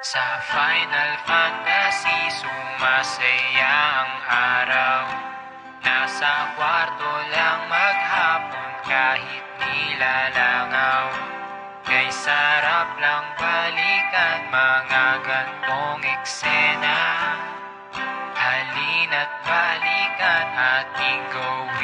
Sa Final Fantasy, sumasaya ang araw. Nasa kwarto lang maghapon kahit nilalangaw. Kay sarap lang balikan mga gantong eksena. Halina't balikan ating gawin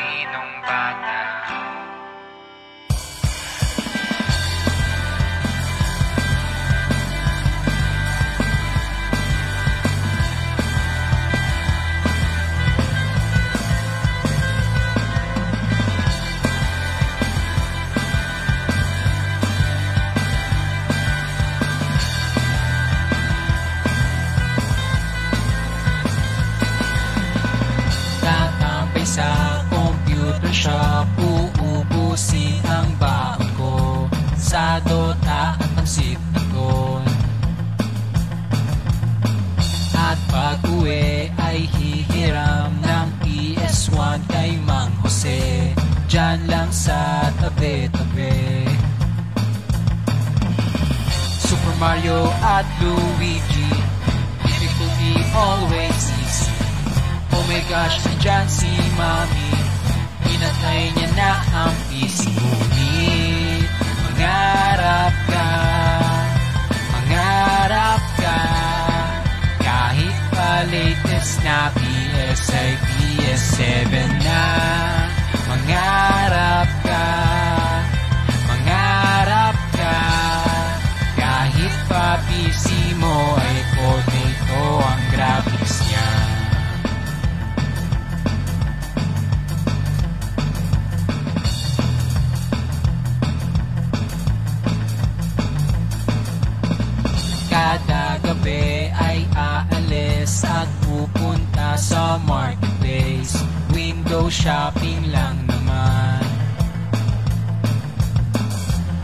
uwi ay hihiram ng PS1 kay Mang Jose. Diyan lang sa tabi-tabi Super Mario at Luigi Difficulty always easy Oh my gosh, nandyan si Mami. Pinatay niya na ang PC Ngunit Mangarap ka Mangarap ka latest na PS ay PS7 na. Mangarap ka sa marketplace. Window shopping lang naman.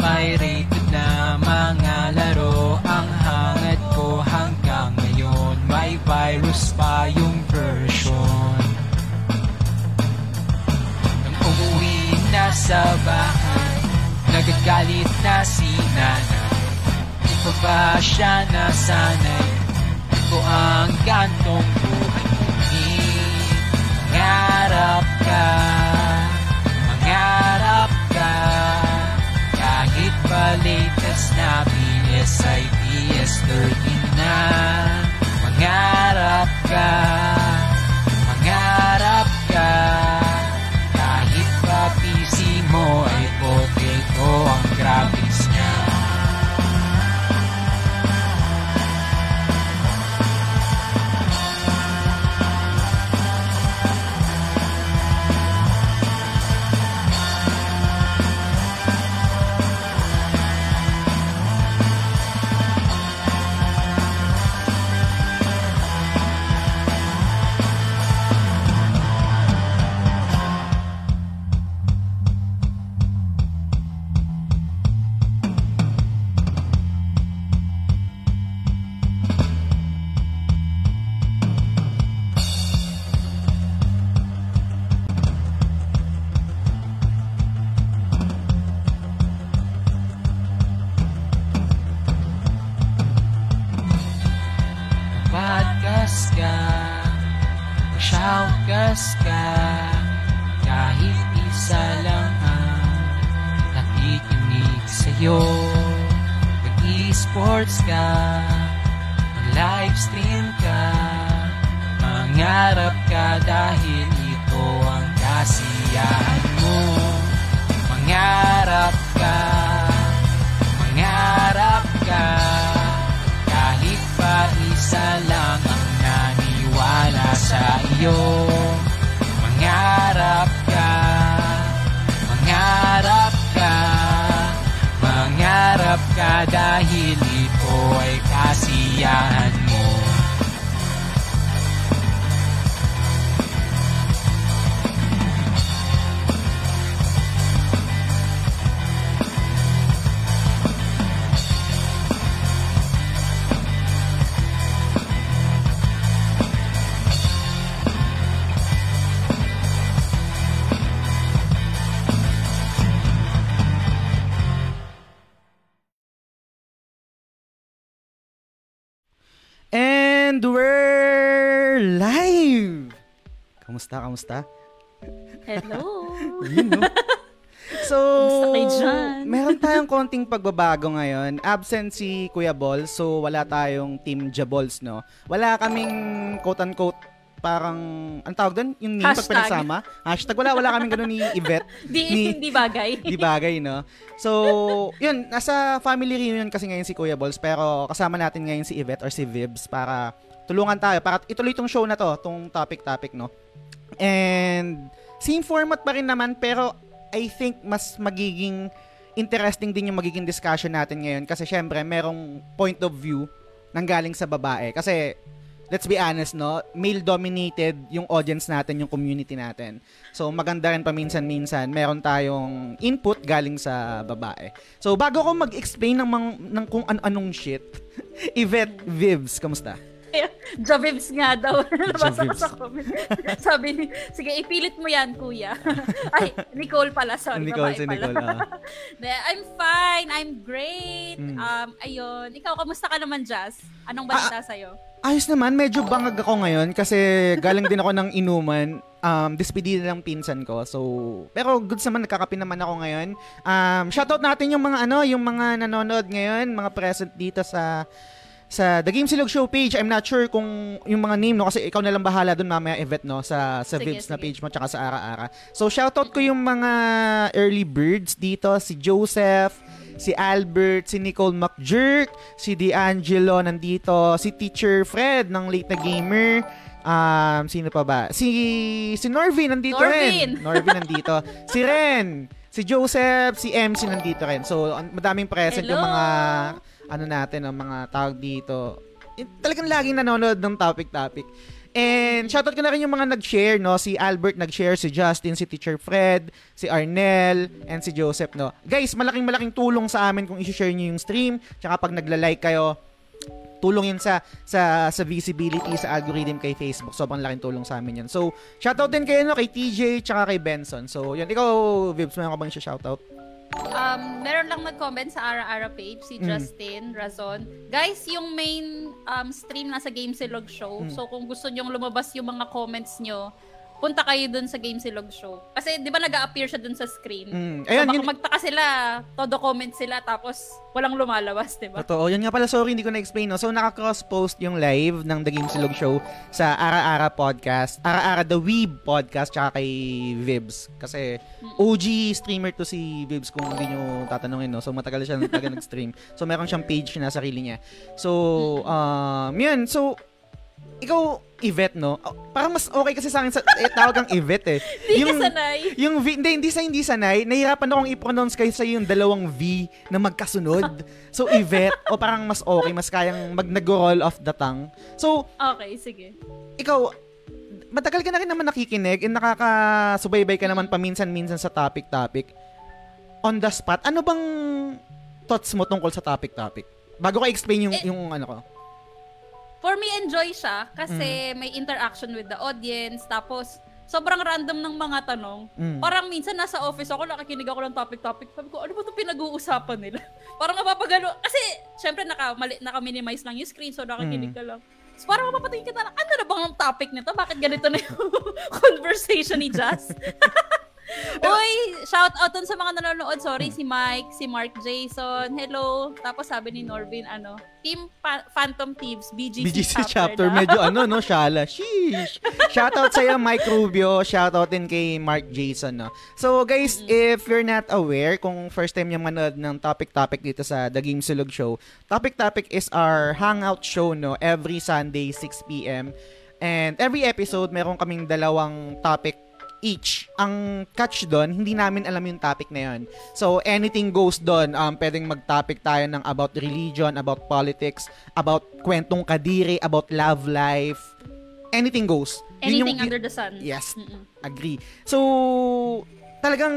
Pirated na mga laro. Ang hangad ko hanggang ngayon. May virus pa yung version. Nang umuwi na sa bahay Nagagalit na si nanay. Di pa ba siya nasanay? Ito ang gantong buhay Mangarap ka. Mangarap ka. Kahit pa latest na PS ay PS13 na. Mangarap ka Mangarap ka dahil ito ang kasiyahan mo. Mangarap ka. Mangarap ka. Kahit pa isa lang ang naniwala sa iyo. Mangarap ka. Mangarap ka. Mangarap ka dahil ito ay kasiyahan Kamusta, kamusta? Hello. Yun, no? So, meron tayong konting pagbabago ngayon. Absent si Kuya Ball, so wala tayong Team Jabols, no? Wala kaming quote-unquote parang, ang tawag doon? Yung name pag Hashtag. pinagsama? Hashtag. Wala, wala kaming ganun ni Yvette. Di, Ni- hindi bagay. Di bagay, no? So, yun, nasa family reunion kasi ngayon si Kuya Balls, pero kasama natin ngayon si Yvette or si Vibs para tulungan tayo, para ituloy tong show na to, tong topic-topic, no? And, same format pa rin naman, pero I think mas magiging interesting din yung magiging discussion natin ngayon kasi syempre, merong point of view nang galing sa babae. Kasi, let's be honest, no? Male-dominated yung audience natin, yung community natin. So, maganda rin paminsan-minsan, meron tayong input galing sa babae. So, bago ko mag-explain ng, mang, ng kung an-anong shit, Yvette Vibs, kamusta? Javibs nga daw. Nabasa ko sa comment. Sabi ni, sige, ipilit mo yan, kuya. Ay, Nicole pala. Sorry, Nicole, si pala. Nicole, ah. De, I'm fine. I'm great. Mm. Um, ayun. Ikaw, kamusta ka naman, Jazz? Anong balita Ah, sa'yo? Ayos naman, medyo bangag ako ngayon kasi galing din ako ng inuman. Um, despedida ng pinsan ko. So, pero goods naman, nagkakape naman ako ngayon. Um, shoutout natin yung mga ano, yung mga nanonood ngayon, mga present dito sa sa The Game Silog Show page. I'm not sure kung yung mga name, no? Kasi ikaw na lang bahala dun mamaya, Yvette, no? Sa, sa Sige, Vibs na sige. page mo, tsaka sa Ara-Ara. So, shoutout ko yung mga early birds dito. Si Joseph, si Albert, si Nicole McJerk, si D'Angelo nandito, si Teacher Fred ng Late na Gamer, um, sino pa ba? Si, si Norvin nandito Norvin! rin. Norvin nandito. si Ren, si Joseph, si MC nandito rin. So, madaming present yung Hello! mga ano natin, ang mga tawag dito. Talagang laging nanonood ng topic-topic. And shoutout ko na rin yung mga nag-share, no? Si Albert nag-share, si Justin, si Teacher Fred, si Arnel, and si Joseph, no? Guys, malaking malaking tulong sa amin kung i-share nyo yung stream. Tsaka pag nagla-like kayo, tulong yun sa sa sa visibility sa algorithm kay Facebook. Sobrang laking tulong sa amin yan. So, shoutout din kayo no kay TJ tsaka kay Benson. So, yun. Ikaw, Vibs, mayroon ka bang shoutout? Um, meron lang nag-comment sa Ara-Ara page, si Mm. Justin Razon. Guys, yung main um, stream nasa Game Silog Show. Mm. So, kung gusto nyong lumabas yung mga comments nyo, punta kayo dun sa Game Silog Show. Kasi, di ba nag-a-appear siya dun sa screen? Mm. So, Ayun, baka yun, magtaka sila, todo comment sila, tapos walang lumalabas, di ba? Totoo. Yun nga pala, sorry, hindi ko na-explain. No? So, naka-cross-post yung live ng The Game Silog Show sa Ara-Ara Podcast. Ara-Ara The Weeb Podcast tsaka kay Vibs. Kasi OG streamer to si Vibs kung hindi nyo tatanungin. No? So, matagal siya talaga nag-stream. So, meron siyang page na sarili niya. So, um, yun. So, ikaw, Yvette, no? Oh, parang mas okay kasi sa akin sa, eh, tawag kang Yvette eh. Hindi ka sanay. Yung V, hindi, hindi sa hindi sanay, nahihirapan akong i-pronounce kayo sa yung dalawang V na magkasunod. So, Yvette, o parang mas okay, mas kayang mag nag-roll off the tongue. So, Okay, sige. ikaw, matagal ka na rin naman nakikinig and nakakasubaybay ka naman paminsan-minsan sa topic-topic. On the spot, ano bang thoughts mo tungkol sa topic-topic? Bago ko explain yung, Eh, yung ano ko. For me, enjoy siya Mm. kasi may interaction with the audience. Tapos, sobrang random ng mga tanong. Mm. Parang minsan nasa office ako, nakikinig ako ng topic-topic. Sabi ko, ano ba ito pinag-uusapan nila? Parang napapagalo. Kasi, syempre, naka, mali, naka-minimize lang yung screen, so nakikinig ka lang. So, parang mapapatingin ka na, ano na bang ang topic nito? Bakit ganito na yung conversation ni Jazz? Uy, shout out dun sa mga nanonood. Sorry, si Mike, si Mark Jason. Hello. Tapos sabi ni Norvin, ano, Team Pa- Phantom Thieves, BGC, BGC chapter, chapter, medyo ano, no, shala. Sheesh. Shoutout sa'yo, Mike Rubio. Shoutout din kay Mark Jason, no. So, guys, if you're not aware, kung first time yung manood ng topic-topic dito sa The Game Sulog Show, topic-topic is our hangout show, no, every Sunday, 6pm. And every episode, meron kaming dalawang topic each. Ang catch doon, hindi namin alam yung topic na yun. So, anything goes doon. Um, pwedeng mag-topic tayo ng about religion, about politics, about kwentong kadiri, about love life. Anything goes. Yun Anything yung- under the sun. Yes, Mm-mm. agree. So, talagang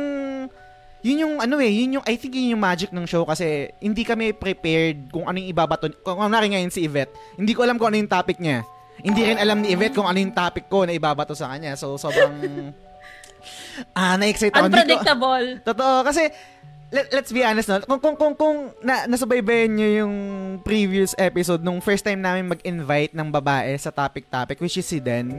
yun yung ano eh, yun yung I think yun yung magic ng show kasi hindi kami prepared kung ano yung ibabato. Kung ano ngayon si Yvette, hindi ko alam kung ano yung topic niya. Hindi rin alam ni Yvette kung ano yung topic ko na ibabato sa kanya. So, sobrang ah, na-excite ako. Hindi ko- Unpredictable. Totoo kasi let, let's be honest no. Kung kung kung, kung na, nasubaybayan niyo yung previous episode nung first time namin mag-invite ng babae sa topic topic which is si Den.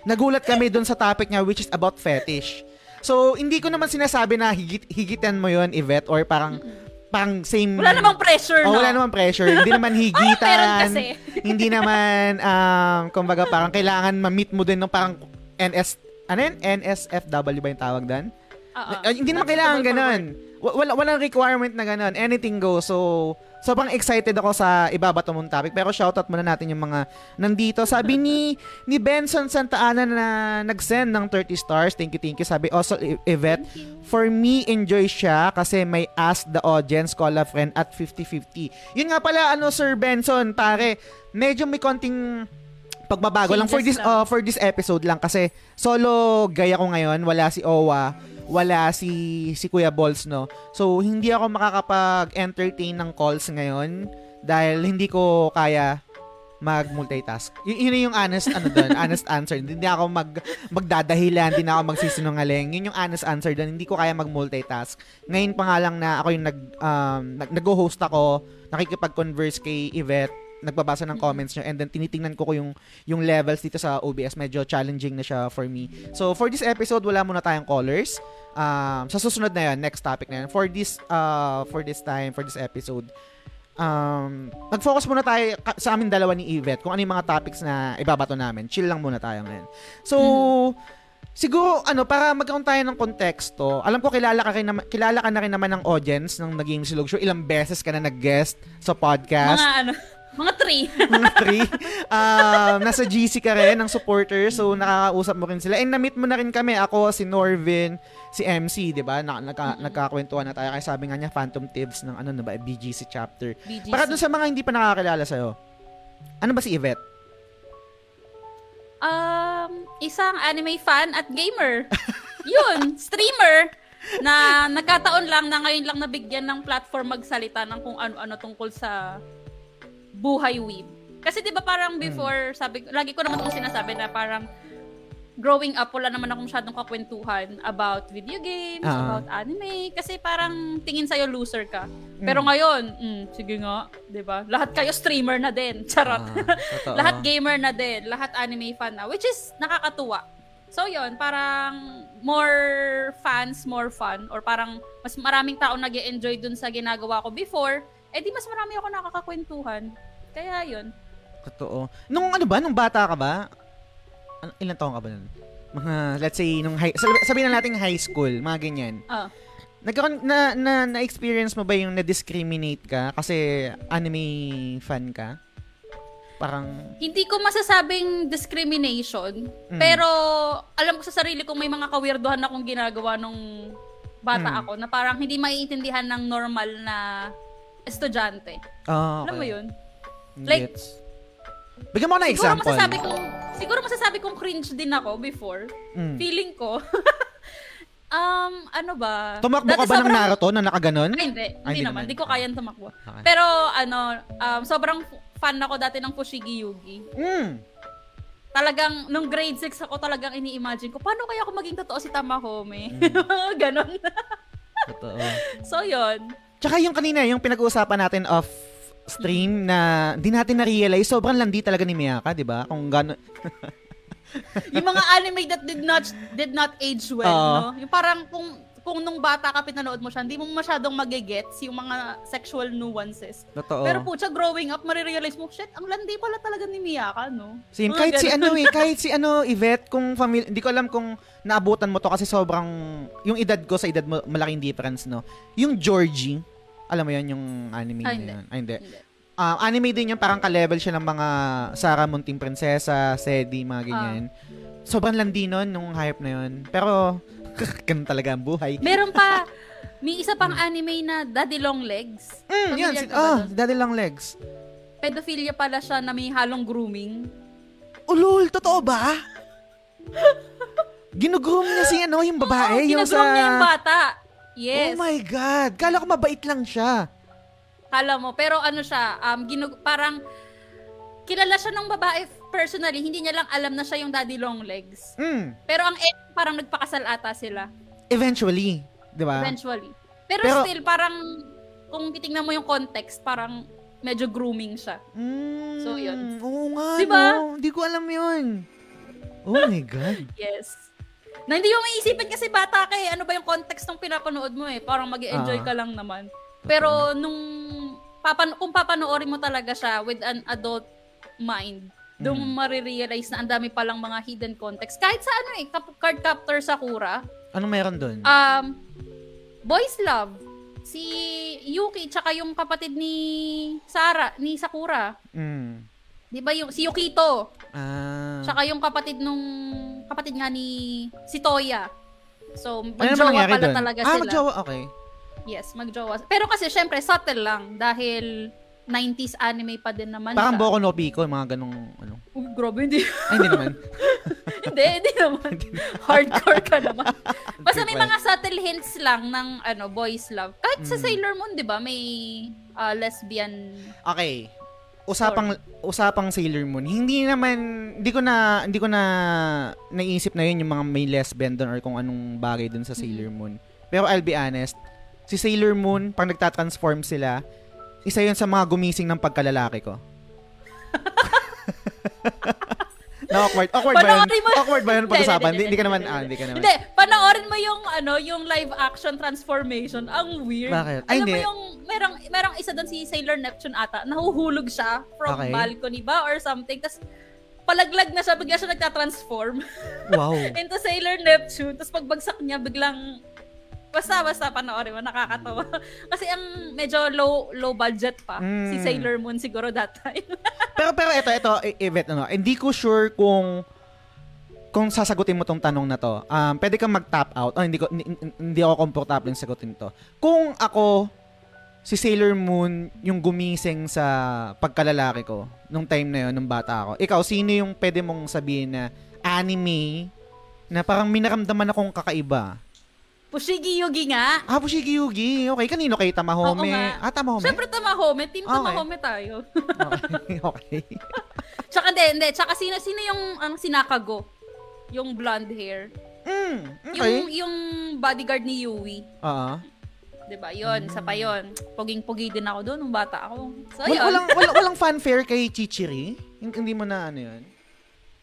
nagulat kami dun sa topic niya which is about fetish. So, hindi ko naman sinasabi na higit, higitan mo yon Yvette, or parang, parang same... Wala namang pressure, Oh, no? wala namang pressure. Hindi naman higitan. hindi naman, um, kumbaga, parang kailangan ma-meet mo din ng parang NS, ano yun? NSFW ba yung tawag doon? Oo. Uh, hindi naman kailangan ganun. Wa- Wala, walang requirement na ganun. Anything goes. So, sobrang excited ako sa ibabato mong topic. Pero shoutout muna natin yung mga nandito. Sabi ni ni Benson Santa Ana na nag-send ng 30 stars. Thank you, thank you. Sabi also, Yvette, for me, enjoy siya kasi may ask the audience, call a friend at 50-50. Yun nga pala, ano, Sir Benson, pare, medyo may konting pagbabago lang for this uh, for this episode lang kasi solo gaya ko ngayon wala si Owa wala si si Kuya Balls no so hindi ako makakapag-entertain ng calls ngayon dahil hindi ko kaya mag-multitask. Y- yun yung honest ano doon, honest answer. Hindi ako mag magdadahilan, hindi na ako magsisinungaling. Yun yung honest answer doon. Hindi ko kaya mag-multitask. Ngayon pa nga lang na ako yung nag um, nag- nag-host ako, nakikipag-converse kay Yvette, nagbabasa ng comments nyo and then tinitingnan ko ko yung yung levels dito sa OBS medyo challenging na siya for me. So for this episode wala muna tayong callers. Um, sa susunod na yan next topic na yan. For this uh, for this time for this episode um, nag-focus muna tayo sa amin dalawa ni Yvette kung ano yung mga topics na ibabato namin. Chill lang muna tayo ngayon. So Siguro ano para magkaroon tayo ng konteksto. Alam ko kilala ka rin naman, kilala ka na rin naman ng audience ng naging Silog Show. Ilang beses ka na nag-guest sa podcast. Mga ano, mga three. mga three. Um, nasa GC ka rin ng supporter, so nakakausap mo rin sila. And na-meet mo na rin kami, ako, si Norvin, si MC, di ba? Na, nagka, nagkakwentuhan na tayo. Kaya sabi nga niya, Phantom Tips ng ano na ba, BGC chapter. BGC. Para dun sa mga hindi pa nakakilala sa'yo, ano ba si Yvette? Um, isang anime fan at gamer. Yun, streamer na nagkataon lang na ngayon lang nabigyan ng platform magsalita ng kung ano-ano tungkol sa buhay weeb. Kasi 'di ba parang before, sabi lagi ko naman 'tong sinasabi na parang growing up wala naman ako masyadong kakwentuhan about video games, Ah. about anime kasi parang tingin sa'yo loser ka. Pero ngayon, mm, sige nga, 'di ba? Lahat kayo streamer na din. Charot. Totoo. lahat gamer na din, lahat anime fan na, which is nakakatuwa. So yon parang more fans, more fun, or parang mas maraming tao nag enjoy dun sa ginagawa ko before, eh di mas marami ako nakakakwentuhan. Kaya yon Totoo. Nung ano ba, nung bata ka ba? Ano, ilan taong ka ba nun? Mga, let's say, nung high, sabi- sabihin na natin high school, mga ganyan. Ah. Nagkaroon, na, na, na-experience mo ba yung na-discriminate ka kasi anime fan ka? Parang, Hindi ko masasabing discrimination, Mm. pero alam ko sa sarili kong may mga kawirdohan akong ginagawa nung bata Mm. ako na parang hindi maiintindihan ng normal na estudyante. ah, Alam mo okay. yun? like- Gets. Bigyan mo ng Siguro example. masasabi kong siguro masasabi kong cringe din ako before. Mm. Feeling ko. um, ano ba? Tumakbo ka ba ng sobrang- Naruto na nakaganon? Ay, hindi. Ay, hindi naman. naman. Hindi ko kayang tumakbo. Okay. Pero, ano, um, sobrang fan ako dati ng Fushigi Yugi. Mm. Talagang, nung grade 6 ako talagang ini-imagine ko, paano kaya ako maging totoo si Tamahome? Mm. Ganon. Totoo. so, yon Tsaka yung kanina, yung pinag-uusapan natin off stream na di natin na-realize, sobrang landi talaga ni Miyaka, di ba? Kung gano'n. yung mga anime that did not did not age well, Oo. no? Yung parang kung kung nung bata ka pinanood mo siya, hindi mo masyadong magigets yung mga sexual nuances. Totoo. Pero pucha, growing up, marirealize mo, shit, ang landi pala talaga ni Miyaka, no? Same. Mga Kahit si ganun. ano eh, kahit si ano, Yvette, kung family, hindi ko alam kung naabutan mo to kasi sobrang, yung edad ko sa edad mo, malaking difference, no? Yung Georgie, alam mo yun, yung anime Ah, na hindi. yun. Ay, hindi. Hindi. Um, anime din yung parang ka-level siya ng mga Sarah Munting Prinsesa, Sedi, mga ganyan. Sobrang landi nun nung hype na yun. Pero, ganun talaga ang buhay. Meron pa, may isa pang anime na Daddy Long Legs. Mm, yun. Si, ka ba ah, dun? daddy lang legs. Pedophilia pala siya na may halong grooming. Oh, lol, totoo ba? Ginugroom niya si ano, yung babae. Oo, yung sa... niya yung bata. Yes. Oh my God. Kala ko mabait lang siya. Kala mo. Pero ano siya, um, ginug- parang kilala siya ng babae personally. Hindi niya lang alam na siya yung daddy long legs. Mm. Pero ang end, parang nagpakasal ata sila. Eventually. Di ba? Eventually. Pero, Pero- still, parang kung titingnan mo yung context, parang medyo grooming siya. Mm, So, yun. Oo nga, Di ba? no? Hindi ko alam yun. Oh my God. Yes. Na hindi mo maiisipin kasi bata ka eh. Ano ba yung context ng pinapanood mo eh. Parang mag enjoy Ah. ka lang naman. Pero nung papan kung papanoorin mo talaga siya with an adult mind, doon mo Mm. marirealize na ang dami palang mga hidden context. Kahit sa ano eh, card captor Sakura, Anong meron doon? um, Boys Love, si Yuki, tsaka yung kapatid ni Sara, ni Sakura. Mm. Di ba yung, si Yukito, Ah. tsaka yung kapatid nung, kapatid nga ni, si Toya. So, ano magjowa nangyari pala doon? talaga ah, sila. magjowa. Okay. Yes, magjowa. Pero kasi, syempre, subtle lang. Dahil 90s anime pa din naman Parang siya. Boku no Pico, mga ganong, ano. Uy, grabe, hindi. Ay, hindi naman. hindi, hindi naman. Hardcore ka naman. Basta may mga subtle hints lang ng ano boys love. Kahit sa Mm. Sailor Moon, 'di ba, may ah, lesbian. Okay. Usapang usapang Sailor Moon. Hindi naman hindi ko na hindi ko na naisip na yun yung mga may lesbian doon or kung anong bagay doon sa Sailor Moon. Pero I'll be honest, si Sailor Moon pag nagta-transform sila, isa yun sa mga gumising ng pagkalalaki ko. na awkward. Awkward ba yun? Panoorin mo- Awkward ba yun pag-usapan? hindi, ka naman, hindi, ah, hindi. hindi ka naman. Hindi, panoorin mo yung ano, yung live action transformation. Ang weird. Bakit? Ay, Alam mo hindi. yung merong merong isa doon si Sailor Neptune ata. Nahuhulog siya from Okay. balcony ba or something. Tapos palaglag na siya, bigla siya nagta-transform Wow. into Sailor Neptune. Tapos pagbagsak niya, biglang Basta, basta, panoorin mo, nakakatawa. Kasi ang medyo low low budget pa. Si Mm. Sailor Moon siguro that time. pero pero ito ito i- Yvette ano, hindi ko sure kung kung sasagutin mo tong tanong na to. Um, pwede kang mag-tap out. Oh, hindi ko hindi, hindi ako komportable sagutin to. Kung ako si Sailor Moon yung gumising sa pagkalalaki ko nung time na yun, nung bata ako. Ikaw, sino yung pwede mong sabihin na anime na parang minaramdaman akong kakaiba? Pushigi Yugi nga. Ah, Fushigi Yugi. Okay, kanino kay Tamahome? Oo nga. Ah, Tamahome? Siyempre Tamahome. Team Okay. Tamahome tayo. okay. okay. Tsaka hindi, hindi. Tsaka sino, sino yung ang sinakago? Yung blonde hair. Mm, Yung, okay. yung bodyguard ni Yui. Oo. 'Di ba? Yun, sa pa yun. Puging-pugi din ako doon nung bata ako. So, Wal- yun. walang, walang, walang fanfare kay Chichiri? Hin- Hindi mo na ano yun?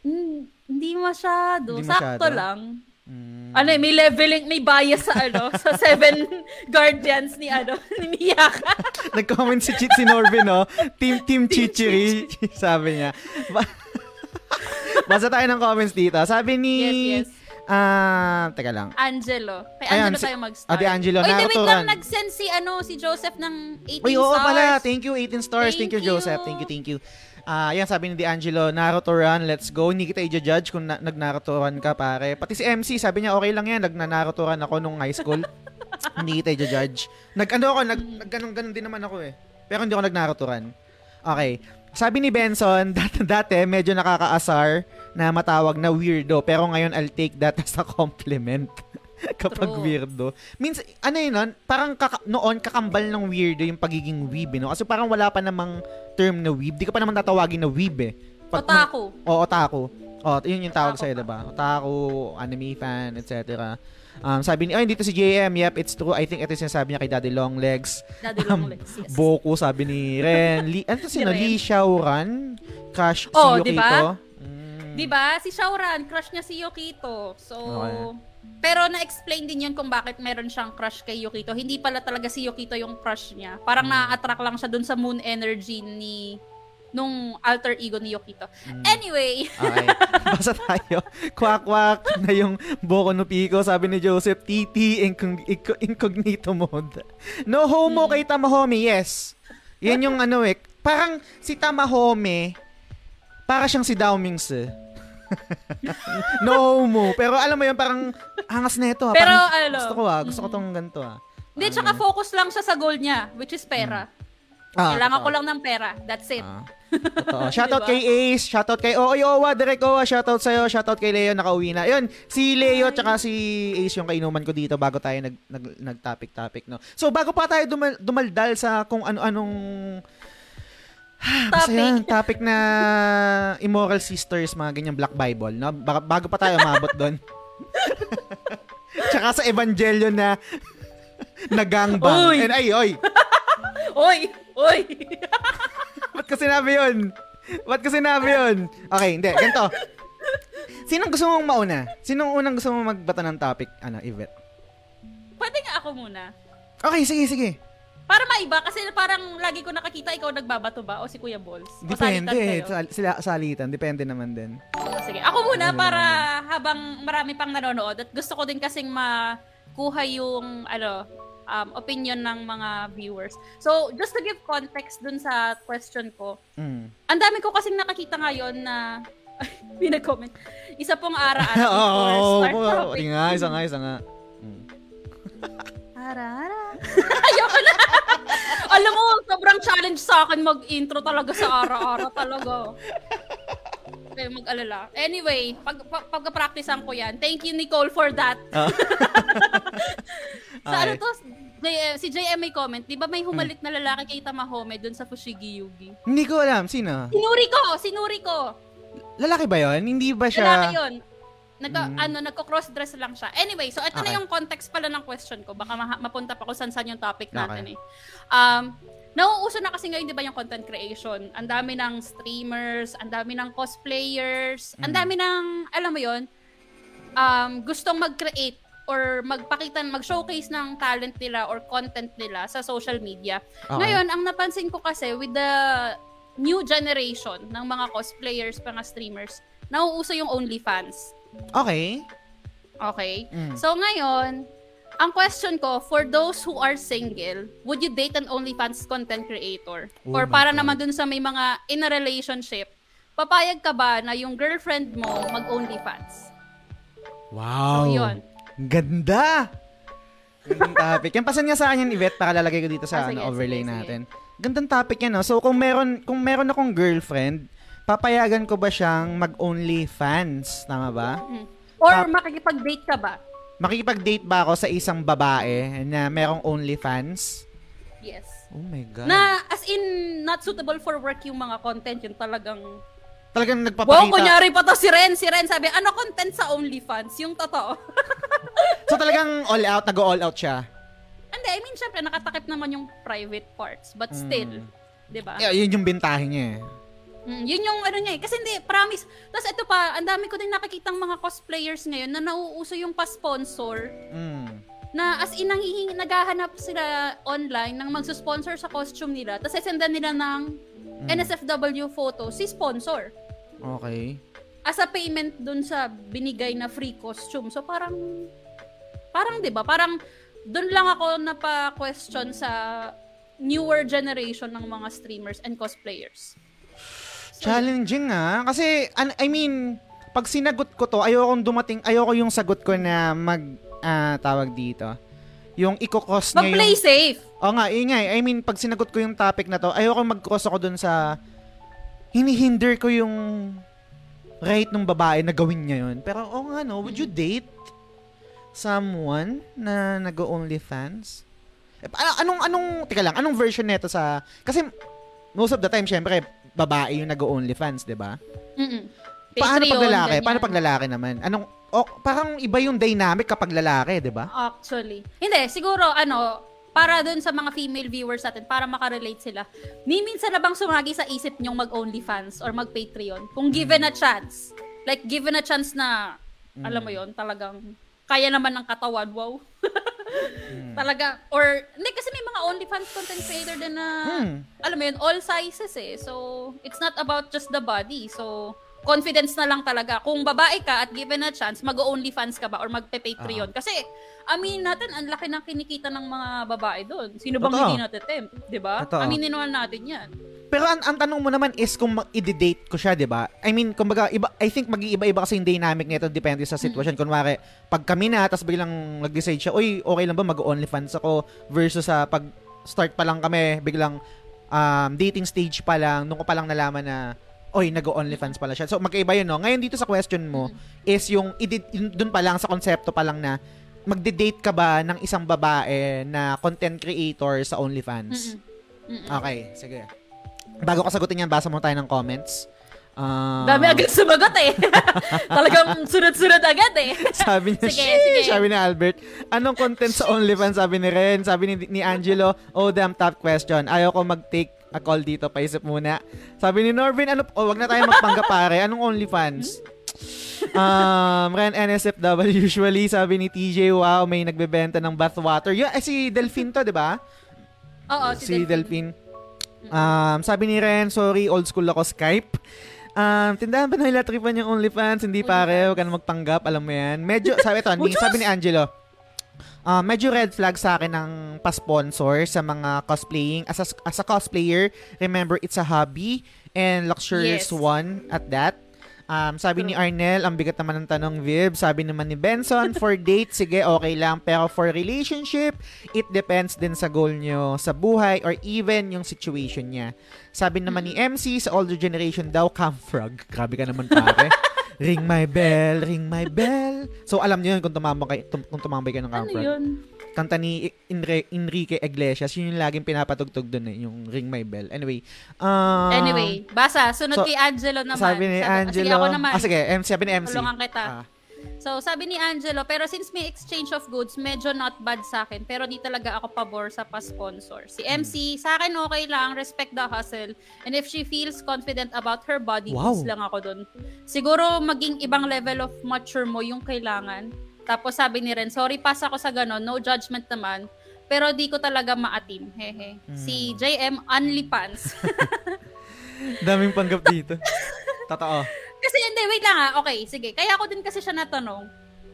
Hmm, hindi masyado. Hindi Sakto masyado? lang. Mm. Ano eh, may leveling, may bias sa ano, sa seven guardians ni ano, ni Miyaka. Nag-comment si, Chi- si Norvin, no? Team, team Chichiri. Sabi niya. Ba- Basa tayo ng comments dito. Sabi ni... yes, yes. Ah, teka lang. Angelo. Kay Ayan, Angelo si- tayo mag-start. Ah, di Angelo, Oy, wait lang, nag-send si, ano, si Joseph ng 18 Uy, oo stars. pala. Thank you, 18 stars. Thank, Thank you, Joseph. Thank you, thank you. Ah, yan sabi ni D'Angelo, Naruto run, let's go. Hindi kita i-judge kung na- nag-Naruto run ka, pare. Pati si MC, sabi niya, okay lang yan. Nag-Naruto run ako nung high school. hindi kita i-judge. Nag-ano ako, nag, nag-ganun-ganun din naman ako eh. Pero hindi ako nag-Naruto run. Okay. Sabi ni Benson, dati, dati medyo nakakaasar na matawag na weirdo. Pero ngayon, I'll take that as a compliment. Kapag True. weirdo. Means, ano yun, nun? parang kaka- noon, kakambal ng weirdo yung pagiging weeb, eh, no? Kasi parang wala pa namang term na weeb. Di ka pa naman tatawagin na weeb, eh. Pag- Otaku. O, otaku. O, yun yung tawag sa'yo, diba? Otaku, anime fan, etc. Um, sabi ni, oh, dito si JM, yep, it's true. I think ito yung sinasabi niya kay Daddy Longlegs. Daddy Um, long legs, yes. Boku, sabi ni Ren. Li, ano to sino? Lee Xiaoran? Crush si Oh, Yukito? diba? Mm. 'Di ba? Si Shauran, crush niya si Yukito. So Okay. Pero na-explain din 'yun kung bakit meron siyang crush kay Yukito. Hindi pala talaga si Yukito yung crush niya. Parang Hmm. na-attract lang siya dun sa moon energy ni nung alter ego ni Yukito. Hmm. Anyway, Okay. Basta tayo. Kwak-kwak na yung Boku no Pico. Sabi ni Joseph, TT incog- inco- incognito mode. No homo kay Tamahome, yes. Yan yung ano eh. Parang si Tamahome, para siyang si Dao Mings eh. no homo. Pero alam mo yun, parang angas na ito. ah. Pero, Parang ano, gusto ko ah. Gusto ko tong ganito ah. hindi tsaka focus lang siya sa goal niya, which is pera. Ah, Kailangan ko lang ng pera. That's it. Ah, totoo. Shoutout Diba? kay Ace, shoutout kay Oy Owa, Direk Owa, shoutout sa'yo, shoutout kay Leo, nakauwi na. Yun, si Leo tsaka si Ace yung kainuman ko dito bago tayo nag, nag, nag-topic-topic, no? So, bago pa tayo dumal, dumaldal sa kung ano-anong Basta Topic. yan, topic na immoral sisters, mga ganyang Black Bible, no? Bago, bago pa tayo umabot doon. Tsaka sa Evangelion na nagangbang. Uy! And ay, oy! Oy! Oy! Ba't ko sinabi yun? Ba't ko sinabi yun? Okay, hindi. Ganito. Sinong gusto mong mauna? Sinong unang gusto mong magbato ng topic? Ano, Yvette? Pwede nga ako muna. Okay, sige, sige. Para maiba, kasi parang lagi ko nakakita ikaw nagbabato ba o si Kuya Balls. Depende. Sal- sila, salitan. Depende naman din. O, sige, ako muna Ano para habang marami pang nanonood at gusto ko din kasing makuha yung ano, um, opinion ng mga viewers. So, just to give context dun sa question ko, Mm. ang dami ko kasing nakakita ngayon na may nag-comment. Isa pong ara-ara Oo, oh, topic. nga, isa nga, isa nga. Mm. Ara-ara. Ayoko na. Alam mo, sobrang challenge sa akin mag-intro talaga sa ara-ara talaga. Okay, mag-alala. Anyway, pag, pag, pagka-practicean ko yan. Thank you, Nicole, for that. Ah. Sa ano Okay. to, J- si JM may comment, di ba may humalik na lalaki kay Tamahome dun sa Fushigi Yugi? Hindi ko alam. Sino? Sinuri ko! Sinuri ko! Lalaki ba yon? Hindi ba siya... Lalaki yun. Nagka, Mm. ano, nagko-cross-dress lang siya. Anyway, so ito Okay. na yung context pala ng question ko. Baka ma- mapunta pa kung saan-saan yung topic Okay. natin eh. Um, nauuso na kasi ngayon, di ba, yung content creation. Ang dami ng streamers, ang dami ng cosplayers, ang Mm. dami ng, alam mo yon um, gustong mag-create or magpakita, mag-showcase ng talent nila or content nila sa social media. Okay. Ngayon, ang napansin ko kasi with the new generation ng mga cosplayers, mga streamers, nauuso yung OnlyFans. Okay. Okay? Mm. So ngayon, ang question ko, for those who are single, would you date an OnlyFans content creator? Oh Or para God. naman dun sa may mga in a relationship, papayag ka ba na yung girlfriend mo mag-OnlyFans? Wow. So yun. Ganda! Gandang topic. Yan, pasan nga sa akin yan, Yvette, para lalagay ko dito sa Ah, sige, ano, overlay sige, sige. natin. Gandang topic yan, no? So, kung meron, kung meron akong girlfriend, papayagan ko ba siyang mag-only fans? Tama ba? Mm. Or Tap- makikipag-date ka ba? Makikipag-date ba ako sa isang babae na merong only fans? Yes. Oh my God. Na, as in, not suitable for work yung mga content, yung talagang Talagang Wow, nagpapakita. kunyari pa to si Ren. Si Ren sabi, ano content sa OnlyFans? Yung totoo. So, talagang all out, nag-all out siya. Hindi, I mean, syempre, nakatakip naman yung private parts. But still, di ba? Yeah, yun yung bintahe niya eh. Mm, yun yung ano niya eh. Kasi hindi, promise. Tapos ito pa, ang dami ko din nakikitang mga cosplayers ngayon na nauuso yung pa-sponsor Mm. na as in nanghihingi, naghahanap sila online ng magsusponsor sa costume nila. Tapos isendan nila ng NSFW photo si sponsor. Okay. As a payment dun sa binigay na free costume. So parang, parang 'di ba Parang dun lang ako napa-question sa newer generation ng mga streamers and cosplayers. Challenging ah. Kasi, an- I mean, pag sinagot ko to, ayokong dumating, ayoko yung sagot ko na mag, ah, tawag dito. Yung iko-cost niya Mag-play yung... safe. Oo nga, yun nga. eh. I mean, pag sinagot ko yung topic na to, ayoko mag-cross ako dun sa... Hinihinder ko yung right ng babae na gawin niya yun. Pero, oo nga no, would you date someone na nag-OnlyFans? Eh, pa- anong, anong, tika lang, anong version nito sa... Kasi, most of the time, syempre, babae yung nag-OnlyFans, di ba? Mm-mm. Paano pag lalaki? ganyan. Paano pag lalaki naman? Anong, oh, parang iba yung dynamic kapag lalaki, di ba? Actually. Hindi, siguro, ano, para dun sa mga female viewers natin, para makarelate sila, ni minsan na bang sumagi sa isip nyong mag-OnlyFans or mag-Patreon? Kung given a chance. Like, given a chance na, alam mo yon talagang, kaya naman ng katawan, wow. Talaga, or, hindi, kasi may mga OnlyFans content creator din na, Hmm. alam mo yun, all sizes eh. So, it's not about just the body. So, confidence na lang talaga. Kung babae ka at given a chance, mag-OnlyFans ka ba or magpe-Patreon? Kasi, aminin natin, ang laki ng kinikita ng mga babae doon. Sino bang Totoo. hindi natin tempt? Di ba? Totoo. Aminin naman natin yan. Pero ang, ang tanong mo naman is kung i-date ko siya, 'di ba? I mean, kumbaga iba I think mag-iiba-iba kasi yung dynamic nito depende sa sitwasyon. Kunwari, pag kami na tapos biglang nag-decide siya, "Uy, okay lang ba mag-OnlyFans ako?" versus sa pag start pa lang kami, biglang um, dating stage pa lang, nung ko pa lang nalaman na oy, nag-OnlyFans pala siya. So, magkaiba yun, no? Ngayon, dito sa question mo, is yung, dun pa lang, sa konsepto pa lang na, magde-date ka ba ng isang babae na content creator sa OnlyFans? Mm-mm. Mm-mm. Okay, sige. Bago ko sagutin yan, basa mo tayo ng comments. Ah, Dami agad sumagot eh. Talagang sunod-sunod agad eh. sabi niya, Sige, sige. sabi ni Albert, anong content sa OnlyFans? Sabi ni Ren, sabi ni, ni Angelo, oh damn top question. Ayaw ko mag-take a call dito, paisip muna. Sabi ni Norvin, ano, oh, wag na tayo magpangga pare. Anong OnlyFans? Um, Ren NSFW usually, sabi ni TJ, wow, may nagbebenta ng bathwater. Yun, eh, si Delphine to, di ba? Oo, si, si, Delphine. Delphine. Um, sabi ni Ren, sorry, old school ako Skype. Um, tindahan ba nila tripan yung OnlyFans? Hindi pare, huwag ka na magpanggap, alam mo yan. Medyo, sabi ito, ni, sabi ni Angelo, uh, medyo red flag sa akin ng pa-sponsor sa mga cosplaying. As a, as a cosplayer, remember, it's a hobby and luxurious Yes. one at that. Um, sabi ni Arnel, ang bigat naman ng tanong, Viv. Sabi naman ni Benson, for date, sige, okay lang. Pero for relationship, it depends din sa goal nyo, sa buhay, or even yung situation niya. Sabi naman ni MC, sa older generation daw, camfrog. Grabe ka naman, pare. ring my bell, ring my bell. So, alam niyo yun kung tumambay, tum- kung tumambay ka ng Ano camfrog. yun? Kanta ni Enri- Enrique Iglesias, yun yung laging pinapatugtog dun eh, yung ring my bell. Anyway. um, Anyway, basa. Sunod so, kay Angelo naman. Sabi ni ah, Angelo. Sige, ako naman. Ah, sige, M- sabi ni MC. Tulungan kita. Ah. So, sabi ni Angelo, pero since may exchange of goods, medyo not bad sa akin. Pero di talaga ako pabor sa pa-sponsor. Si MC, sa akin okay lang, respect the hustle. And if she feels confident about her body, Wow. lang ako dun. Siguro maging ibang level of mature mo yung kailangan. Tapos sabi ni Ren, sorry, pass ako sa ganon, no judgment naman. Pero di ko talaga maatim. Hehe. Si JM, only pants. Daming panggap dito. Totoo. Kasi hindi, wait lang ah. Okay, sige. Kaya ako din kasi siya natanong.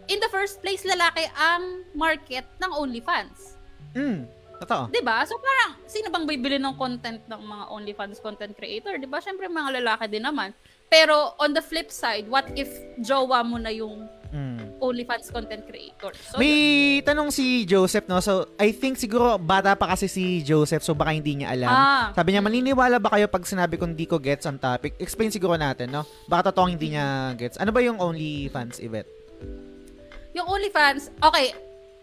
In the first place, lalaki ang market ng OnlyFans. Mm, totoo. 'Di ba? So parang sino bang bibili ng content ng mga OnlyFans content creator? 'Di ba? Syempre mga lalaki din naman. Pero on the flip side, what if jowa mo na yung Mm. OnlyFans content creator? So, May yun. tanong si Joseph, no? So, I think siguro bata pa kasi si Joseph, so baka hindi niya alam. Ah. Sabi niya, maniniwala ba kayo pag sinabi kong di ko gets ang topic? Explain siguro natin, no? Baka totoong hindi niya gets. Ano ba yung OnlyFans event? yung OnlyFans, okay,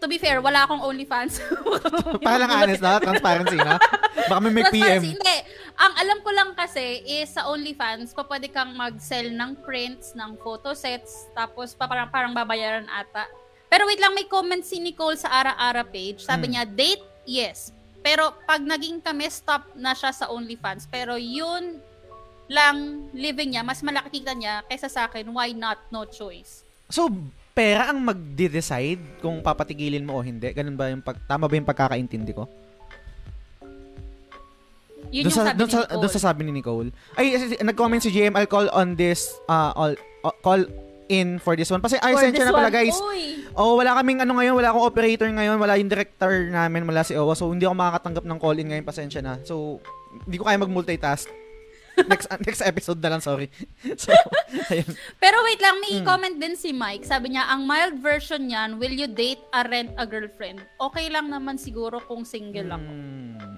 to be fair, wala akong OnlyFans. Para lang honest, no? Transparency, no? Baka may, may PM. Hindi. Ang alam ko lang kasi is sa OnlyFans, pa pwede kang mag-sell ng prints, ng photo sets, tapos pa parang, parang babayaran ata. Pero wait lang, may comment si Nicole sa Ara-Ara page. Sabi Hmm. niya, date, yes. Pero pag naging kami, stop na siya sa OnlyFans. Pero yun lang living niya, mas malaki kita niya kaysa sa akin, why not? No choice. So, pera ang magde-decide kung papatigilin mo o hindi? Ganun ba yung pag, tama ba yung pagkakaintindi ko? Yun Doon yung sa, sabi doon ni sa, Nicole. doon sa sabi ni Nicole. Ay, nag-comment si JM, I'll call on this, uh, all, uh, call in for this one. Kasi ay, For na pala one, guys. uy. Oh, wala kaming ano ngayon, wala akong operator ngayon, wala yung director namin, wala si Owa. So, hindi ako makakatanggap ng call-in ngayon, pasensya na. So, hindi ko kaya mag-multitask. Next next episode na lang, sorry. so, ayun. Pero wait lang, Hmm. may comment din si Mike. Sabi niya, ang mild version niyan, will you date a rent a girlfriend? Okay lang naman siguro kung single ako. Hmm.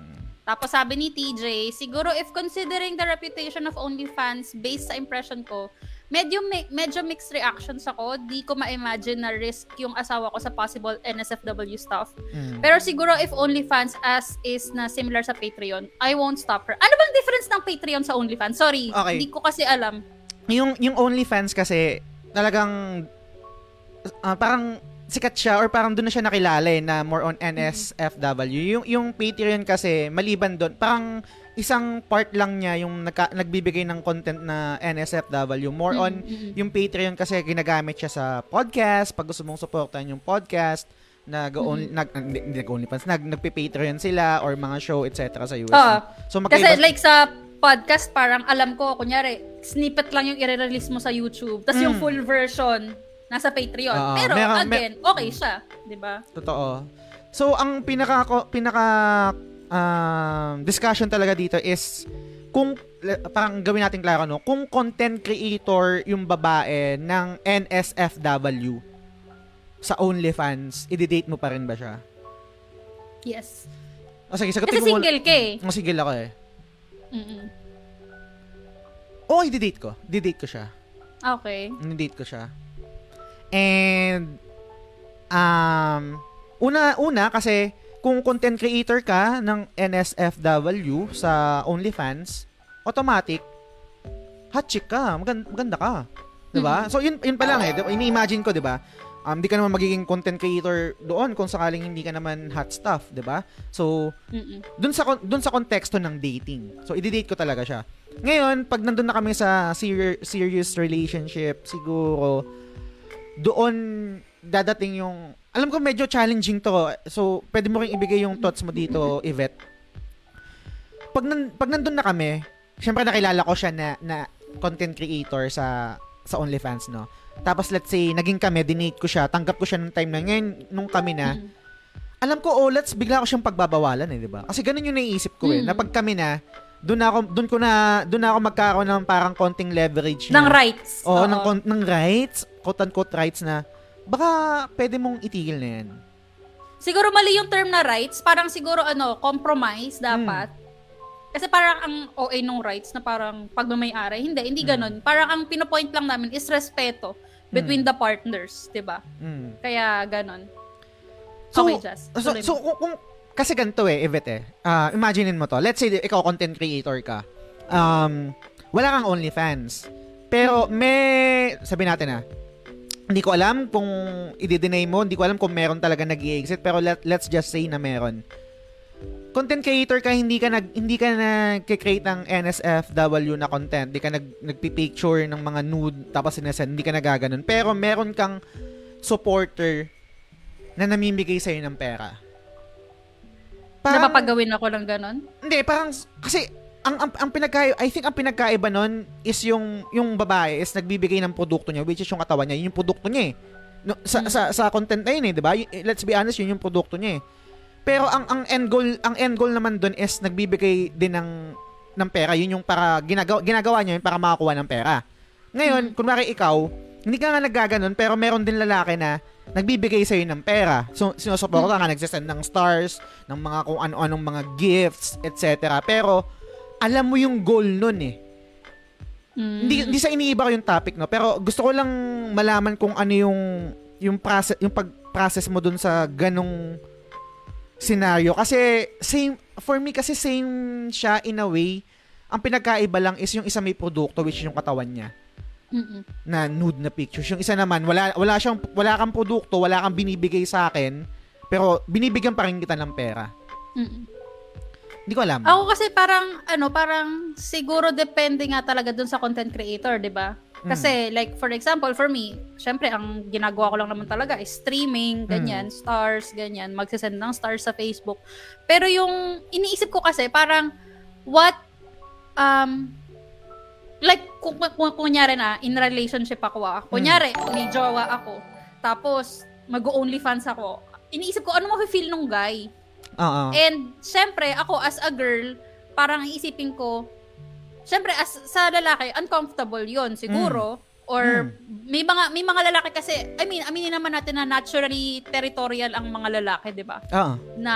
Tapos sabi ni TJ, siguro if considering the reputation of OnlyFans based sa impression ko, medyo mi- medyo mixed reactions ako. Di ko ma-imagine na risk yung asawa ko sa possible NSFW stuff. Hmm. Pero siguro if OnlyFans as is na similar sa Patreon, I won't stop her. Ano bang difference ng Patreon sa OnlyFans? Sorry, Okay. di ko kasi alam. yung yung OnlyFans kasi talagang ah, parang sikat siya or parang doon na siya nakilala eh, na more on NSFW. Yung yung Patreon kasi maliban doon, parang isang part lang niya yung nagka, nagbibigay ng content na NSFW. More on Mm-mm. yung Patreon kasi ginagamit siya sa podcast, pag gusto mong supportan yung podcast, nag only nag hindi hindi nag-OnlyFans, nag nagpe-Patreon sila or mga show etc sa US. Oo. So Kasi magkaiba like sa podcast, parang alam ko, kunyari, snippet lang yung i-release mo sa YouTube. Tapos yung Mm. full version, nasa Patreon. Oo, Pero meron- again, okay siya. 'di ba? Totoo. So, ang pinaka, pinaka um, discussion talaga dito is kung parang gawin natin klaro no, kung content creator yung babae ng NSFW sa OnlyFans, i-date mo pa rin ba siya? Yes. O sige, sagutin mo muna. single ka eh. O single ako eh. Mm-mm. Oo, i-date ko. Di-date ko siya. Okay. I-date ko siya. And, um, una, una kasi, kung content creator ka ng NSFW sa OnlyFans, automatic, hot chick ka. Maganda, maganda ka. 'Di ba? So, yun, yun pa lang eh. Ini-imagine ko, 'di ba? Um, di ka naman magiging content creator doon kung sakaling hindi ka naman hot stuff, 'di ba? So, Mm-mm. dun sa dun sa konteksto ng dating. So, i-date ko talaga siya. Ngayon, pag nandun na kami sa ser- serious relationship, siguro doon dadating yung alam ko medyo challenging to. So, pwede mo ring ibigay yung thoughts mo dito, Yvette. Pag, nan- pag nandun na kami, syempre nakilala ko siya na, na content creator sa sa OnlyFans, no? Tapos let's say, naging kami, dinate ko siya, tanggap ko siya nung time na. Ngayon, nung kami na, alam ko, oh, let's bigla ko siyang pagbabawalan eh, di ba? Kasi ganun yung naiisip ko eh. Mm. Na pag kami na, doon ako, doon ko na, doon na ako magkakaroon ng parang konting leverage. Ng na- rights. Oo, Oo. ng, kon- ng rights, quote-unquote rights na, baka pwede mong itigil na yan. Siguro mali yung term na rights. Parang siguro ano, compromise dapat. Hmm. Kasi parang ang OA nung rights na parang pagmamayari. Hindi, hindi Hmm. ganun. Parang ang pinopoint lang namin is respeto between Hmm. the partners, 'di ba? Mm. Kaya ganun. So, okay, Jazz. So, so kung, kung- kasi ganito eh, Yvette eh. Ah, imaginein mo to. Let's say, ikaw content creator ka. Um, wala kang OnlyFans. Pero may, sabi natin ah, hindi ko alam kung i-deny mo, hindi ko alam kung meron talaga nag exit pero let, let's just say na meron. Content creator ka, hindi ka nag hindi ka nag-create ng NSFW na content, hindi ka nag nagpi-picture ng mga nude tapos sinesend, hindi ka nagaganon. Pero meron kang supporter na namimigay sa'yo ng pera. Napapagawin ako ng ganun. Hindi, parang, kasi, ang, ang, ang pinagka, I think ang pinagkaiba nun is yung, yung babae is nagbibigay ng produkto niya, which is yung katawan niya, yun yung produkto niya eh. No, sa, Mm. sa, sa content na yun eh, di ba? Let's be honest, yun yung produkto niya eh. Pero ang, ang end goal, ang end goal naman dun is nagbibigay din ng, ng pera. Yun yung para, ginagawa, ginagawa niya yun para makakuha ng pera. Ngayon, kunwari ikaw, hindi ka nga naggaganon, pero meron din lalaki na nagbibigay sa'yo ng pera. So, sinusuporta ka, nagsisend ng stars, ng mga kung ano-anong mga gifts, etc. Pero, alam mo yung goal nun eh. Mm. Hindi, hindi sa iniiba ko yung topic, no? Pero gusto ko lang malaman kung ano yung, yung, process, yung pag-process mo dun sa ganong scenario. Kasi, same, for me kasi same siya in a way. Ang pinagkaiba lang is yung isa may produkto, which yung katawan niya Mm-mm. na nude na pictures. Yung isa naman, wala, wala siyang, wala kang produkto, wala kang binibigay sa akin, pero binibigyan pa rin kita ng pera. Mm-mm. Hindi ko alam. Ako kasi parang, ano, parang siguro depende nga talaga dun sa content creator, di ba? Kasi, like, for example, for me, syempre, ang ginagawa ko lang naman talaga is streaming, ganyan, stars, ganyan, magsasend ng stars sa Facebook. Pero yung iniisip ko kasi, parang, what, um, like, kung, kung, kung kunyari na, in relationship ako, ah, kunyari, may jowa ako, tapos, mag-onlyfans ako, iniisip ko, ano mo-feel nung guy? Oo. And, syempre, ako as a girl, parang iisipin ko, syempre, as sa lalaki, uncomfortable yon siguro. Or, may mga may mga lalaki kasi, I mean, aminin naman natin na naturally territorial ang mga lalaki, di ba? Oo. Na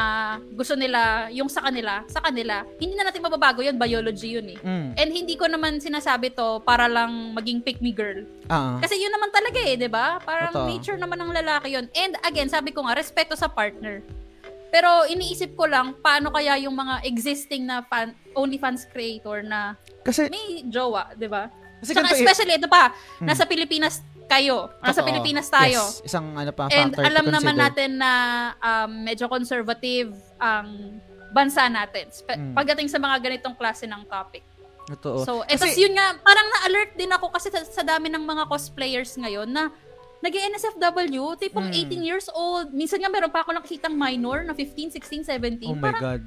gusto nila, yung sa kanila, sa kanila, hindi na natin mababago yun, biology yun eh. Mm. And hindi ko naman sinasabi to para lang maging pick me girl. Oo. Kasi yun naman talaga eh, 'di ba? Parang Totoo. nature naman ng lalaki yun. And again, sabi ko nga, respeto sa partner. Pero iniisip ko lang, paano kaya yung mga existing na fan, OnlyFans creator na Kasi, may jowa, 'di ba? kasi Saka ganito eh- especially ito pa, Hmm. nasa Pilipinas kayo, nasa Totoo. Pilipinas tayo. Yes, isang ano pa, And factor to alam naman natin na um, medyo conservative ang bansa natin spe- Mm. pagdating sa mga ganitong klase ng topic. Totoo. So, Kasi- etos yun nga, parang na-alert din ako kasi sa, sa dami ng mga cosplayers ngayon na nag nsfw tipong Hmm. 18 years old. Minsan nga meron pa ako nakikitang minor na 15, 16, 17. oh my parang, God.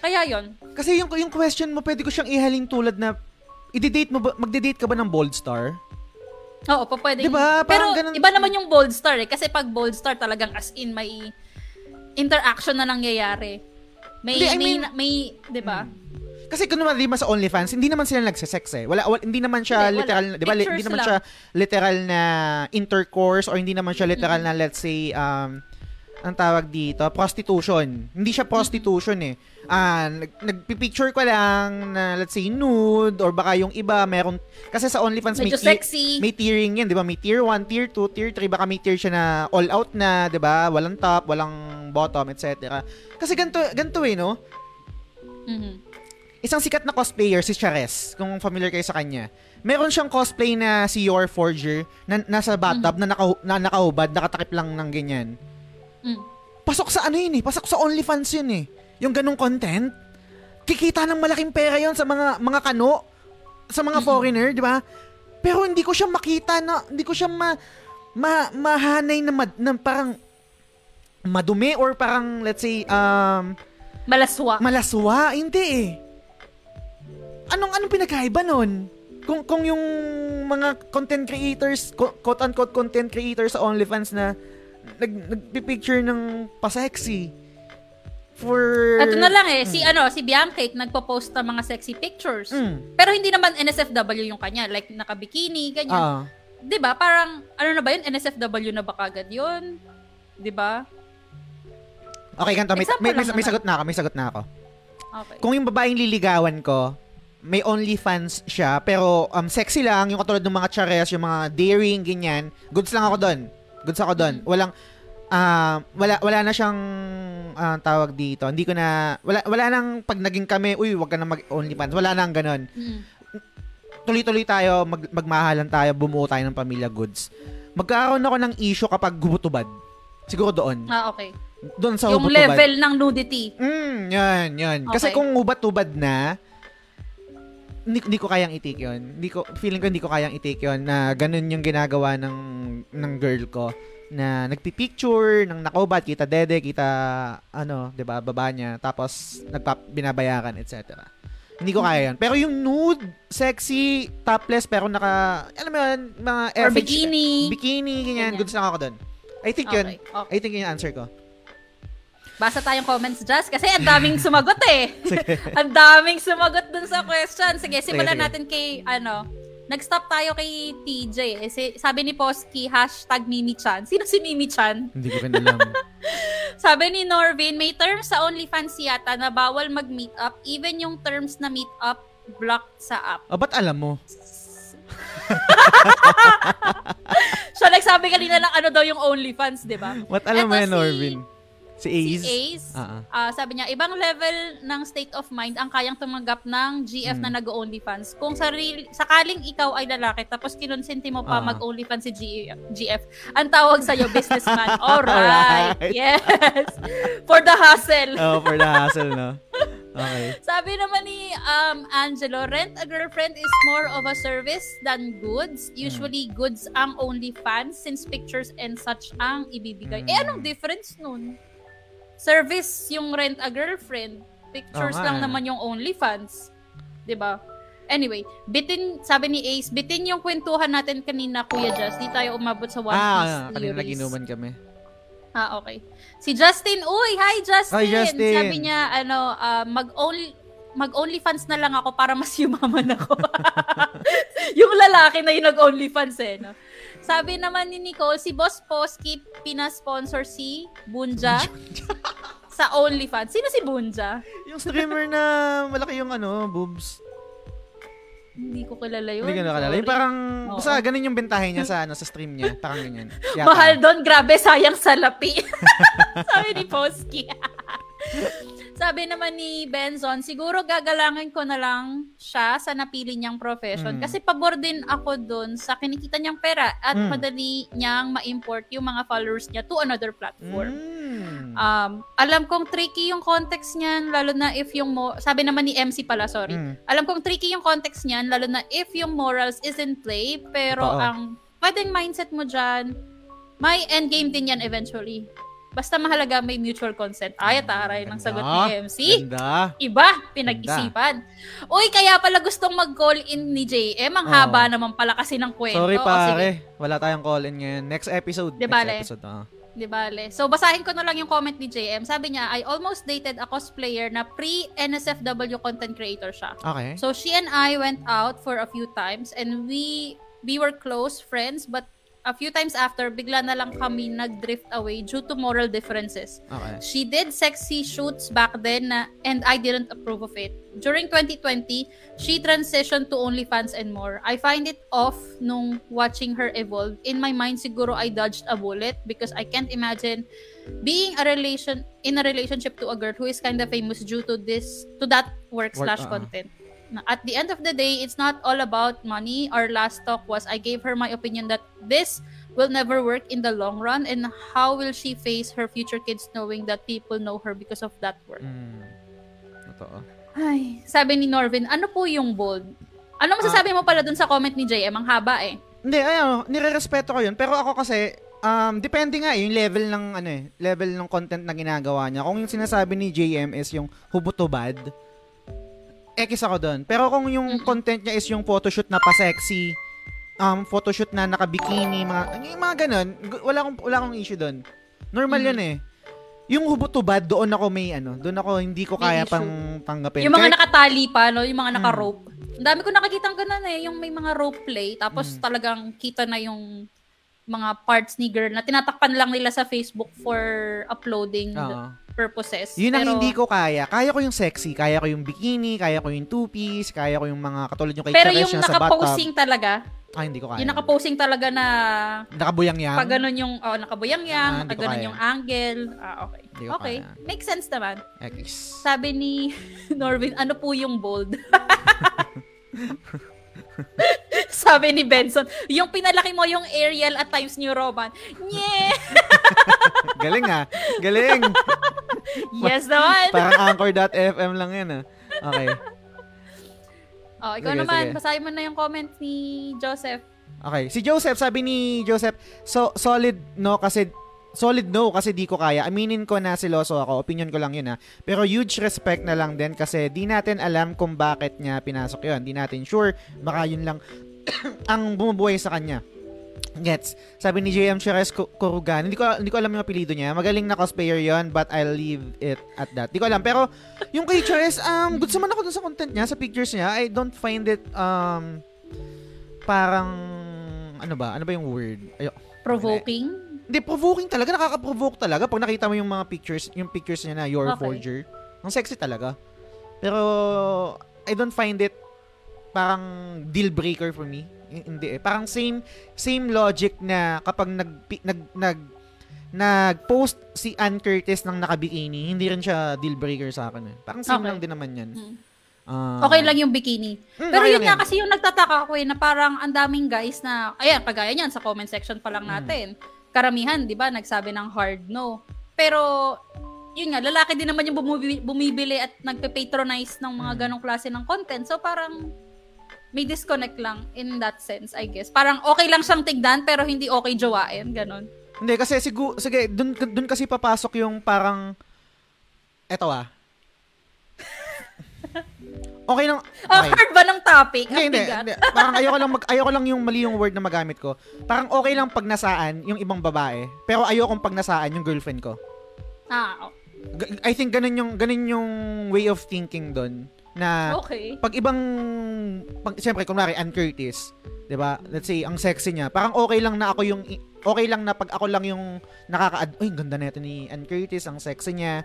Kaya yon Kasi yung, yung question mo, pwede ko siyang ihalin tulad na, i-date mo ba, magde-date ka ba ng bold star? Oo, pa pwede. Diba? Pero ganun- iba naman yung bold star eh. Kasi pag bold star talagang as in may interaction na nangyayari. May, Hindi, I may, mean- Hmm. may, di ba? Kasi kung naman, di ba sa OnlyFans, hindi naman sila nagsisex eh. Wala, wala hindi naman siya Hindi, literal, na- di ba? Hindi naman lang. siya literal na intercourse or hindi naman siya literal na, let's say, um, ang tawag dito, prostitution. Hindi siya prostitution eh. Ah, nag, nagpipicture ko lang na, let's say, nude or baka yung iba, meron, kasi sa OnlyFans may, tier- may tiering yan, di ba? May tier 1, tier 2, tier 3, baka may tier siya na all out na, di ba? Walang top, walang bottom, etc. Kasi ganito, ganito eh, no? Mhm. Isang sikat na cosplayer, si Chares, kung familiar kayo sa kanya. Meron siyang cosplay na si Your Forger na nasa bathtub na, naka, na nakahubad, nakatakip lang ng ganyan. Mm. Pasok sa ano yun eh, pasok sa OnlyFans yun eh. Yung ganong content. Kikita ng malaking pera yon sa mga mga kano, sa mga foreigner, di ba? Pero hindi ko siya makita na, hindi ko siya ma, ma mahanay na, mad, na parang madumi or parang let's say um Malaswa. malaswa, hindi eh. Anong anong pinagkaiba nun? Kung kung yung mga content creators, quote unquote content creators sa OnlyFans na nag nagpi-picture ng pa-sexy for Ito na lang eh, si ano, si Biancate nagpo-post ng mga sexy pictures. Mm. Pero hindi naman NSFW yung kanya, like naka-bikini, ganyan. Ah. 'Di ba? Parang ano na ba 'yun? NSFW na ba kagad 'yun? 'Di ba? okay, ganito. May, Example may, may, may sagot na ako. May sagot na ako. Okay. Kung yung babaeng liligawan ko, may OnlyFans siya, pero um, sexy lang, yung katulad ng mga chares, yung mga daring, ganyan, goods lang ako doon. Goods ako doon. Walang, ah, wala, wala na siyang ah, tawag dito. Hindi ko na, wala, wala nang pag naging kami, uy, wag ka na mag-OnlyFans. Wala nang ganun. Mm. Tuloy-tuloy tayo, mag, magmahalan tayo, bumuo tayo ng pamilya goods. Magkakaroon ako ng issue kapag gubutubad. Siguro doon. Ah, okay. Doon sa yung level ng nudity. Mm, yan, yan. Kasi Okay. kung hubat-tubad na, hindi, hindi ko kayang itik yun. Hindi ko, feeling ko hindi ko kayang itik yun na ganun yung ginagawa ng, ng girl ko na nagpipicture ng nakaubat, kita dede, kita ano, 'di ba, baba niya, tapos nagpa binabayaran, etc. Hindi ko kaya yun. Pero yung nude, sexy, topless, pero naka, alam mo yun, mga Or FH bikini. Bikini, ganyan. Ganyan. Goods lang ako doon. I think yun. Okay, okay. I think yun yung answer ko. Basa tayong comments, Jazz, kasi ang daming sumagot eh. ang daming sumagot dun sa question. Sige, simulan sige. natin kay, ano, nag-stop tayo kay TJ. Eh, sabi ni Posky, hashtag Mimi-chan. Sino si Mimi-chan? Hindi ko alam. Sabi ni Norvin, may terms sa OnlyFans yata na bawal mag-meet up. Even yung terms na meet up, blocked sa app. oh, ba't alam mo? So, nagsabi kanina lang ano daw yung OnlyFans, di ba? What alam mo Eto yan, si- Norvin? Si Ace? Si Ace, ah. ah, sabi niya, ibang level ng state of mind ang kayang tumanggap ng GF Hmm. na nag-OnlyFans. Kung sarili, sakaling ikaw ay lalaki tapos kinonsente mo pa Ah. mag-OnlyFans si G- GF, ang tawag sa'yo, businessman. Alright. Alright. Yes. For the hustle. Oh, for the hassle, no? Okay. Sabi naman ni um, Angelo, rent a girlfriend is more of a service than goods. Usually, Hmm. goods ang OnlyFans since pictures and such ang ibibigay. Eh, Hmm. anong difference nun? Service yung rent a girlfriend. Pictures nga lang naman yung OnlyFans. 'Di ba? Anyway, bitin, sabi ni Ace, bitin yung kwentuhan natin kanina, Kuya Jazz. Di tayo umabot sa One Piece Ah, kanina theories. naginuman kami. Ah, okay. Si Justin, uy, hi Justin. Hi, Justin. Sabi niya, ano, ah, mag-only mag-OnlyFans na lang ako para mas yumaman ako. yung lalaki na yung nag-OnlyFans eh, no? Sabi naman ni Nicole, si Boss Posky pina-sponsor si Bunja sa OnlyFans. Sino si Bunja? Yung streamer na malaki yung ano, boobs. Hindi ko kilala yun. Hindi nakalala. Sorry. Yung parang, Oo. basta ganun yung bentahe niya sa, ano, sa stream niya. Parang ganyan. Yata. Mahal doon, grabe, sayang sa lapi. Sabi ni Posky. Sabi naman ni Benson, siguro gagalangin ko na lang siya sa napili niyang profession. Mm. Kasi pabor din ako doon sa kinikita niyang pera at Mm. madali niyang ma-import yung mga followers niya to another platform. Mm. Um, alam kong tricky yung context niyan, lalo na if yung, mo- sabi naman ni MC pala, sorry. Mm. Alam kong tricky yung context niyan, lalo na if yung morals is in play, pero Totoo. ang pwedeng mindset mo dyan, may endgame din yan eventually. Basta mahalaga may mutual consent. Ay, taray ng sagot ni MC. Ganda. Iba, pinag-isipan. Uy, kaya pala gustong mag-call in ni JM. Ang Oo. haba naman pala kasi ng kwento. Sorry O, pare. Wala tayong call-in ngayon. Next episode. Di Next bale. episode, ah. Di bale. So, basahin ko na lang yung comment ni JM. Sabi niya, I almost dated a cosplayer na pre-NSFW content creator siya. Okay. So she and I went out for a few times and we we were close friends but a few times after, bigla na lang kami nag-drift away due to moral differences. Okay. She did sexy shoots back then na, and I didn't approve of it. During 2020, she transitioned to OnlyFans and more. I find it off nung watching her evolve. In my mind, siguro I dodged a bullet because I can't imagine being a relation in a relationship to a girl who is kind of famous due to this to that work Work, slash uh-uh. content. At the end of the day, it's not all about money. Our last talk was I gave her my opinion that this will never work in the long run and how will she face her future kids knowing that people know her because of that work. Mm. Totoo. Ay, sabi ni Norvin, ano po yung bold? Ano masasabi mo pala dun sa comment ni JM? Ang haba eh. Hindi, ayun, nire-respeto ko yun. Pero ako kasi, um, depende nga eh, yung level ng, ano eh, level ng content na ginagawa niya. Kung yung sinasabi ni JM is yung hubutubad, ekis ako doon. Pero kung yung content niya is yung photoshoot na pa-sexy, um, photoshoot na naka-bikini, mga, yung mga ganun, wala akong, wala akong issue doon. Normal Mm. yun eh. Yung hubutubad, doon ako may ano, doon ako hindi ko kaya pang tanggapin. Yung mga Kahit- nakatali pa, no? Yung mga Mm. naka-rope. Ang dami ko nakikita ganun eh. Yung may mga rope play. Tapos Mm. talagang kita na yung mga parts ni girl na tinatakpan lang nila sa Facebook for uploading Oo. Purposes. Yun ang Pero- hindi ko kaya. Kaya ko yung sexy, kaya ko yung bikini, kaya ko yung two-piece, kaya ko yung mga katulad yung kay Pero yung nakaposing talaga, Ah, hindi ko kaya. yung nakaposing talaga na Nakabuyang yan. pag ganun yung, oh, nakabuyang-yang, Ah, pag ganun kaya. yung angle. Ah, okay. Hindi ko Okay. kaya. Makes sense naman. X. Sabi ni Norvin, ano po yung bold? Sabi ni Benson, yung pinalaki mo yung Ariel at Times New Roman. Nye! Galing ah. Galing. yes naman. Parang anchor.fm lang yan ah. Okay. Oh, ikaw Sige, naman, sige. basahin mo na yung comment ni Joseph. Okay. Si Joseph, sabi ni Joseph, so solid no kasi solid no kasi di ko kaya. Aminin ko na siloso ako. Opinion ko lang yun ha. Pero huge respect na lang din kasi di natin alam kung bakit niya pinasok yun. Di natin sure. Baka yun lang ang bumubuhay sa kanya. Gets. Sabi ni JM Cheres Kurugan, hindi ko hindi ko alam yung apelyido niya. Magaling na cosplayer 'yon, but I'll leave it at that. Hindi ko alam pero yung kay Cheres, um good naman ako dun sa content niya, sa pictures niya. I don't find it um parang ano ba? Ano ba yung word? Ayo. Provoking. Hindi provoking talaga, nakaka-provoke talaga pag nakita mo yung mga pictures, yung pictures niya na your Okay. forger. Ang sexy talaga. Pero I don't find it parang deal breaker for me. Hindi eh. Parang same same logic na kapag nag nag nag nag-post si Ann Curtis ng nakabikini, hindi rin siya deal breaker sa akin eh. Parang same Okay. lang din naman 'yan. Mm. Ah, Okay lang yung bikini. mm, Pero okay yun nga, kasi yung nagtataka ako eh, na parang ang daming guys na, ayan, kagaya niyan, sa comment section pa Mm. lang natin. Karamihan, di ba, nagsabi ng hard no. Pero, yun nga, lalaki din naman yung bumibili, bumibili at nagpe-patronize ng mga Mm. ganong klase ng content. So, parang, may disconnect lang in that sense, I guess. Parang okay lang siyang tignan, pero hindi okay jowain, ganon. Hindi kasi siguro sige dun dun kasi papasok yung parang eto ah. Okay lang. Ang Okay. hard ba ng topic? Hindi, hindi, hindi. Parang ayoko lang mag ayoko lang yung mali yung word na magamit ko. Parang okay lang pag nasaan yung ibang babae, pero ayoko pag nasaan yung girlfriend ko. Ah, G- I think ganun yung ganun yung way of thinking doon na okay. pag ibang pag siyempre kunwari Ann Curtis, 'di ba? Let's say ang sexy niya. Parang okay lang na ako yung okay lang na pag ako lang yung nakaka Uy, ganda nito ni Ann Curtis, ang sexy niya.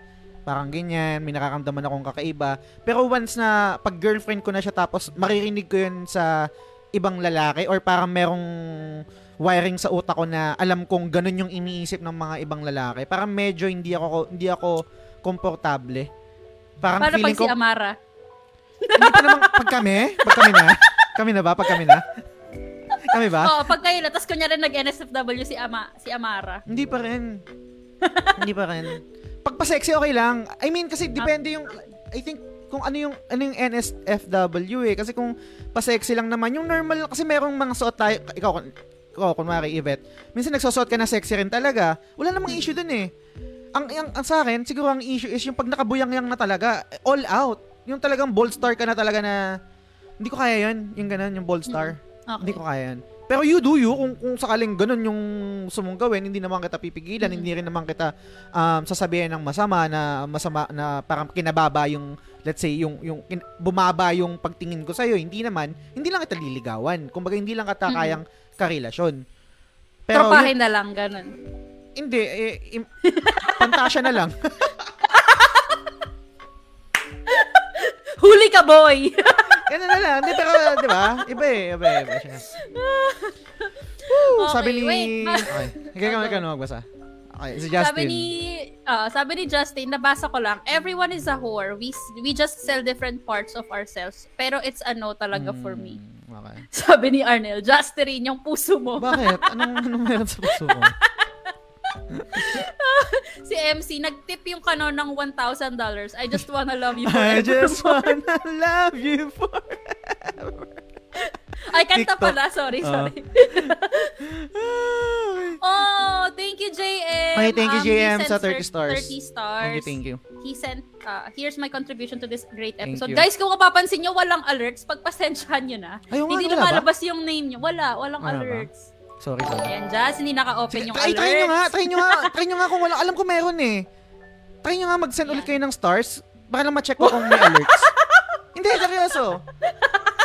Parang ganyan, may nakakamdaman akong kakaiba. Pero once na pag girlfriend ko na siya tapos maririnig ko 'yun sa ibang lalaki or parang merong wiring sa utak ko na alam kong ganun yung iniisip ng mga ibang lalaki. Parang medyo hindi ako hindi ako komportable. Parang Paano feeling pag ko si Amara? hindi pa naman, pag kami, pag kami na, kami na ba, pag kami na? Kami ba? Oo, pag kayo na, tapos kunyari nag-NSFW si, Ama, si Amara. Hindi pa rin. hindi pa rin. Pag pa-sexy, okay lang. I mean, kasi depende yung, I think, kung ano yung, ano yung NSFW eh. Kasi kung pa-sexy lang naman, yung normal, kasi merong mga suot tayo, ikaw, ikaw, kunwari, Yvette, minsan nagsusuot ka na sexy rin talaga. Wala namang issue dun eh. Ang, ang, ang sa akin, siguro ang issue is yung pag nakabuyang-yang na talaga, all out. Yung talagang bold star ka na talaga na, hindi ko kaya yan, yung ganun, yung bold star. Okay. Hindi ko kaya yan. Pero you do you, kung, kung sakaling ganun yung gusto mong gawin, hindi naman kita pipigilan, Mm. hindi rin naman kita um, sasabihin ng masama na masama na parang kinababa yung let's say yung yung kin- bumaba yung pagtingin ko sa hindi naman hindi lang kita liligawan kumbaga hindi lang kita Mm. kayang karelasyon Pero Tropahin yun- na lang, ganun. hindi, eh, im- pantasya na lang. Huli ka, boy! Ganun na lang. Hindi, pero, di ba? Iba eh, iba eh, iba siya. Woo, Okay, sabi ni... wait. Okay. Ikaw, ikaw na magbasa. Okay, si Justin. Sabi ni ah, sabi ni Justin, nabasa ko lang, everyone is a whore. We we just sell different parts of ourselves. Pero it's a no talaga for me. Hmm, Okay. Sabi ni Arnel, Justin yung puso mo. Bakit? Anong, anong meron sa puso ko? si MC, nag-tip yung kanon ng $1,000. I just wanna love you I forever. just wanna love you forever. Ay, kanta TikTok. pala. Sorry, Ah. sorry. oh, thank you, JM. Okay, thank you, Um, JM, sent sa 30 thir- stars. 30 stars. Thank you, thank you. He sent, uh, here's my contribution to this great episode. Guys, kung mapapansin nyo, walang alerts. Pagpasensyahan nyo na. Ay, hindi lumalabas yung name nyo. Wala, walang Wala ba? Sorry, sorry. Ayan, Jazz, hindi naka-open yung try, alerts. try nyo nga, try nyo nga, try nyo nga kung wala. Alam ko meron eh. Try nyo nga mag-send ulit kayo ng stars para lang ma-check ko kung may alerts. Hindi, seryoso.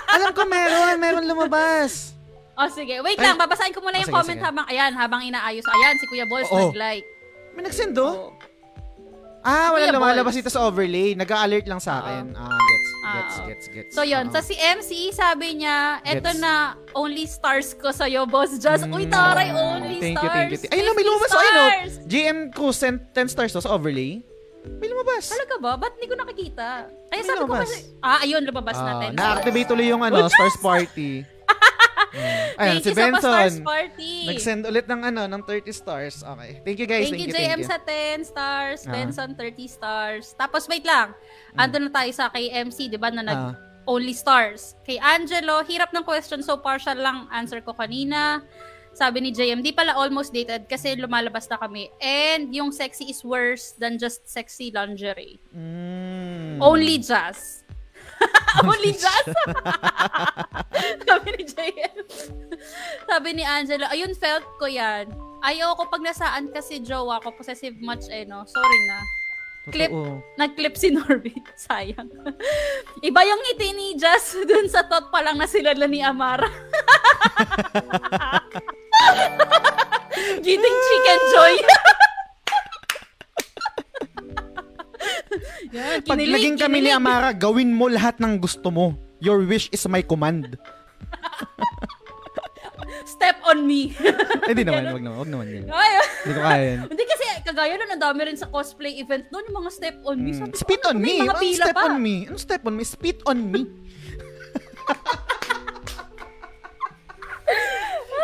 Alam ko meron, meron lumabas. Oh, sige. Wait Ay. lang, babasahin ko muna Ah, yung sige, comment sige. habang, ayan, habang inaayos. Ayan, si Kuya Balls Oo. nag-like. May nag-send do? Oh. Ah, wala lumalabas dito sa overlay. Nag-alert lang sa akin. Ah, gets, Ah, gets, oo. gets, gets. So, yun. Oo. Sa si MC, sabi niya, eto na, only stars ko sa'yo, boss. Just, uy, taray, only Mm, Thank stars. thank you. thank you. Ayun may 50 lumabas. Ayun no. GM Cruz sent 10 stars to sa overlay. May lumabas. Talaga ba? Ba't hindi ko nakikita? Ay, May sabi ko lumabas. kasi, ah, ayun, lumabas Ah, natin. na-activate tuloy yung ano, Stars Party. Mm. Ayan, Thank si you sa pa-stars Benson. party. Nag-send ulit ng ano, ng 30 stars. Okay. Thank you guys. Thank, Thank, you, JM thank you. sa 10 stars, Ah. Benson 30 stars. Tapos wait lang. Ando na tayo sa kay MC, 'di ba, na nag Ah. only stars. Kay Angelo, hirap ng question so partial lang answer ko kanina. Sabi ni JM, di pala almost dated kasi lumalabas na kami. And yung sexy is worse than just sexy lingerie. Mm. Only jazz. Only jazz? Sabi ni JM. Sabi ni Angelo, ayun, felt ko yan. Ayaw ko pag nasaan kasi jowa ko, possessive much eh, no? Sorry na. Clip. Totoo. Nag-clip si Norby. Sayang. Iba yung ngiti ni Jazz dun sa tot pa lang na sila ni Amara. Giting chicken joy. Yan, Pag kinilig, naging kami ni. Amara, gawin mo lahat ng gusto mo. Your wish is my command. Step on me. Eh, di naman. Wag naman. Wag naman yun. Ay, Hindi ko kaya yun. Hindi kasi kagaya nun, ang dami rin sa cosplay event noon, yung mga step on me. Mm. Sabi ko, Spit on may me. mga pila step pa. on me? Anong step on me? Spit on me.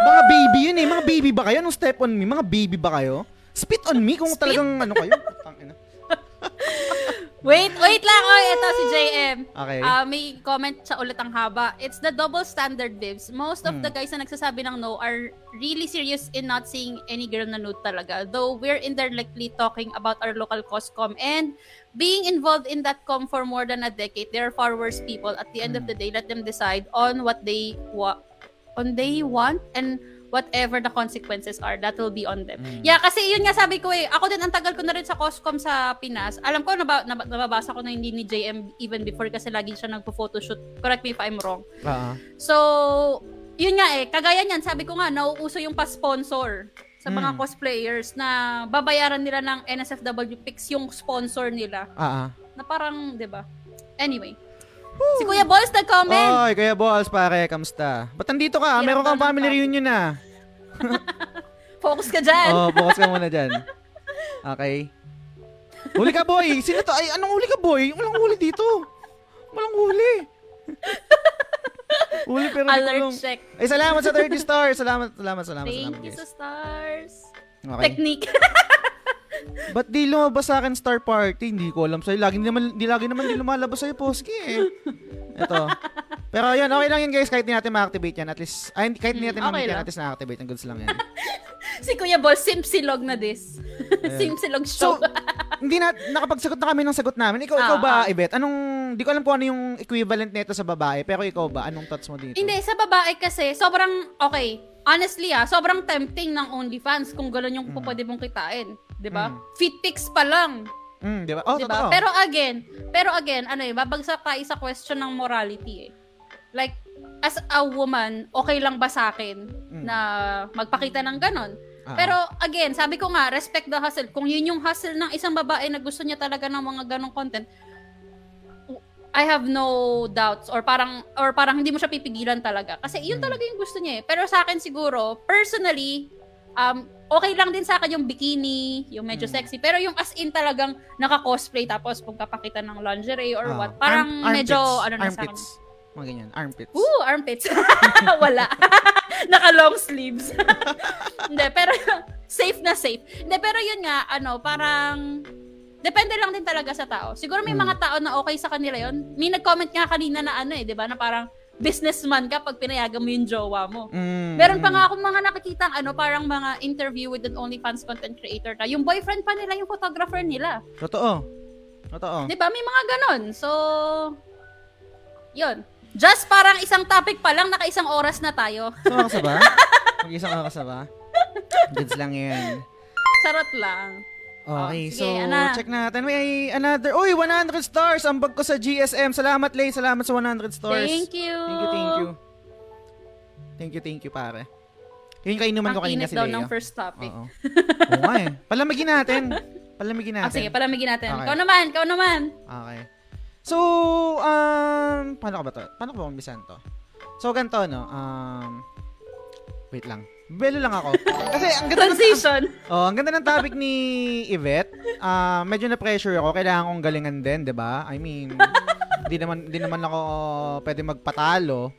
mga baby yun eh. Mga baby ba kayo? Anong step on me? Mga baby ba kayo? Spit on me kung Spit? talagang ano kayo. Wait, wait lang. Oh, ito si JM. Okay. Ah, may comment siya ulit ang haba. It's the double standard, Bibs. Most of Hmm. the guys na nagsasabi ng no are really serious in not seeing any girl na nude talaga. Though we're indirectly talking about our local coscom and being involved in that com for more than a decade, they're far worse people. At the end of Hmm. the day, let them decide on what they wa- on they want and whatever the consequences are, that will be on them. Mm. Yeah, kasi yun nga sabi ko eh, ako din ang tagal ko na rin sa Coscom sa Pinas. Alam ko, naba, nab- nababasa ko na hindi ni JM even before kasi lagi siya nagpo-photoshoot. Correct me if I'm wrong. Ah. So, yun nga eh, kagaya niyan, sabi ko nga, nauuso yung pa-sponsor sa mga Mm. cosplayers na babayaran nila ng NSFW Pix yung sponsor nila. Ah. Na parang, di ba? Anyway. Si Kuya Balls nag-comment. Oy, Kuya Balls, pare, kamusta? Ba't nandito ka? Hirap Meron kang family topic. reunion na. Focus ka dyan. Oh, focus ka muna dyan. Okay. Huli ka, boy! Sino to? Ay, anong huli ka, boy? Walang huli dito. Walang huli. huli pero di ko Alert lang. check. Ay, salamat sa 30 stars. Salamat, salamat, salamat, Thank salamat, you guys. sa stars. Okay. Technique. Ba't di lumabas sa akin star party? Hindi ko alam sa'yo. Lagi naman, di lagi naman di lumalabas sa'yo, Poski eh. Ito. Pero yun, okay lang yun guys. Kahit hindi natin ma-activate yan. At least, ay, kahit hindi natin Mm, okay yan, lang. at least na-activate. Ang goods lang yan. si Kuya Balls, simpsilog na this. simpsilog show. So, hindi na, nakapagsagot na kami ng sagot namin. Ikaw, Ah, ikaw ba, ah. Yvette? Anong, di ko alam kung ano yung equivalent nito sa babae. Pero ikaw ba, anong thoughts mo dito? Hindi, sa babae kasi, sobrang, okay, honestly ah, sobrang tempting ng OnlyFans kung gano'n yung Mm. pwede mong kitain. 'di ba? Mm. Fit pics pa lang, Mm, di ba? Oh, 'di totoo. ba? Pero again, pero again, ano eh, babagsak tayo sa question ng morality eh. Like, as a woman, okay lang ba sa akin na magpakita ng ganon. Ah. Pero again, sabi ko nga, respect the hustle. Kung yun yung hustle ng isang babae na gusto niya talaga ng mga ganong content, I have no doubts or parang or parang hindi mo siya pipigilan talaga kasi yun Hmm. talaga yung gusto niya eh. Pero sa akin siguro, personally, um okay lang din sa akin yung bikini, yung medyo Hmm. sexy, pero yung as in talagang naka-cosplay tapos pagpapakita ng lingerie or Ah. what, parang Arm- medyo armpits. ano na sa akin. Mga ganyan, armpits. Ooh, armpits. Wala. Naka long sleeves. Hindi, pero safe na safe. Hindi, pero yun nga, ano, parang depende lang din talaga sa tao. Siguro may Hmm. mga tao na okay sa kanila yon. May nag-comment nga kanina na ano eh, 'di ba? Na parang businessman ka pag pinayagan mo yung jowa mo. Mm, Meron pa nga akong mga nakikita ano, parang mga interview with an OnlyFans content creator na yung boyfriend pa nila yung photographer nila. Totoo. Totoo. 'Di ba? May mga ganon. So, yun. Just parang isang topic pa lang, naka-isang oras na tayo. Isang oras na ba? Mag-isang oras na ba? Goods lang yan. Charot lang. Okay, Oh, so sige, Ana. check natin. May another, uy, 100 stars! Ang bag ko sa GSM. Salamat, Lay. Salamat sa 100 stars. Thank you. Thank you, thank you. Thank you, thank you, pare. Yun yung kainuman ko Ang kanina init si daw Leo. ng first topic. Oo. Oo nga eh. Palamigin natin. Palamigin Ah, natin. sige, palamigin natin. Okay. Ikaw naman, ikaw naman. Okay. So, um, paano ko ba to? Paano ko ba umbisan to? So, ganito, no? Um, wait lang. Belo lang ako. Kasi, ang ganda ng, Transition. oh, ang ganda ng topic ni Yvette. Ah, medyo na-pressure ako. Kailangan kong galingan din, di ba? I mean, hindi naman, hindi naman ako pwede magpatalo.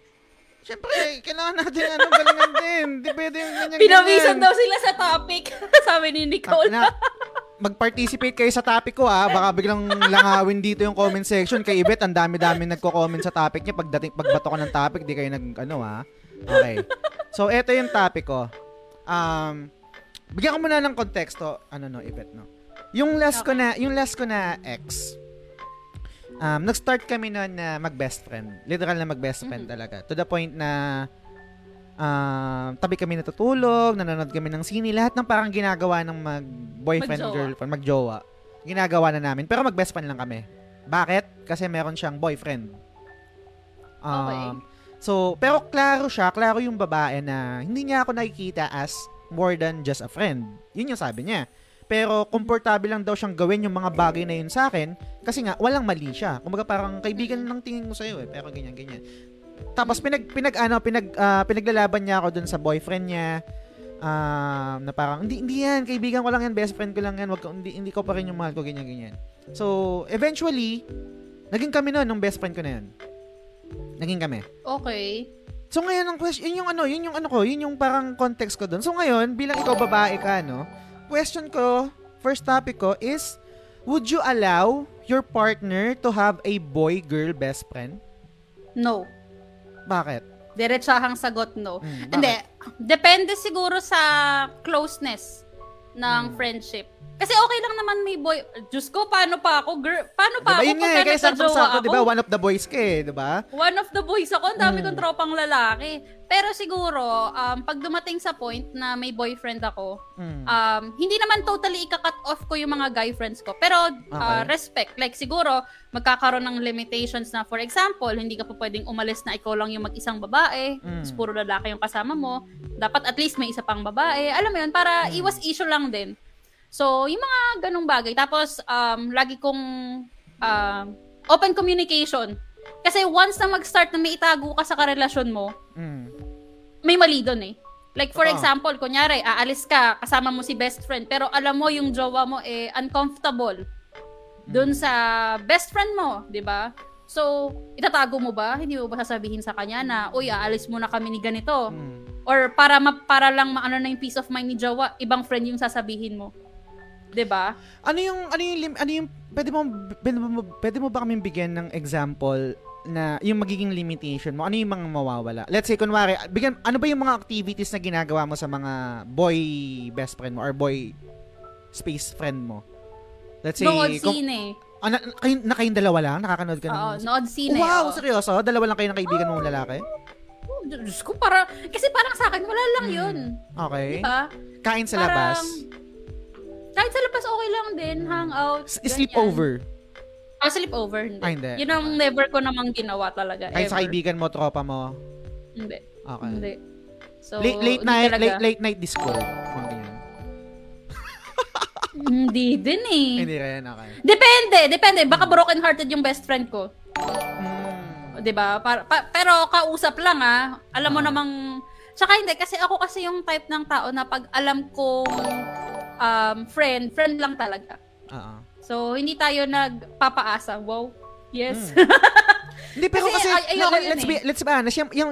Siyempre, kailangan natin ano, galingan din. Di pwede yung ganyan Pinawisan daw sila sa topic. Sabi ni Nicole. na, mag-participate kayo sa topic ko ha. Baka biglang langawin dito yung comment section. Kay Ibet, ang dami-dami nagko-comment sa topic niya. Pagdating, pagbato ko ng topic, di kayo nag, ano ha. Okay. So, eto yung topic ko. Um, bigyan ko muna ng konteksto. Ano no, Ibet, no? Yung last ko na, yung last ko na ex, um, nag-start kami noon na mag-best friend. Literal na mag-best friend Mhm. talaga. To the point na um, tabi kami natutulog, nanonood kami ng sine, lahat ng parang ginagawa ng mag-boyfriend, Magjowa. girlfriend, magjowa. Ginagawa na namin. Pero mag-best friend lang kami. Bakit? Kasi meron siyang boyfriend. Um, Okay. So, pero klaro siya, klaro yung babae na hindi niya ako nakikita as more than just a friend. Yun yung sabi niya. Pero komportable lang daw siyang gawin yung mga bagay na yun sa akin kasi nga walang mali siya. Kumbaga parang kaibigan lang tingin ko sa iyo eh, pero ganyan ganyan. Tapos pinag pinag ano, pinag ah, pinaglalaban niya ako dun sa boyfriend niya. Um, na parang hindi hindi yan, kaibigan ko lang yan, best friend ko lang yan, wag ka, hindi, hindi ko pa rin yung mahal ko ganyan ganyan. So, eventually, naging kami noon nung best friend ko na yun. Naging kami. Okay. So ngayon ang question, yun yung ano, yun yung ano ko, yun yung parang context ko doon. So ngayon, bilang ikaw babae ka, no? Question ko, first topic ko is, would you allow your partner to have a boy-girl best friend? No. Bakit? Diretsahang sagot no. Hmm, Hindi. Depende siguro sa closeness ng Hmm. friendship. Kasi okay lang naman may boy. Diyos ko, paano pa ako? Girl, paano pa Diba ako yun nga eh, kaya nagka-jowa sakto-sakto, ako? di ba? One of the boys ka eh, di ba? One of the boys ako, ang dami Mm. kong tropang lalaki. Pero siguro, um, pag dumating sa point na may boyfriend ako, Mm. um, hindi naman totally ika-cut off ko yung mga guy friends ko. Pero uh, Okay. respect. Like siguro, magkakaroon ng limitations na for example, hindi ka pa pwedeng umalis na ikaw lang yung mag-isang babae. Mm. tapos puro lalaki yung kasama mo. Dapat at least may isa pang babae. Alam mo yun, para Mm. iwas issue lang din. So, yung mga ganong bagay. Tapos, um, lagi kong um, open communication. Kasi once na mag-start na may itago ka sa karelasyon mo, Mm. may mali doon eh. Like for Oo. example, kunyari, aalis ka, kasama mo si best friend, pero alam mo yung jowa mo eh uncomfortable doon sa best friend mo, 'di ba? So, itatago mo ba? Hindi mo ba sasabihin sa kanya na, "Uy, aalis muna kami ni ganito." Mm. Or para ma- para lang maano na yung peace of mind ni jowa, ibang friend yung sasabihin mo. 'Di ba? Ano yung, ano yung, lim- ano yung, pwede mo, pwede mo, pwede mo ba kami bigyan ng example na yung magiging limitation mo? Ano yung mga mawawala? Let's say, kunwari, bigyan, ano ba yung mga activities na ginagawa mo sa mga boy best friend mo or boy space friend mo? Let's say, Nood kung, sine. ah, na, kayo, na kayong dalawa lang? Nakakanood ka Oo, ng... nood sine. wow, oo. seryoso? Dalawa lang kayo ng kaibigan mong lalaki? Diyos ko, para, kasi parang sa akin, wala lang Hmm. yun. Okay. Di ba? Kain sa Parang, labas? Kahit sa labas, okay lang din. Hangout. S-. Sleepover? Ah, sleepover. Hindi. Ah, hindi. Yun ang never ko namang ginawa talaga. Kahit sa ever. kaibigan mo, tropa mo? Hindi. Okay. Hindi. So, late, late night, talaga. late, late night Discord. Mga ganyan. Hindi din eh. Hindi rin, okay. Depende, depende. Baka broken hearted yung best friend ko. Mm. 'Di ba? Para, pa- pero kausap lang ah. Alam mo Ah. namang Tsaka hindi kasi ako kasi yung type ng tao na pag alam kong um, friend, friend lang talaga. Oo. So hindi tayo nagpapaasa. Wow. Yes. Hindi, pero Kasi, kasi, ay- yun let's, eh. be, let's be honest, yung, yung,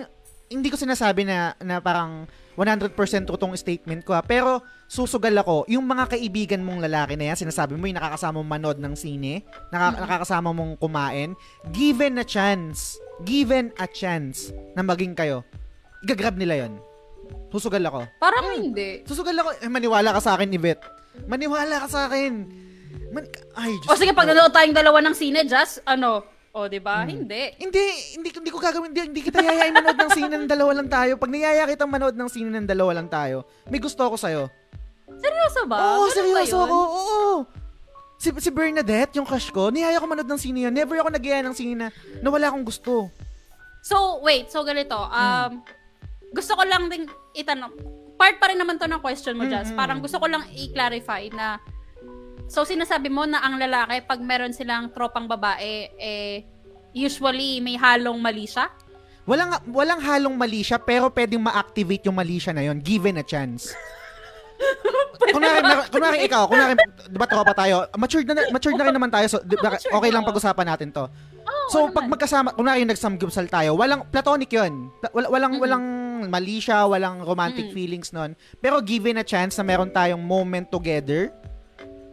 hindi ko sinasabi na, na parang 100% totong statement ko ha, pero susugal ako, yung mga kaibigan mong lalaki na yan, sinasabi mo yung nakakasama mong manood ng sine, naka, Mm-hmm. nakakasama mong kumain, given a chance, given a chance na maging kayo, igagrab nila yon Susugal ako. Parang hindi. Susugal ako. Eh, maniwala ka sa akin, Yvette. Maniwala ka sa akin. Man, ay, Diyos O sige, pag nanood tayong dalawa ng sine, just ano, o di ba? Hmm. Hindi. Hindi, hindi, hindi ko gagawin. Hindi, hindi kita yayain manood ng sine ng dalawa lang tayo. Pag niyaya kitang manood ng sine ng dalawa lang tayo, may gusto ako sa'yo. Seryoso ba? Oo, Ganun seryoso ba yun? ako. Oo. Si, si Bernadette, yung crush ko, niyaya ko manood ng sine yun. Never ako nag ng sine na, na wala akong gusto. So, wait. So, ganito. Um, Gusto ko lang din itanong. Part pa rin naman to ng question mo, Jazz. Mm, mm. Parang gusto ko lang i-clarify na So, sinasabi mo na ang lalaki, pag meron silang tropang babae, eh, usually may halong mali siya? Walang, walang halong mali siya, pero pwedeng ma-activate yung mali siya na yun, given a chance. Kunwari, mer- kunwari ikaw, kunwari, di ba tropa tayo, matured na, matured na rin naman tayo, so, di ba, matured okay lang pag-usapan natin to. So, ano pag naman. magkasama, kunwari nagsamgupsal tayo, walang, platonic yun. Wala- walang, Mhm. walang mali siya, walang romantic Mhm. feelings nun. Pero given a chance na meron tayong moment together,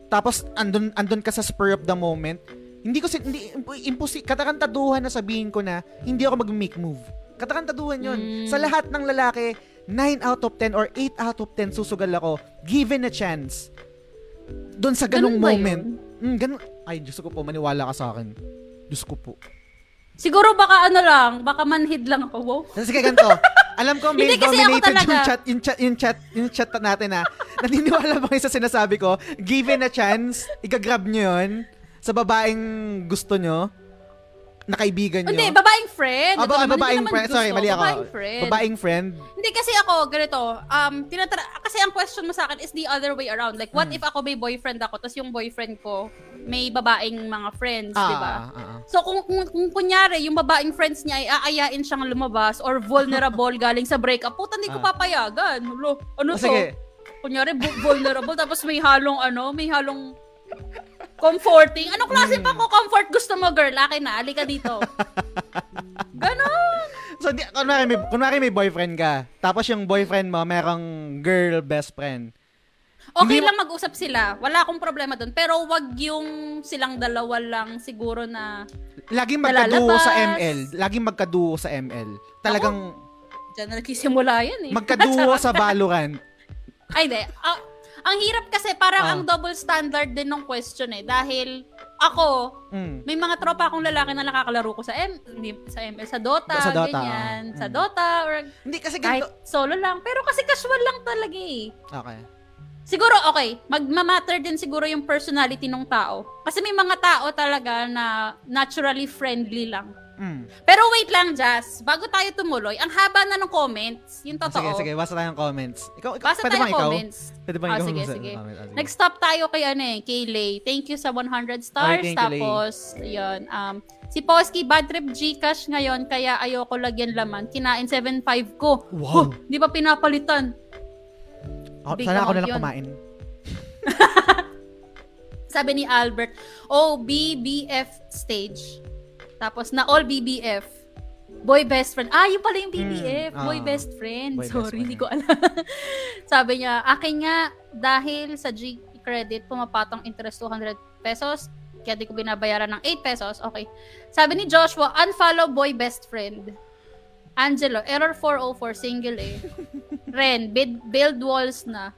tapos andun, andun ka sa spur of the moment, hindi ko, si- hindi, imposi, katakantaduhan na sabihin ko na, hindi ako mag-make move. Katakantaduhan yun. Mm. Sa lahat ng lalaki, 9 out of 10 or 8 out of 10 susugal ako, given a chance. Doon sa ganung Ganun moment. Mm, ganun. Ay, Diyos ko po, maniwala ka sa akin. Diyos ko po. Siguro baka ano lang, baka manhid lang ako. Wow. Sige, ganito. Alam ko ako dominated yung chat, yung chat, yung chat, yung chat natin ha. Naniniwala ba kayo sa sinasabi ko? Given a chance, igagrab nyo yun sa babaeng gusto nyo, na kaibigan nyo. Hindi, babaeng friend. Ah, Ito ba- naman, hindi babaeng friend. gusto. Sorry, mali ako. Babaeng friend. Babaeng friend. Hindi kasi ako, ganito, um, tinatara, kasi ang question mo sa akin is the other way around. Like, what Hmm. if ako may boyfriend ako, tapos yung boyfriend ko, may babaeng mga friends, Ah, di ba? ah, ah, ah. So, kung, kung, kung kunyari, yung babaeng friends niya ay aayain siyang lumabas or vulnerable galing sa breakup, puta, hindi ko Ah. papayagan. Lo, ano Oh, to? sige. Kunyari, bu- vulnerable, tapos may halong, ano, may halong comforting. Ano klase Hmm. pa ko comfort gusto mo, girl? Akin na, alika dito. Ganon. So, di, kunwari, may, kunwari may boyfriend ka, tapos yung boyfriend mo, merong girl best friend. Okay Hindi lang mag-usap sila. Wala akong problema doon. Pero wag yung silang dalawa lang siguro na Laging magkaduo Nalalabas. sa ML. Laging magkaduo sa ML. Talagang dyan na nagsisimula yan eh. magkaduo sa Valorant. Ay, di. Ah, ang hirap kasi parang Ah. ang double standard din ng question eh. Dahil ako, Mm. may mga tropa akong lalaki na nakakalaro ko sa M, hindi, sa ML, sa Dota, Sa Dota, ganyan. ah. Sa Mm. Dota, or Hindi kasi kahit ganito. solo lang. Pero kasi casual lang talaga eh. Okay. Siguro, okay, magmamatter din siguro yung personality ng tao. Kasi may mga tao talaga na naturally friendly lang. Mm. Pero wait lang, Jazz. Bago tayo tumuloy, ang haba na ng comments. Yung Ah, totoo. Sige, sige. Basa tayo ng comments. Ikaw, ikaw Basa pwede tayo ikaw? comments. Pwede bang Ah, ikaw? sige, sige. comment? Ah, sige. Nag-stop tayo kay ano eh, kay Lay. Thank you sa 100 stars. Ay, you, Lay. Tapos, yun. Um, si Posky, bad trip Gcash ngayon, kaya ayoko lagyan laman. Kinain 7.5 ko. Wow. Huh, di ba pinapalitan? Ako, big sana ako na lang yun. kumain. Sabi ni Albert, oh, BBF stage. Tapos na all BBF. Boy best friend. Ah, yun pala yung BBF. Mm, boy ah. best friend. Boy best Sorry, friend. hindi ko alam. Sabi niya, akin nga, dahil sa G credit, pumapatong interest 200 pesos. Kaya di ko binabayaran ng 8 pesos. Okay. Sabi ni Joshua, unfollow boy best friend. Angelo, error 404, single eh. Ren, build, build walls na.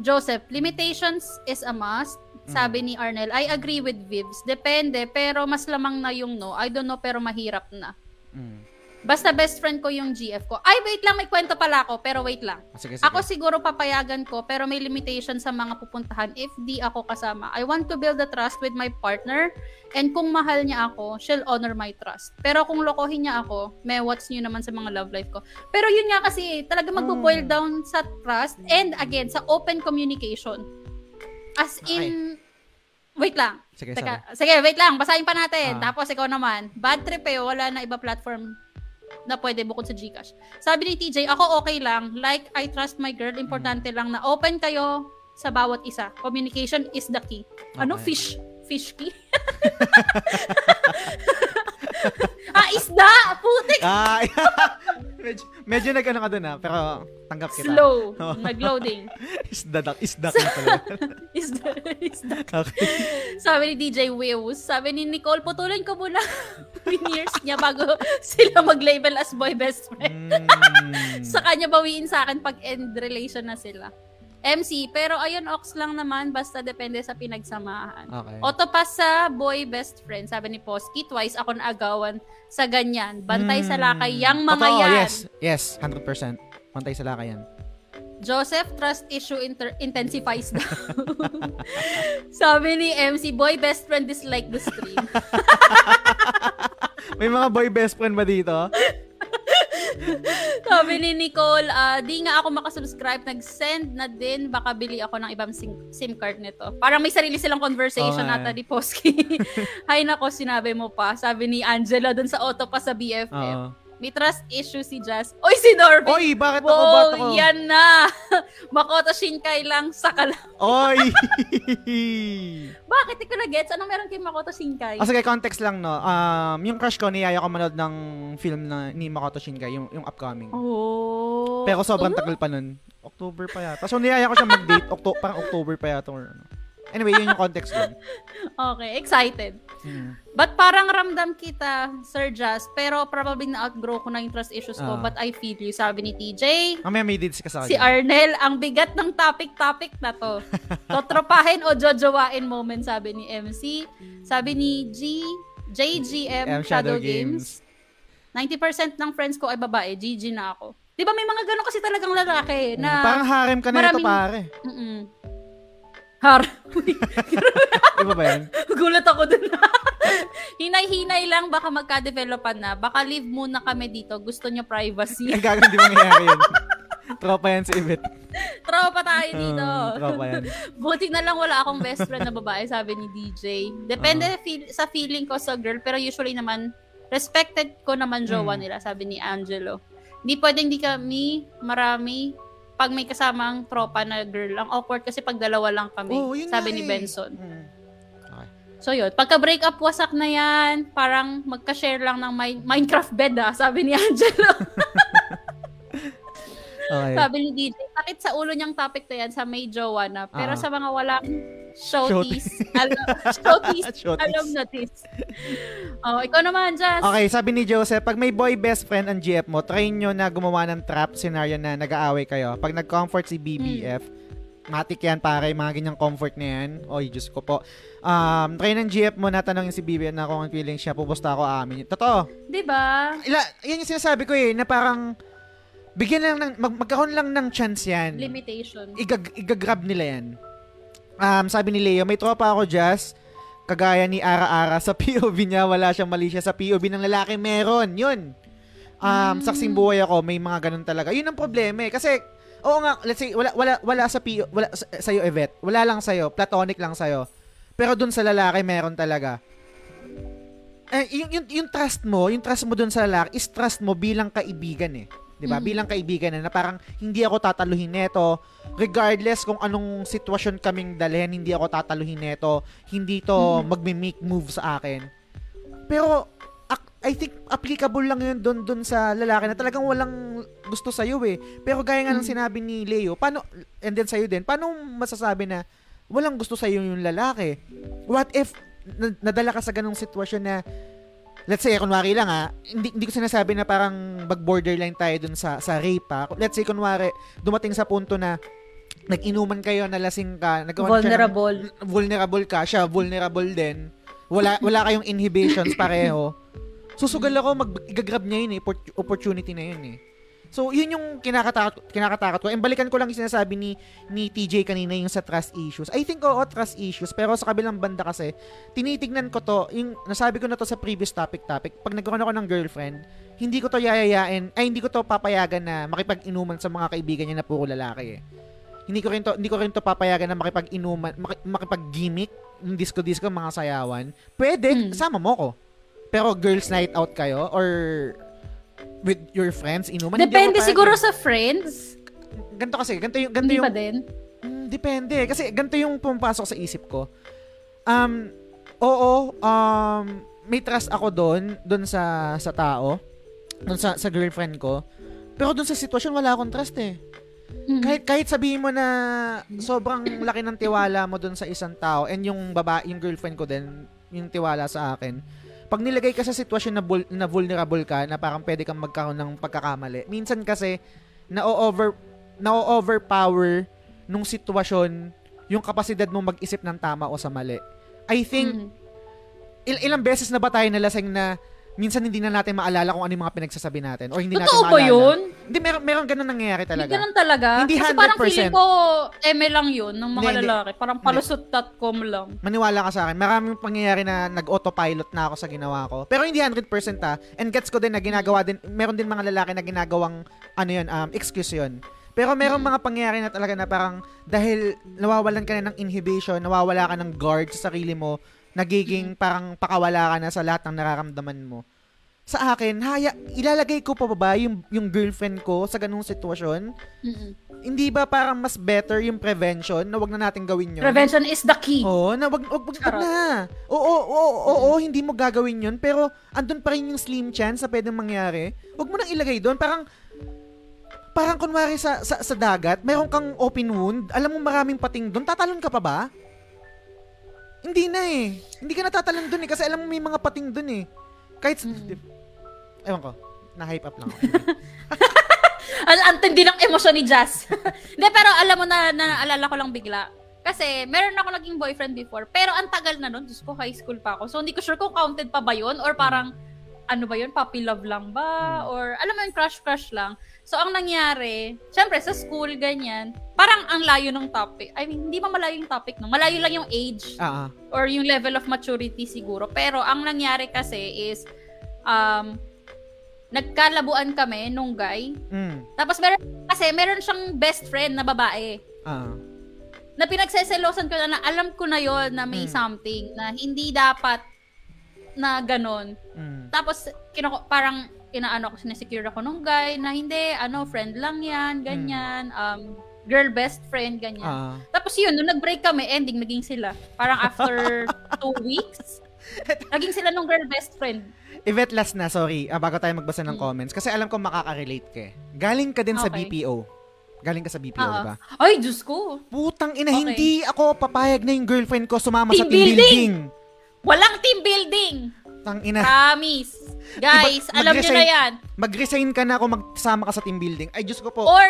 Joseph, limitations is a must. Sabi ni Arnel, I agree with Vibs. Depende, pero mas lamang na yung no. I don't know, pero mahirap na. Mm. Basta best friend ko yung GF ko. Ay, wait lang, may kwento pala ako, pero wait lang. Ah, sige, sige. Ako siguro papayagan ko, pero may limitation sa mga pupuntahan if di ako kasama. I want to build the trust with my partner, and kung mahal niya ako, she'll honor my trust. Pero kung lokohin niya ako, may what's new naman sa mga love life ko. Pero yun nga kasi, talaga magbo-boil Mm. down sa trust, and again, sa open communication. As in, wait lang. sige, Teka, sige, wait lang. Basahin pa natin. Ah. Tapos ikaw naman. Bad trip eh. Wala na iba platform na pwede bukod sa Gcash. Sabi ni TJ, ako okay lang. Like, I trust my girl. Importante lang na open kayo sa bawat isa. Communication is the key. Ano? Okay. Fish? Fish key? ah, isda! Putik! Ah, medyo, medyo nag-ano ka dun ah, pero tanggap kita. Slow. Oh. Nag-loading. Isda, isda ka pala. Isda. Isda. okay. Sabi ni DJ Wills, sabi ni Nicole, putulin ko muna years niya bago sila mag-label as boy best friend. Mm. Sa kanya bawiin sa akin pag end relation na sila. MC, pero ayun, ox lang naman, basta depende sa pinagsamahan. Okay. Oto pa sa boy best friend, sabi ni Posky, twice ako naagawan sa ganyan. Bantay sa lakay, yang mga Hmm. Totoo, yan. yes. Yes, 100%. Bantay sa lakay yan. Joseph, trust issue inter- intensifies daw. sabi ni MC, boy best friend dislike the stream. May mga boy best friend ba dito? Sabi ni Nicole, ah, di nga ako makasubscribe, nag-send na din, baka bili ako ng ibang SIM, SIM card nito. Parang may sarili silang conversation nga nata ni Posky. Hay nako, sinabi mo pa. Sabi ni Angela dun sa auto pa sa BFF. Oo. May trust issue si Jazz. Oy, si Norby! Oy, bakit ako? Wow, Bakit ako? yan na! Makoto Shinkai lang, saka lang. Oy! Bakit? Di ko na gets. Anong meron kay Makoto Shinkai? Ah, sige, context lang, no. Um, yung crush ko, niyaya ko manood ng film na ni Makoto Shinkai, yung, yung upcoming. oh. Pero sobrang tagal pa nun. October pa yata. So, niyaya ko siya mag-date. Octo- parang October pa yata. Or, ano. Anyway, yun yung context dun. Okay, excited. Hmm. But parang ramdam kita, Sir Jazz, pero probably na-outgrow ko na yung trust issues ko, Ah. but I feel you. Sabi ni TJ, Mamaya may deeds ka sa si. Arnel, ang bigat ng topic-topic na to. Totropahin o jojowain moment, sabi ni MC. Sabi ni G, JGM M Shadow, Games. 90% ng friends ko ay babae, GG na ako. Di ba may mga gano'n kasi talagang lalaki na... Hmm, parang harem ka na ito, maraming- pare. Mm-mm. Har. Iba ba yan? Gulat ako dun. Hinay-hinay lang, baka magka-developan na. Baka leave muna kami dito. Gusto nyo privacy. Ang gagawin, di mangyayari yun. Tropa yan si Ibet. Tropa tayo dito. Uh, tropa yan. Buti na lang wala akong best friend na babae, sabi ni DJ. Depende Ah. feel, sa feeling ko sa girl, pero usually naman, respected ko naman jowa Mm. nila, sabi ni Angelo. Hindi pwedeng di kami, marami, pag may kasamang tropa na girl. Ang awkward kasi pag dalawa lang kami, Oh, yun sabi nga ni eh. Benson. Hmm. So yun, pagka break up wasak na yan, parang magka-share lang ng Mi- Minecraft bed ah, sabi ni Angelo. Okay. sabi ni DJ, sakit sa ulo niyang topic to yan sa may jowa na. Pero Ah. sa mga walang showties, alam, showties, Showties. alam na this. Oh, ikaw naman, Jazz. Okay, sabi ni Joseph, pag may boy best friend ang GF mo, try nyo na gumawa ng trap scenario na nag-aaway kayo. Pag nag-comfort si BBF, matik yan pare, mga ganyang comfort na yan. Oy, Diyos ko po. Um, try ng GF mo na tanongin si BBF na kung ang feeling siya, pupusta ako amin. Totoo. Di ba? Ila, yan yung sinasabi ko eh, na parang bigyan lang ng, mag, magkaroon lang ng chance yan. Limitation. Igag, igagrab nila yan. Um, sabi ni Leo, may tropa ako, Jazz. Kagaya ni Ara-Ara, sa POV niya, wala siyang mali siya. Sa POV ng lalaki, meron. Yun. Um, Mm. Saksing buhay ako, may mga ganun talaga. Yun ang problema eh. Kasi, oo nga, let's say, wala, wala, wala sa PO, wala sa, sa'yo, Yvette. Wala lang sa'yo. Platonic lang sa'yo. Pero dun sa lalaki, meron talaga. Eh, yung, yung, yung trust mo, yung trust mo dun sa lalaki, is trust mo bilang kaibigan eh. 'Di ba? Mm. Bilang kaibigan na, na parang hindi ako tataluhin neto regardless kung anong sitwasyon kaming dalhin, hindi ako tataluhin neto, hindi to Mm. magme-make move sa akin. Pero I think applicable lang yun doon doon sa lalaki na talagang walang gusto sa eh. Pero gaya nga ng Mm. sinabi ni Leo, paano and then sa'yo din, paano masasabi na walang gusto sa yung lalaki? What if na- nadala ka sa ganong sitwasyon na let's say kunwari lang ha, hindi, hindi ko sinasabi na parang mag-borderline tayo dun sa sa rape ha. Let's say kunwari dumating sa punto na nag-inuman kayo, nalasing ka, nagkaroon siya ng- Vulnerable. vulnerable ka, siya vulnerable din. Wala wala kayong inhibitions pareho. susugal ako, mag igagrab niya yun eh, oppor- opportunity na yun eh. So, yun yung kinakatakot, kinakatakot ko. And balikan ko lang yung sinasabi ni, ni TJ kanina yung sa trust issues. I think, oo, trust issues. Pero sa kabilang banda kasi, tinitignan ko to, yung nasabi ko na to sa previous topic-topic, pag nagkaroon ako ng girlfriend, hindi ko to yayayain, ay hindi ko to papayagan na makipag-inuman sa mga kaibigan niya na puro lalaki eh. Hindi ko rin to, hindi ko rin to papayagan na makipag-inuman, maki- makipag-gimmick, yung disco-disco, mga sayawan. Pwede, Mm. sama mo ko. Pero girls night out kayo or with your friends, inuman. Depende siguro sa friends. Ganito kasi, ganito yung, Hindi yung, ba din? Mm, depende. Kasi ganito yung pumapasok sa isip ko. Um, oo, um, may trust ako doon, doon sa, sa tao, doon sa, sa girlfriend ko. Pero doon sa sitwasyon, wala akong trust eh. Mm. Kahit, kahit sabihin mo na sobrang laki ng tiwala mo doon sa isang tao and yung baba, yung girlfriend ko din, yung tiwala sa akin. Pag nilagay ka sa sitwasyon na, bul- na vulnerable ka, na parang pwede kang magkaroon ng pagkakamali, minsan kasi, na-over, na-overpower nung sitwasyon yung kapasidad mong mag-isip ng tama o sa mali. I think, Mm. il- ilang beses na ba tayo nalasing na minsan hindi na natin maalala kung ano yung mga pinagsasabi natin or hindi natin Totoo maalala. ba yun? Hindi, meron, meron ganun nangyayari Hindi talaga. ganun talaga. Hindi Kasi parang 100%. feeling ko, eme lang yun, ng mga Hindi, hindi. lalaki. Parang palusot.com lang. Maniwala ka sa akin. Maraming pangyayari na nag-autopilot na ako sa ginawa ko. Pero hindi 100% ha. And gets ko din na ginagawa din, meron din mga lalaki na ginagawang, ano yun, um, excuse yun. Pero meron Mm. mga pangyayari na talaga na parang dahil nawawalan ka na ng inhibition, nawawala ka ng guard sa sarili mo, nagiging parang pakawala ka na sa lahat ng nararamdaman mo. Sa akin, haya, ilalagay ko pa ba yung, yung girlfriend ko sa ganung sitwasyon? Mm-mm. Hindi ba parang mas better yung prevention na wag na natin gawin yun? Prevention is the key. Oo, na wag, wag, wag, wag na. Oo, oo, oo, oo, hindi mo gagawin yun, pero andun pa rin yung slim chance na pwedeng mangyari. Wag mo nang ilagay doon. Parang, parang kunwari sa, sa, sa dagat, meron kang open wound, alam mo maraming pating doon, tatalon ka pa ba? Hindi na eh. Hindi ka natatalon doon eh, kasi alam mo may mga pating doon eh. Kahit, ewan ko, na-hype up lang ako. Ang antindi ng emosyon ni Jazz. Hindi, pero alam mo na, naalala ko lang bigla. Kasi, meron ako naging boyfriend before. Pero ang tagal na nun. Diyos ko, high school pa ako. So, hindi ko sure kung counted pa ba yun or parang, ano ba yun, puppy love lang ba? Or, alam mo yun, crush-crush lang. So, ang nangyari, syempre, sa school, ganyan, parang ang layo ng topic. I mean, hindi pa malayo yung topic, no? Malayo lang yung age ah. or yung level of maturity siguro. Pero ang nangyari kasi is, um, nagkalabuan kami nung guy. Mm. Tapos meron, kasi meron siyang best friend na babae. Ah. Na pinagseselosan ko na, na alam ko na yon na may Mm. something na hindi dapat na ganon. Mm. Tapos, kinako, parang inaano ko, sinesecure ako nung guy na hindi, ano, friend lang yan, ganyan, um, girl best friend, ganyan. Ah. Tapos yun, nung nag-break kami, ending, naging sila. Parang after two weeks, naging sila nung girl best friend. Yvette, last na, sorry, ah, bago tayo magbasa ng Mm. comments. Kasi alam ko makaka-relate ka eh. Galing ka din sa Okay. BPO. Galing ka sa BPO, Oo. di ba? Ay, Diyos ko. Putang ina, Okay. hindi ako papayag na yung girlfriend ko sumama sa Team team building. building! Walang team building! Tang ina. Promise. Guys, Iba- alam nyo na yan. Mag-resign ka na kung magsama ka sa team building. Ay, Diyos ko po. Or,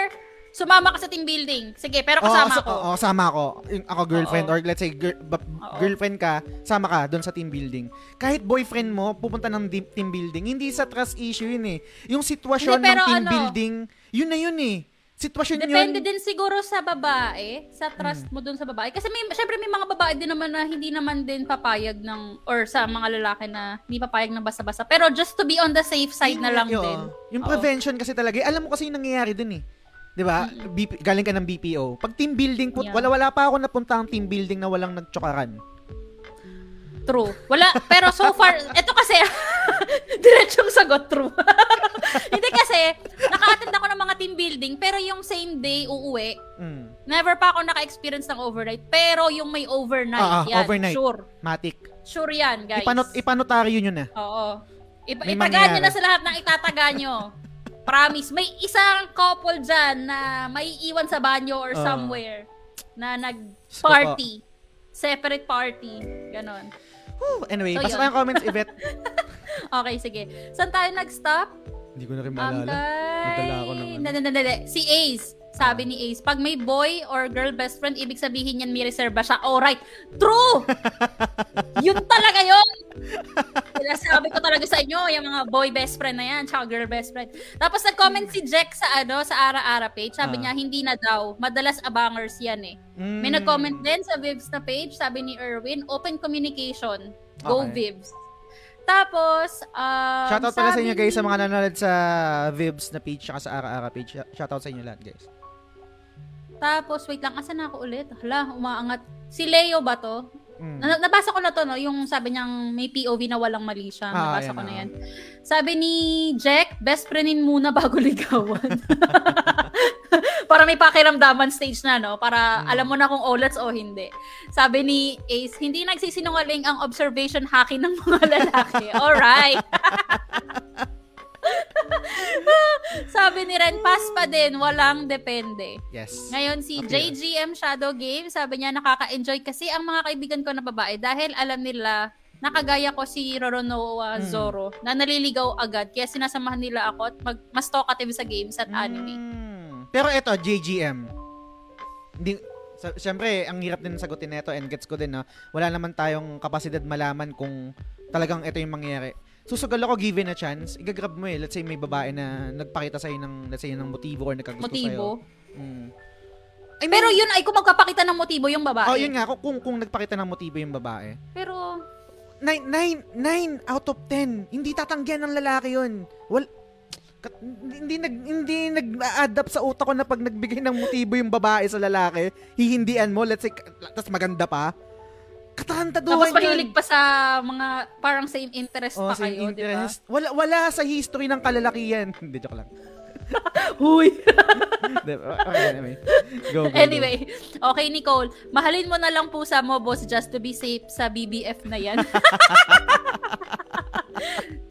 sumama ka sa team building. Sige, pero kasama Oo, ko. Oo, sama ako. Yung ako girlfriend Oo. or let's say gir- Oo. girlfriend ka, sama ka doon sa team building. Kahit boyfriend mo pupunta ng team building, hindi sa trust issue yun eh. Yung sitwasyon Hindi, ng team ano, building, yun na yun eh. Sitwasyon Depende yun. din siguro sa babae, sa trust mo dun sa babae. Kasi may, syempre may mga babae din naman na hindi naman din papayag ng, or sa mga lalaki na hindi papayag ng basa-basa. Pero just to be on the safe side na Yun lang yun. din. Yung Oo. prevention kasi talaga, eh, alam mo kasi yung nangyayari dun eh. 'Di ba? BP galing ka ng BPO. Pag team building, put, Yeah. wala wala pa ako napunta ang team building na walang nagtsokaran. True. Wala, pero so far, eto kasi, diretsong sagot, true. hindi kasi, naka-attend ako ng mga team building, pero yung same day uuwi, Mm. never pa ako naka-experience ng overnight, pero yung may overnight, Ah, ah, yan, overnight. sure. Matik. Sure yan, guys. Ipanot ipanotaryo yun na. Oo. Ipa- May itaga nyo na sa lahat ng itataga nyo. Promise. May isang couple dyan na may iwan sa banyo or Oo. somewhere na nag-party. Separate party. Ganon. Whew, anyway, So, basta yun. tayong comments, Yvette. Okay, sige. Saan tayo nag-stop? Hindi ko na rin maalala. Nadala ako ng ano. Hindi. Si Ace. Sabi ni Ace, pag may boy or girl best friend, ibig sabihin yan may reserva siya. Alright. True! yun talaga yun! Sinasabi ko talaga sa inyo, yung mga boy best friend na yan, tsaka girl best friend. Tapos nag-comment si Jack sa ano, sa Ara-Ara page. Sabi Ah. niya, hindi na daw. Madalas abangers yan eh. Mm. May nag-comment din sa Vibs na page, sabi ni Erwin, open communication. Go Okay. Vibs. Tapos, um, Shoutout pala sa inyo guys sa mga nanonood sa Vibs na page tsaka sa Ara-Ara page. Shoutout sa inyo lahat guys. Tapos, wait lang, asa na ako ulit? Hala, umaangat. Si Leo ba to? Mm. Na- nabasa ko na to, no? Yung sabi niyang may POV na walang mali siya. Ah, nabasa ko na yan. Sabi ni Jack, best friendin muna bago ligawan. Para may pakiramdaman stage na, no? Para Hmm. alam mo na kung olats o hindi. Sabi ni Ace, hindi nagsisinungaling ang observation hacking ng mga lalaki. Alright. Sabi ni Ren, pass pa din, walang depende. Yes. Ngayon si Okay. JGM Shadow Game, sabi niya nakaka-enjoy kasi ang mga kaibigan ko na babae dahil alam nila nakagaya ko si Roronoa Hmm. Zoro na naliligaw agad kaya sinasamahan nila ako at mag, mas talkative sa games at anime. Mm. Pero ito, JGM. Hindi, sa, syempre, ang hirap din sagutin nito and gets ko din na wala naman tayong kapasidad malaman kung talagang ito yung mangyayari. Susugal ako given a chance, igagrab mo eh. Let's say may babae na nagpakita sa'yo ng, let's say, ng motibo or nagkagusto Motibo. sa'yo. Mm. I mean, Pero yun ay kung magpapakita ng motibo yung babae. Oh, yun nga, kung, kung, kung nagpakita ng motibo yung babae. Pero 9, 9, 9 out of 10. Hindi tatanggihan ng lalaki yun. Wal, kat- hindi nag hindi nag-add up sa utak ko na pag nagbigay ng motibo yung babae sa lalaki, hihindian mo, let's say, tapos maganda pa. Katarantaduhan tapos mahilig pa sa mga parang same interest Oh, pa same kayo, di ba? Wala, wala sa history ng kalalakihan. Hindi, joke lang. Huy. Okay, anyway. Go, go, go. Anyway, okay Nicole, mahalin mo na lang pusa mo boss just to be safe sa BBF na yan.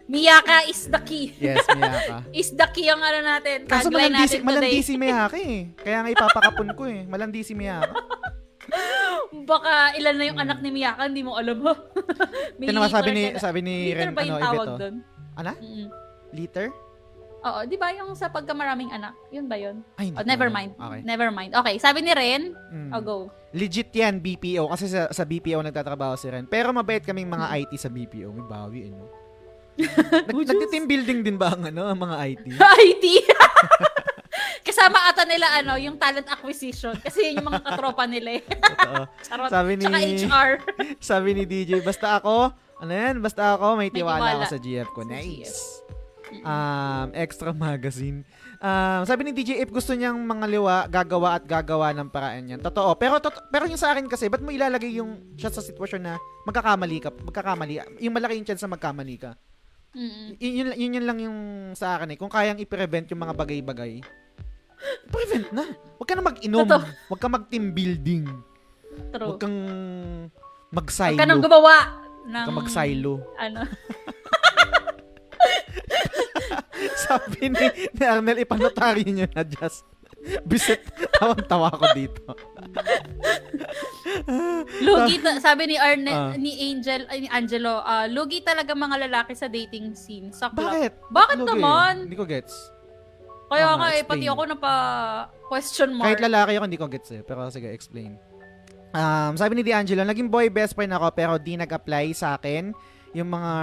Miyaka is the key. Yes, Miyaka. Is the key ang ano natin. Kaso Tagline malandi si, natin today. si Miyaka eh. Kaya nga ipapakapon ko eh. Malandi si Miyaka. Baka ilan na yung anak ni Miyaka, hindi mo alam mo. May Tinawa sabi ni, sabi ni liter Ren, ba ano, yung tawag Iveto. doon? Ano? Mm. Liter? Oo, di ba yung sa pagkamaraming anak? Yun ba yun? Ay, Oh, never mind. Okay. Never mind. Okay, sabi ni Ren, Mm. oh, go. Legit yan, BPO. Kasi sa, sa BPO nagtatrabaho si Ren. Pero mabait kaming mga Hmm. IT sa BPO. May bawi, ano? Nag, nagti-team building din ba ang, ano, ang mga IT? IT! Kasama ata nila ano, yung talent acquisition. Kasi yun yung mga katropa nila eh. Charot. Sabi ni, Tsaka HR. sabi ni DJ, basta ako, ano yan, basta ako, may May tiwala, tiwala. ako sa GF ko. Sa Nice. Um, extra magazine. Um, sabi ni DJ, if gusto niyang mga liwa, gagawa at gagawa ng paraan yan. Totoo. Pero, tot- pero yung sa akin kasi, ba't mo ilalagay yung siya sa sitwasyon na magkakamali ka, magkakamali, yung malaki yung chance na magkamali ka. Mm-mm. Y- yun, yun, yun lang yung sa akin eh. Kung kayang i-prevent yung mga bagay-bagay, prevent na. Huwag ka na mag-inom. Totoo. Huwag ka mag-team building. True. Huwag kang Huwag mag-silo. ka nang gumawa ng... Huwag kang mag-silo. Ano? Sabi ni, ni Arnel, ipanotaryo nyo na just. Bisit, tawang-tawa ko dito. Lugi, ta- sabi ni Arne, Ah. ni Angel, ay, ni Angelo, ah, lugi talaga mga lalaki sa dating scene. Sa club. Bakit? Bakit Lugi. naman? Hindi ko gets. Kaya nga eh, pati ako na pa question mark. Kahit lalaki ako, hindi ko gets eh. Pero sige, explain. Um, sabi ni D'Angelo, naging boy best friend ako pero di nag-apply sa akin yung mga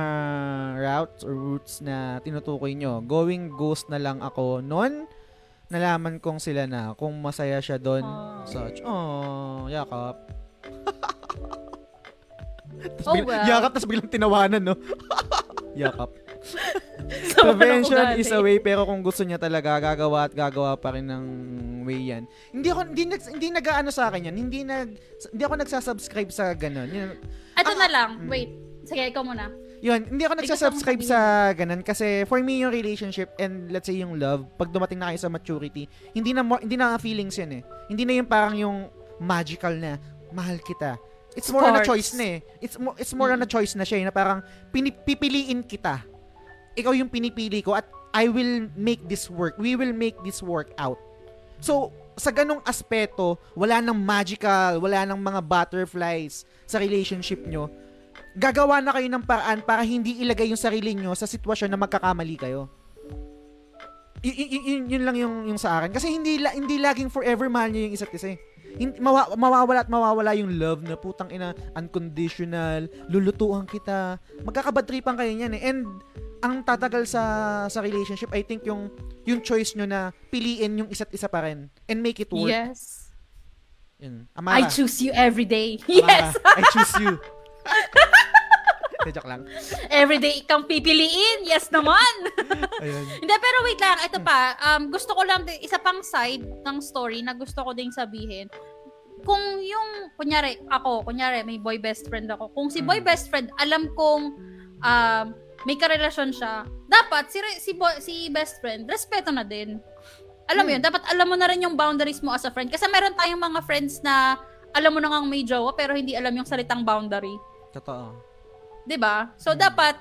routes or routes na tinutukoy nyo. Going ghost na lang ako noon. Nalaman kong sila na kung masaya siya doon. Ah. Such, oh, yakap. Oh, well. Yakap, tapos biglang tinawanan, no? yakap. Ng Prevention is a way pero kung gusto niya talaga gagawa at gagawa pa rin ng way yan. Hindi ako hindi nag, hindi nag-aano sa akin yan. Hindi nag hindi ako nagsasubscribe sa ganun. Yun, Ito Ah, na lang. mm. Wait. Sige, ikaw muna. yun, hindi ako nagsasubscribe sa ganun kasi for me yung relationship and let's say yung love, pag dumating na kayo sa maturity, hindi na hindi na feelings yan eh. Hindi na yung parang yung magical na mahal kita. It's more on a choice na eh. It's more, it's more on a choice na siya eh, na parang pinipiliin kita. Ikaw yung pinipili ko at I will make this work. We will make this work out. So, sa ganong aspeto, wala nang magical, wala nang mga butterflies sa relationship nyo. Gagawa na kayo ng paraan para hindi ilagay yung sarili nyo sa sitwasyon na magkakamali kayo. Y- y- yun, yun lang yung, yung sa akin. Kasi hindi, la- hindi laging forever mahal nyo yung isa't isa eh. Hindi, mawa, mawawala at mawawala yung love na putang ina, unconditional, lulutuan kita. Magkakabadtripan kayo niyan eh. And ang tatagal sa sa relationship, I think yung yung choice nyo na piliin yung isa't isa pa rin and make it work. Yes. Yun. I Amara. choose you every day. Amara, Yes. I choose you. Joke lang. every day kang pipiliin. Yes naman. Ayun. Hindi, pero wait lang. Ito pa. Um, gusto ko lang, isa pang side ng story na gusto ko ding sabihin. Kung yung, kunyari, ako, kunyari, may boy best friend ako. Kung si boy Mm. best friend, alam kong um, may karelasyon siya, dapat si, si, boy, si best friend, respeto na din. Alam mo Hmm. yun, dapat alam mo na rin yung boundaries mo as a friend. Kasi meron tayong mga friends na alam mo na ngang may jowa, pero hindi alam yung salitang boundary. Totoo. 'Di ba? So Mm. dapat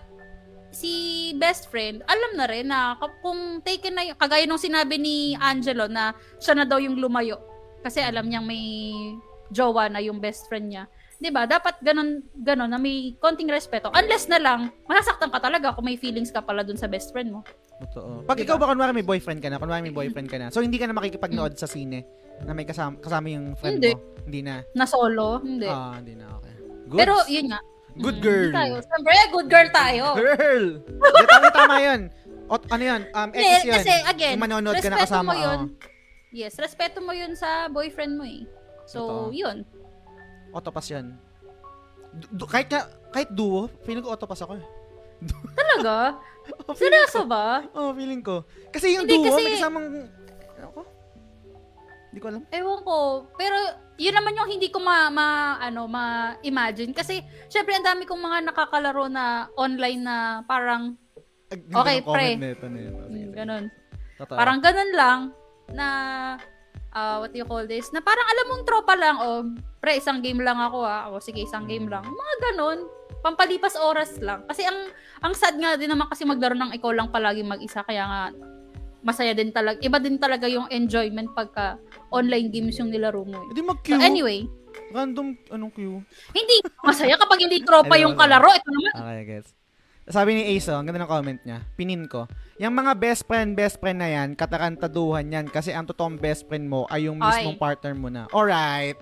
si best friend, alam na rin na kung taken na yung, kagaya nung sinabi ni Angelo na siya na daw yung lumayo kasi alam niyang may jowa na yung best friend niya. 'Di ba? Dapat ganun ganun na may konting respeto. Unless na lang masasaktan ka talaga kung may feelings ka pala dun sa best friend mo. Totoo. Pag Diba? ikaw ba kunwari may boyfriend ka na, kunwari may boyfriend ka na, so hindi ka na makikipagnood sa sine na may kasama, kasama yung friend Hindi. mo? Hindi na. Na solo, hindi. Ah, hindi na. Okay. Good. Pero yun nga. Good girl. hindi Tayo. Siyempre, good girl tayo. Girl! Tama, tama yun. O, ano yun? Um, X Hindi, yun. kasi again, Yung manonood ka na respeto kasama. mo yun. oh. Yes, respeto mo yun sa boyfriend mo eh. So, Totoo. yun. Autopass yun. Du- kahit nga, kahit duo, feeling ko autopass ako eh. Talaga? Oh, Seryoso ba? ko. Oh, feeling ko. Kasi yung Hindi, duo, kasi- may kasamang... Ako? Hindi ko alam. Ewan ko. Pero, yun naman yung hindi ko ma, ma ano, ma-imagine. Kasi, syempre, ang dami kong mga nakakalaro na online na parang, ganda Okay, ng comment pre. nito na yun. Oh, sige, mm, sige. ganun. Totoo. Parang ganun lang, na, ah, what do you call this? Na parang alam mong tropa lang, o, pre, isang game lang ako ah. O, sige, isang game lang. Mga ganun. Pampalipas oras lang. Kasi ang, ang sad nga din naman kasi maglaro ng ikaw lang palagi mag-isa. Kaya nga, masaya din talaga. Iba din talaga yung enjoyment pagka online games yung nilaro mo. eh. Hindi mag-queue. So, anyway, Random, anong queue? hindi masaya kapag hindi tropa yung kalaro. Ito naman, Okay, gets. Sabi ni Ace, oh, ang ganda ng comment niya. Pinin ko. Yung mga best friend, best friend na yan, katarantaduhan yan kasi ang totoong best friend mo ay yung mismong Ay. partner mo na. Alright.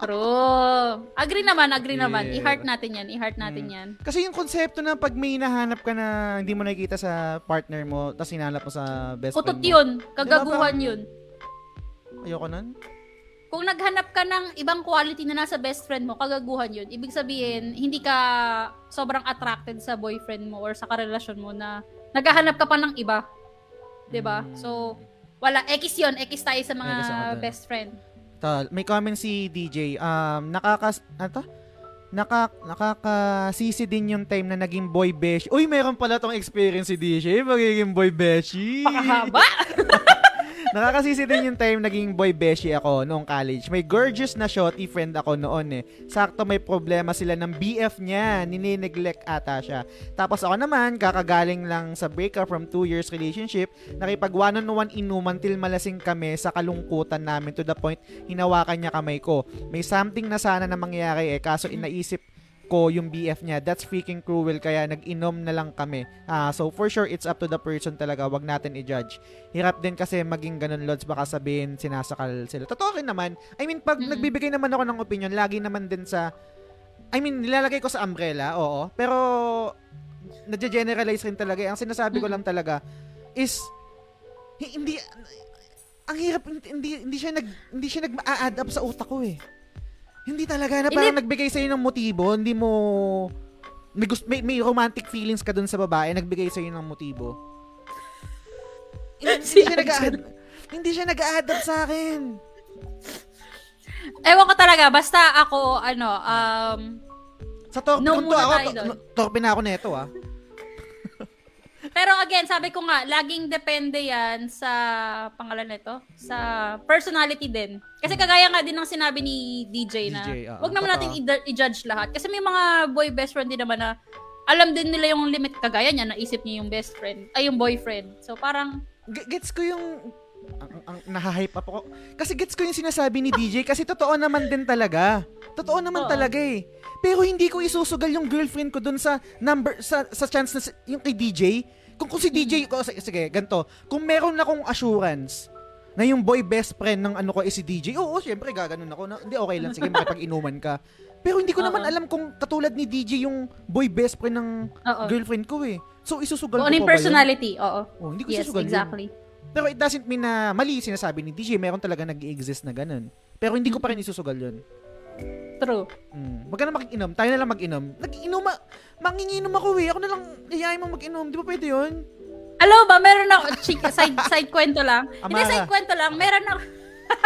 True. Agree naman, agree naman. Yeah. I-heart natin yan, i-heart natin Mm. yan. Kasi yung konsepto na pag may hinahanap ka na hindi mo nakikita sa partner mo, tapos hinanap mo sa best Putot friend mo. yun. Kagaguhan Diba, yun. Ayoko nun. Kung naghanap ka ng ibang quality na nasa best friend mo, kagaguhan yun. Ibig sabihin, hindi ka sobrang attracted sa boyfriend mo or sa karelasyon mo na naghahanap ka pa ng iba. 'Di ba? Mm. So, wala. X yun. X tayo sa mga best friend. Tol, may comment si DJ. Um, nakakas... Ano? Naka, nakakasisi din yung time na naging boy beshi. Uy, meron pala tong experience si DJ. Magiging boy beshi. Pakahaba. Nakakasisi din yung time naging boy beshi ako noong college. May gorgeous na shorty friend ako noon eh. Sakto may problema sila ng BF niya. Ninineglect ata siya. Tapos ako naman, kakagaling lang sa breakup from 2 years relationship. Nakipag one on one inuman till malasing kami sa kalungkutan namin to the point hinawakan niya kamay ko. May something na sana na mangyari eh. Kaso inaisip ko yung BF niya. That's freaking cruel kaya nag-inom na lang kami. Ah, so for sure it's up to the person talaga. Wag natin i-judge. Hirap din kasi maging ganun lods baka sabihin sinasakal sila. Totoo rin naman. I mean pag Mm-mm. nagbibigay naman ako ng opinion, lagi naman din sa I mean nilalagay ko sa umbrella, oo. Pero nadje-generalize rin talaga. eh. Ang sinasabi ko lang talaga is hi- hindi ang hirap hindi hindi siya nag hindi siya nag-add up sa utak ko eh. Hindi talaga na parang nagbigay sa'yo ng motibo, hindi mo may, gust- may, may romantic feelings ka dun sa babae, nagbigay sa'yo ng motibo. Hindi, hindi siya nag-add hindi siya nag-add up sa akin. Ewan ko talaga. Basta ako, ano, um, Sa tor- No kung to ako, torpe na ako neto ah. Pero again, sabi ko nga, laging depende yan sa pangalan nito, sa personality din. Kasi kagaya nga din ng sinabi ni DJ na, DJ, oo. wag naman natin i- i-judge lahat. Kasi may mga boy best friend din naman na alam din nila yung limit kagaya niya, naisip niya yung best friend, ay yung boyfriend. So parang, G- gets ko yung ang, ang nahahype up ako. Kasi gets ko yung sinasabi ni DJ kasi totoo naman din talaga. Totoo naman Oo. talaga eh. Pero hindi ko isusugal yung girlfriend ko dun sa number sa sa chance na yung kay DJ. Kung kung si DJ ko sige, sige ganto. Kung meron akong assurance na yung boy best friend ng ano ko is si DJ, oo, syempre gaganon ako. Na, hindi, okay lang. Sige, makipag-inuman ka. Pero hindi ko naman Oo. alam kung katulad ni DJ yung boy best friend ng Oo. girlfriend ko eh. So, isusugal ko ano pa ba yun? personality, oo. Oh, hindi ko Yes, isusugal yun. exactly. Pero it doesn't mean na mali sinasabi ni DJ. Meron talaga nag-exist na ganun. Pero hindi ko pa rin isusugal yun. True. Mm. Wag ka na mag-inom. Tayo na lang mag-inom. Nag-inom, ma- manginginom ako eh. Ako na lang, iyayin mo mag-inom. Di ba pwede yun? Alam ba, meron ako, chika, side, side kwento lang. Hindi, Amara. side kwento lang. Meron ako,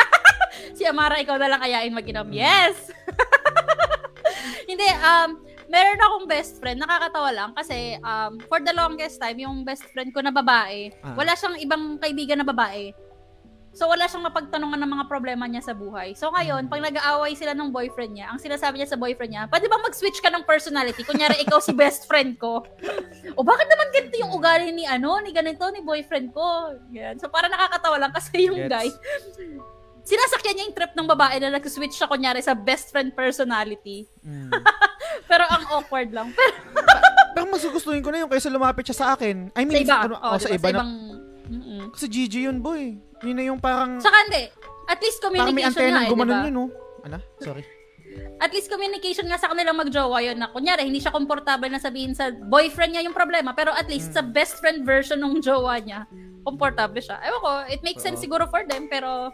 si Amara, ikaw na lang ayain mag-inom. Yes! Hindi, um, meron akong best friend. Nakakatawa lang kasi um, for the longest time, yung best friend ko na babae, Ah. wala siyang ibang kaibigan na babae. So, wala siyang mapagtanungan ng mga problema niya sa buhay. So, ngayon, pag nag-aaway sila ng boyfriend niya, ang sinasabi niya sa boyfriend niya, pwede bang mag-switch ka ng personality? Kunyari, ikaw si best friend ko. o bakit naman ganito yung ugali ni ano, ni ganito, ni boyfriend ko? Yan. So, para nakakatawa lang kasi yung Gets. guy, sinasakyan niya yung trip ng babae na nag-switch siya kunyari sa best friend personality. Mm. Pero ang awkward lang. Pero Pero mas gugustuhin ko na yun kaysa lumapit siya sa akin. I sa mean, iba, ano, oh, oh, sa diba? iba sa na. ibang, Mm-mm. Kasi GG yun, boy. Yun na yung parang, Saka hindi, at least parang may communication antenna nga eh, gumanon diba? yun, oh. Ano? Sorry. At least communication nga sa kanilang magjowa yun na kunyari hindi siya komportable na sabihin sa boyfriend niya yung problema pero at least sa best friend version ng jowa niya komportable siya. Ewan ko, it makes sense siguro for them pero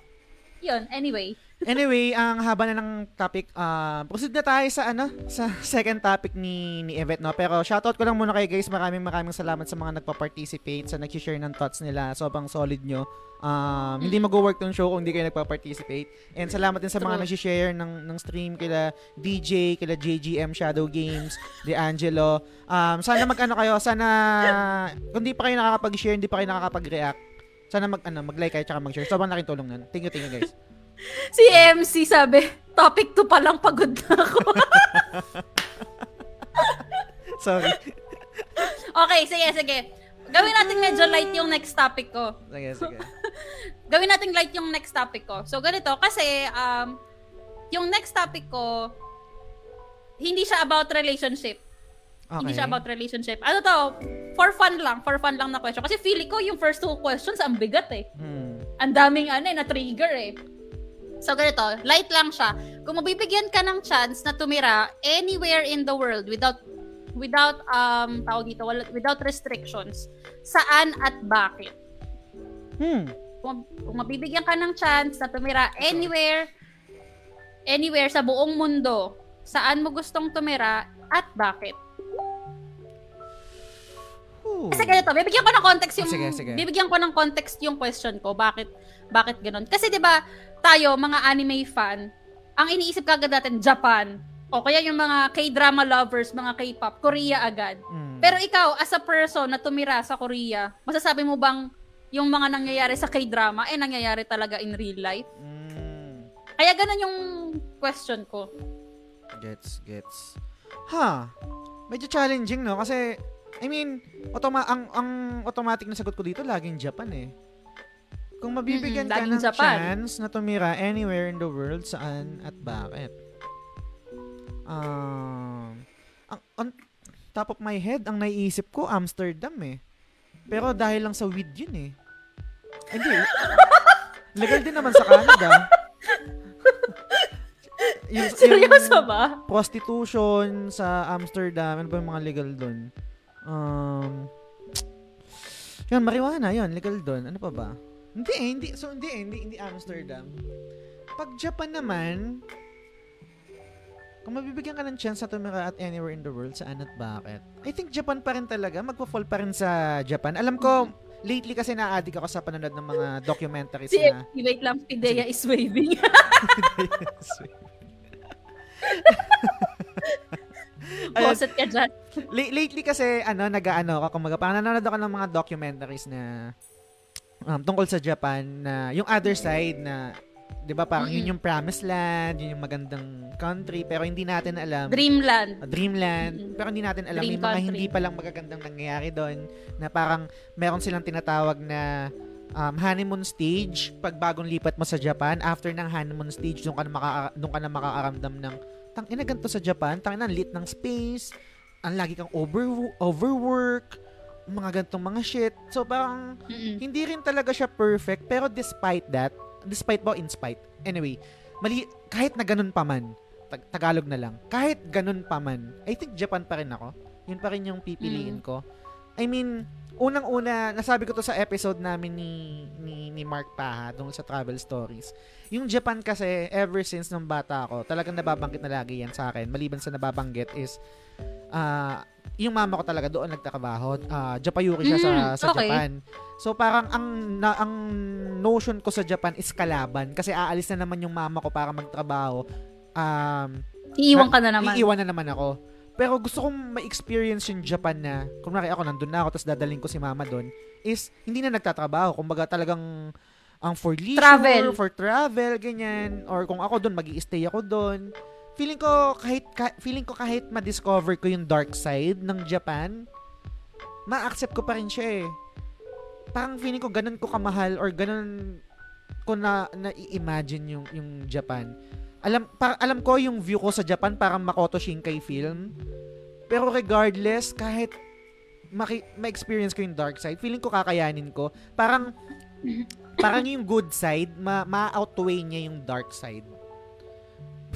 yun, anyway. Anyway, ang haba na ng topic, ah proceed na tayo sa ano, sa second topic ni ni Yvette, no? Pero shoutout ko lang muna kay guys. Maraming maraming salamat sa mga nagpa-participate, sa nag-share ng thoughts nila. Sobrang solid nyo. Um, Hindi mag-work tong show kung hindi kayo nagpa-participate. And salamat din sa mga nag-share ng, ng stream kila DJ, kila JGM Shadow Games, De Angelo. Um, sana mag-ano kayo, sana kung di pa kayo nakakapag-share, hindi pa kayo nakakapag-react, sana mag ano, mag-like kayo tsaka mag-share. Sobrang laking tulong nun. Thank you, thank you guys. Si MC sabi, topic 2 pa lang pagod na ako. Sorry. okay, sige, sige. Gawin natin medyo light yung next topic ko. Sige, sige. Gawin natin light yung next topic ko. So, ganito, kasi, um, yung next topic ko, hindi siya about relationship. Okay. Hindi siya about relationship. Ano to? For fun lang. For fun lang na question. Kasi feeling ko yung first two questions ang bigat eh. Hmm. Ang daming ano eh, na-trigger eh. So ganito, light lang siya. Kung mabibigyan ka ng chance na tumira anywhere in the world without without um tawag dito, without restrictions, saan at bakit? Hmm. Kung, kung mabibigyan ka ng chance na tumira anywhere anywhere sa buong mundo, saan mo gustong tumira at bakit? Ooh. Kasi ganito, bibigyan ko ng context yung sige, sige. bibigyan ko ng context yung question ko. Bakit bakit ganun? Kasi 'di ba, tayo mga anime fan, ang iniisip kagad natin Japan. O kaya yung mga K-drama lovers, mga K-pop, Korea agad. Hmm. Pero ikaw as a person na tumira sa Korea, masasabi mo bang yung mga nangyayari sa K-drama eh nangyayari talaga in real life? Hmm. Kaya ganun yung question ko. Gets, gets. Ha. Medyo challenging, no? Kasi, I mean, automa- ang, ang automatic na sagot ko dito, laging Japan eh. Kung mabibigyan Mm-mm, ka ng Japan. chance na tumira anywhere in the world, saan at bakit? Um, ang, on top of my head, ang naiisip ko, Amsterdam eh. Pero dahil lang sa weed yun eh. Hindi. Legal din naman sa Canada. yung, Seryoso ba? prostitution sa Amsterdam, ano ba yung mga legal doon? Um, yun, marijuana, yun, legal doon. Ano pa ba? Hindi hindi, so hindi hindi, hindi Amsterdam. Pag Japan naman, kung mabibigyan ka ng chance na tumira at anywhere in the world, saan at bakit? I think Japan pa rin talaga, magpa-fall pa rin sa Japan. Alam ko, lately kasi na-addict ako sa panonood ng mga documentaries Si na MC, wait lang, Pidea is waving. Ayun. Boset ka dyan. La- lately kasi ano nag-aano ako kumaga parang nanonood ako ng mga documentaries na um, tungkol sa Japan na yung other side na 'di ba parang yun Mm-mm. yung promised land, yun yung magandang country pero hindi natin alam Dreamland. uh, dreamland Mm-mm. pero hindi natin alam Dream may mga country. hindi pa lang magagandang nangyayari doon na parang meron silang tinatawag na um, honeymoon stage pag bagong lipat mo sa Japan after ng honeymoon stage doon ka na maka doon ka na makakaramdam ng tang ina ganito sa Japan tang ina lit ng space ang lagi kang over overwork mga gantong mga shit. So, parang, Mm-mm. hindi rin talaga siya perfect, pero despite that, despite ba, in spite, anyway, mali, kahit na ganun pa man, Tag- Tagalog na lang, kahit ganun pa man, I think Japan pa rin ako. Yun pa rin yung pipiliin ko. I mean, unang-una, nasabi ko to sa episode namin ni, ni, ni Mark Paha tungkol sa travel stories. Yung Japan kasi, ever since nung bata ako, talagang nababanggit na lagi yan sa akin. Maliban sa nababanggit is, ah, yung mama ko talaga doon nagtatrabaho. Ah, Japayuri siya sa, Mm, sa okay. Japan. So parang ang na, ang notion ko sa Japan is kalaban kasi aalis na naman yung mama ko para magtrabaho. Um, Iiwan ka na naman. Iiwan na naman ako. Pero gusto kong ma-experience yung Japan na, kunwari ako nandun na ako, tapos dadaling ko si mama doon, is hindi na nagtatrabaho. Kumbaga talagang ang for leisure, Travel. for travel, ganyan. Or kung ako doon, mag stay ako doon. Feeling ko kahit ka- feeling ko kahit ma-discover ko yung dark side ng Japan, ma-accept ko pa rin siya eh. Parang feeling ko ganun ko kamahal or ganun ko na na-imagine yung yung Japan alam para, alam ko yung view ko sa Japan parang Makoto Shinkai film. Pero regardless, kahit maki, ma-experience ko yung dark side, feeling ko kakayanin ko. Parang parang yung good side, ma, ma-outweigh niya yung dark side.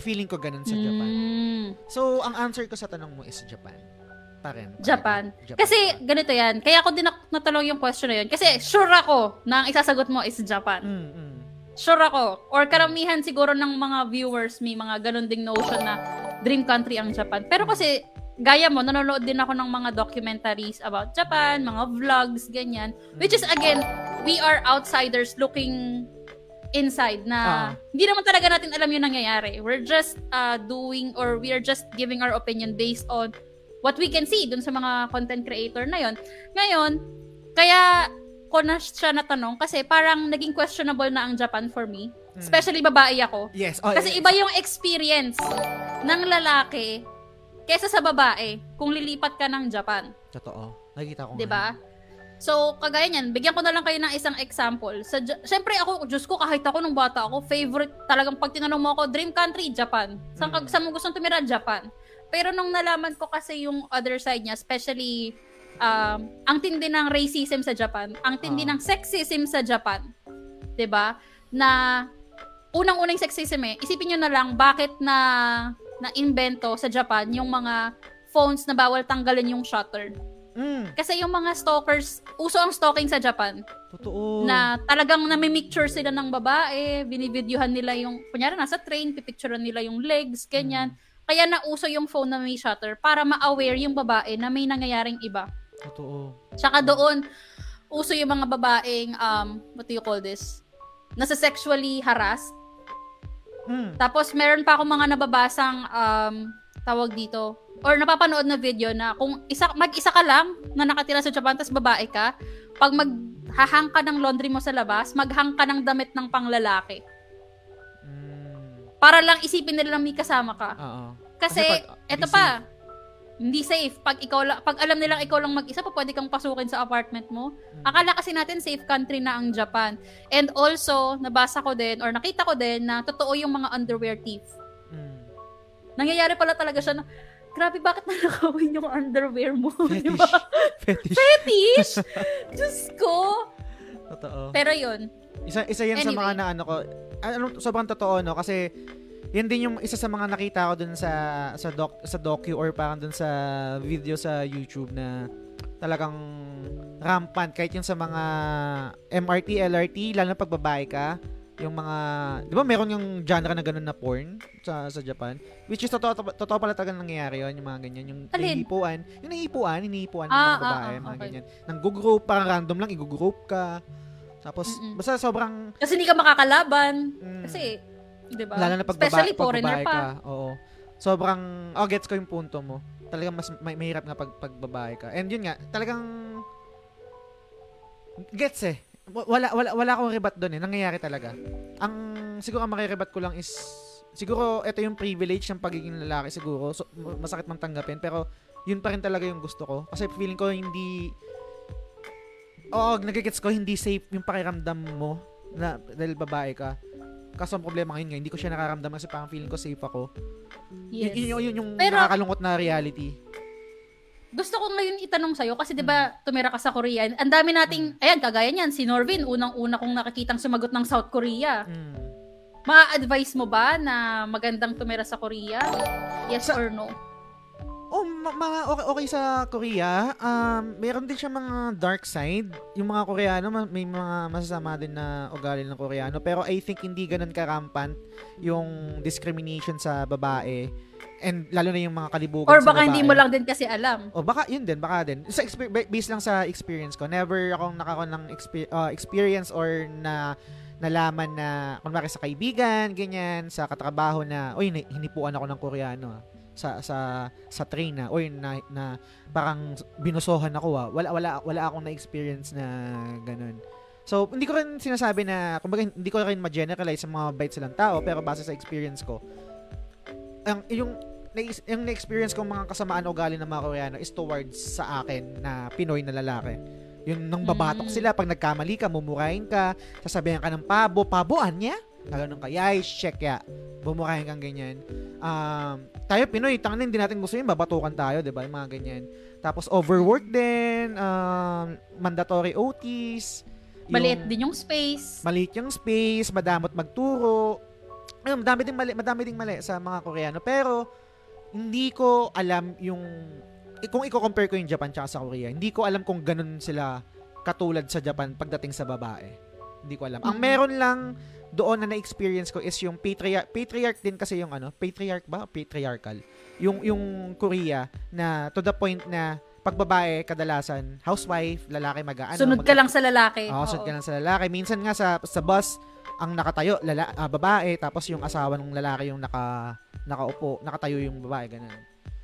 Feeling ko ganun sa Japan. Mm. So, ang answer ko sa tanong mo is Japan. Pa rin. Japan. Japan. Kasi ganito yan. Kaya ako din nak- natanong yung question na yun. Kasi sure ako na ang isasagot mo is Japan. Mm, mm. Sure ako. Or karamihan siguro ng mga viewers may mga ganun ding notion na dream country ang Japan. Pero kasi gaya mo, nanonood din ako ng mga documentaries about Japan, mga vlogs, ganyan. Which is again, we are outsiders looking inside na Ah. hindi naman talaga natin alam yung nangyayari. We're just uh, doing or we are just giving our opinion based on what we can see dun sa mga content creator na yon. Ngayon, kaya ko na siya natanong kasi parang naging questionable na ang Japan for me. Especially babae ako. Yes. Oh, Kasi yes. iba yung experience ng lalaki kesa sa babae kung lilipat ka ng Japan. Totoo. Nakikita ko 'Di ba? So, kagaya niyan, bigyan ko na lang kayo ng isang example. Sa Siyempre ako, Diyos ko, kahit ako nung bata ako, favorite talagang pag tinanong mo ako, dream country, Japan. Saan, Mm. saan mo gustong tumira? Japan. Pero nung nalaman ko kasi yung other side niya, especially um, ang tindi ng racism sa Japan, ang tindi Ah. ng sexism sa Japan, 'di ba? Na unang-unang sexism eh, isipin nyo na lang bakit na na-invento sa Japan yung mga phones na bawal tanggalin yung shutter. Mm, Kasi yung mga stalkers, uso ang stalking sa Japan. totoo. Na talagang namimicture sila ng babae, binivideohan nila yung, kunyari nasa train, pipicturean nila yung legs, ganyan. Kaya nauso yung phone na may shutter para ma-aware yung babae na may nangyayaring iba. Totoo. Tsaka doon, uso yung mga babaeng, um, what do you call this? Nasa sexually harassed. Mm. Tapos meron pa akong mga nababasang um, tawag dito or napapanood na video na kung isa mag-isa ka lang na nakatira sa Japan tapos babae ka, pag maghahang ka ng laundry mo sa labas, maghang ka ng damit ng panglalaki. Mm. Para lang isipin nila na may kasama ka. Oo. Kasi, Kasi pag- eto hindi pa, hindi safe. Pag ikaw la- pag alam nilang ikaw lang mag-isa, pa pwede kang pasukin sa apartment mo. Mm. Akala kasi natin safe country na ang Japan. And also, nabasa ko din or nakita ko din na totoo yung mga underwear thief. Mm. Nangyayari pala talaga siya na, grabe, bakit nanakawin yung underwear mo? Fetish. ba? Fetish. Fetish! Diyos ko! Totoo. Pero yun, Isa isa 'yan sa Anyway. mga na ano ko. Ano sobrang totoo no kasi yan din yung isa sa mga nakita ko dun sa sa doc sa docu or parang dun sa video sa YouTube na talagang rampant kahit yung sa mga MRT, LRT, lalo na pag babae ka, yung mga 'di ba meron yung genre na ganun na porn sa sa Japan which is totoo totoo pala talaga nangyayari yun yung mga ganyan yung Alin? yung nahihipuan hinihipuan ng Ah, mga babae ah, ah, mga okay. ganyan nang group parang random lang i-group ka tapos Mm-mm. basta sobrang kasi hindi ka makakalaban. Mm. Kasi, di ba? Lalo na pag, Especially baba- foreigner pa. ka. Oo. Sobrang, oh, gets ko yung punto mo. Talagang mas may, mahirap nga pag, pag babae ka. And yun nga, talagang, gets eh. Wala, wala, wala akong rebat doon eh. Nangyayari talaga. Ang, siguro ang makirebat ko lang is, siguro ito yung privilege ng pagiging lalaki siguro. So, masakit man tanggapin. Pero, yun pa rin talaga yung gusto ko. Kasi feeling ko hindi, oo, nagigets ko, hindi safe yung pakiramdam mo na dahil babae ka. Kaso ang problema ngayon nga, hindi ko siya nakaramdam kasi parang feeling ko safe ako. Yes. Yun, yun, yun yung Pero- nakakalungkot na reality. gusto ko ngayon itanong sa'yo kasi 'di ba tumira ka sa Korea. Ang dami nating ayan kagaya niyan si Norvin unang-una kong nakikitang sumagot ng South Korea. Mm. Ma-advise mo ba na magandang tumira sa Korea? Yes Sa- or no? Oh, ma- mga okay, okay sa Korea. Um, meron din siya mga dark side. Yung mga Koreano, ma- may mga masasama din na ugali ng Koreano. Pero I think hindi ganun karampant yung discrimination sa babae. And lalo na yung mga kalibugan Or baka hindi mo lang din kasi alam. O baka yun din, baka din. Sa exper- ba- based lang sa experience ko, never akong nakakuha ng exper- uh, experience or na nalaman na kunwari sa kaibigan, ganyan, sa katrabaho na, ni- hinipuan ako ng Koreano ah, sa sa sa train na, oy, na, na parang binusohan ako ah. Wala wala wala akong na-experience na ganun. So, hindi ko rin sinasabi na, kumbaga, hindi ko rin ma-generalize sa mga bait silang tao, pero base sa experience ko, ang, yung, na- yung na-experience kong mga kasamaan o ugali ng mga Koreano is towards sa akin na Pinoy na lalaki. Yung nang babatok Mm. sila, pag nagkamali ka, mumurahin ka, sasabihan ka ng pabo, paboan niya? Gano'n ka, yay, check ya. Bumurahin kang ganyan. Um, tayo Pinoy, tangin hindi natin gusto yun, babatukan tayo, di ba? Yung mga ganyan. Tapos overwork din, um, mandatory OTs. Maliit din yung space. maliit yung space, madamot magturo. Ayun, madami ding mali, madami ding mali sa mga Koreano. Pero, hindi ko alam yung, eh, kung i-compare ko yung Japan tsaka sa Korea, hindi ko alam kung ganun sila katulad sa Japan pagdating sa babae. Hindi ko alam. Ang Mhm. meron lang doon na na-experience ko is yung patriarch, patriarch din kasi yung ano, patriarch ba? Patriarchal. Yung, yung Korea na to the point na pag babae, kadalasan, housewife, lalaki mag-ano. Sunod ka lang sa lalaki. Oo, sunod ka lang sa lalaki. Minsan nga sa sa bus, ang nakatayo, lala, ah, babae, tapos yung asawa ng lalaki yung naka, nakaupo, nakatayo yung babae, ganun.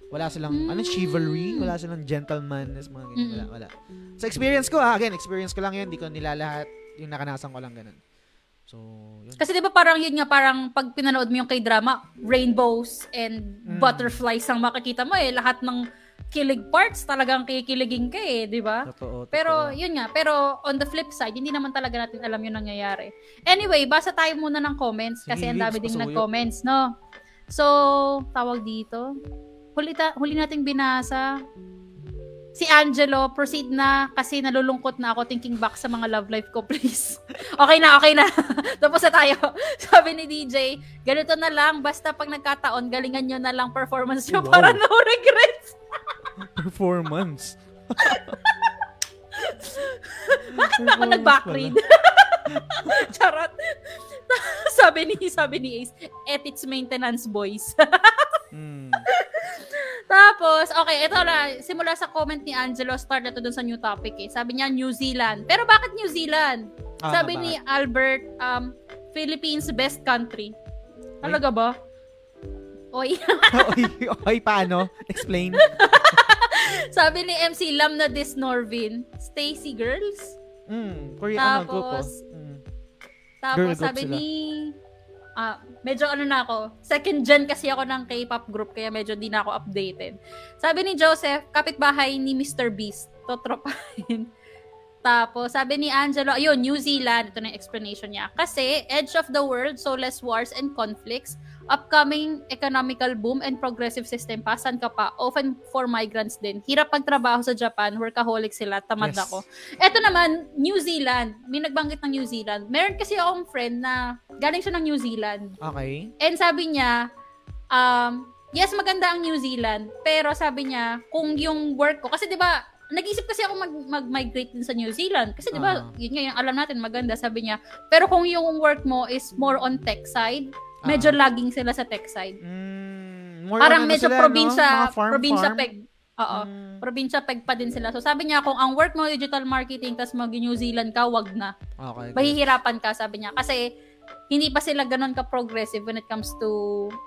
Wala silang, Mm. ano, chivalry, wala silang gentleman, mga ganyan, wala, Mm-mm. wala. Sa experience ko, ah, again, experience ko lang yun, hindi ko nilalahat, yung nakanasan ko lang ganun. So, yun. Kasi 'di ba parang yun nga parang pag pinanood mo yung K-drama, rainbows and Mm. butterflies ang makikita mo eh. Lahat ng kilig parts talagang kikiligin ka eh, 'di ba? Totoo, Pero yun nga, pero on the flip side, hindi naman talaga natin alam yung nangyayari. Anyway, basa tayo muna ng comments kasi ang dami ding nag-comments, no? So, tawag dito. Huli, ta- huli nating binasa. Si Angelo, proceed na kasi nalulungkot na ako thinking back sa mga love life ko, please. okay na, okay na. Tapos na tayo. Sabi ni DJ, ganito na lang, basta pag nagkataon, galingan nyo na lang performance nyo Wow. para no regrets. performance. Bakit ba ako nag-backread? Charot. sabi ni sabi ni Ace, ethics maintenance boys. Mm. Tapos, okay, ito na, simula sa comment ni Angelo, start na to dun sa new topic eh. Sabi niya, New Zealand. Pero bakit New Zealand? Ah, Sabi bakit? ni Albert, um, Philippines best country. Talaga ba? Oy. oy, oy, paano? Explain. Sabi ni MC Lam na this Norvin, Stacy Girls. Mm, Korea, ano, grupo. Tapos, Mm. Tapos Girl sabi sila. ni ah, medyo ano na ako, second gen kasi ako ng K-pop group kaya medyo di na ako updated. Sabi ni Joseph, kapitbahay ni Mr. Beast, totropahin. Tapos, sabi ni Angelo, ayun, New Zealand, ito na yung explanation niya. Kasi, edge of the world, so less wars and conflicts, upcoming economical boom and progressive system pa, saan ka pa? Often for migrants din. Hirap pagtrabaho sa Japan, workaholic sila, tamad Yes. ako. Eto naman, New Zealand. May nagbanggit ng New Zealand. Meron kasi akong friend na galing siya ng New Zealand. Okay. And sabi niya, um, yes, maganda ang New Zealand. Pero sabi niya, kung yung work ko, kasi di ba nag-isip kasi ako mag- mag-migrate din sa New Zealand. Kasi di ba Ah. yun nga yung alam natin, maganda, sabi niya. Pero kung yung work mo is more on tech side, medyo Ah. lagging sila sa tech side. Mm, more Parang ano medyo sila, probinsya, no? Farm, probinsya farm. peg. Oo. Mm, Probinsya peg pa din sila. So sabi niya, kung ang work mo digital marketing, tas mag New Zealand ka, wag na. okay. mahihirapan ka, sabi niya. Kasi, hindi pa sila ganun ka-progressive when it comes to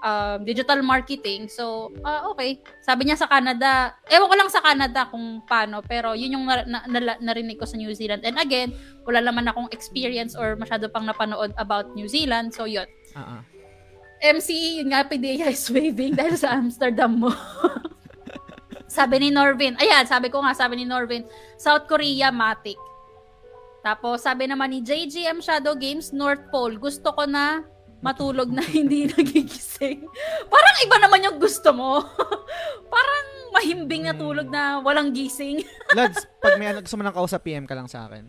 um, digital marketing. So, ah, okay. Sabi niya sa Canada, ewan ko lang sa Canada kung paano, pero yun yung na, na, na- narinig ko sa New Zealand. And again, wala naman akong experience or masyado pang napanood about New Zealand. So, yun. Ah. MC, yun nga, PDEA is waving dahil sa Amsterdam mo. sabi ni Norvin, ayan, sabi ko nga, sabi ni Norvin, South Korea, Matic. Tapos, sabi naman ni JGM Shadow Games, North Pole, gusto ko na matulog na hindi nagigising. Parang iba naman yung gusto mo. Parang mahimbing na tulog na walang gising. Lods, pag may ano, gusto mo nang kausap, PM ka lang sa akin.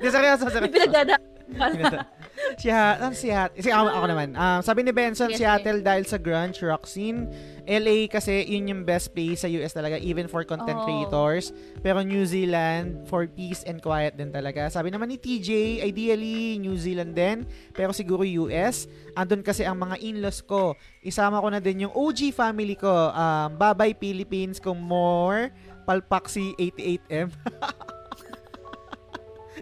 Di, seryoso, seryoso. pinagdadaan. Si ha, ano si ako, ako naman. Um, sabi ni Benson, Yes, Seattle dahil sa grunge rock scene. LA kasi yun yung best place sa US talaga even for content Oh. creators. Pero New Zealand for peace and quiet din talaga. Sabi naman ni TJ, ideally New Zealand din, pero siguro US. Andun kasi ang mga in-laws ko. Isama ko na din yung OG family ko. Um, bye-bye Philippines kung more palpak si 88M.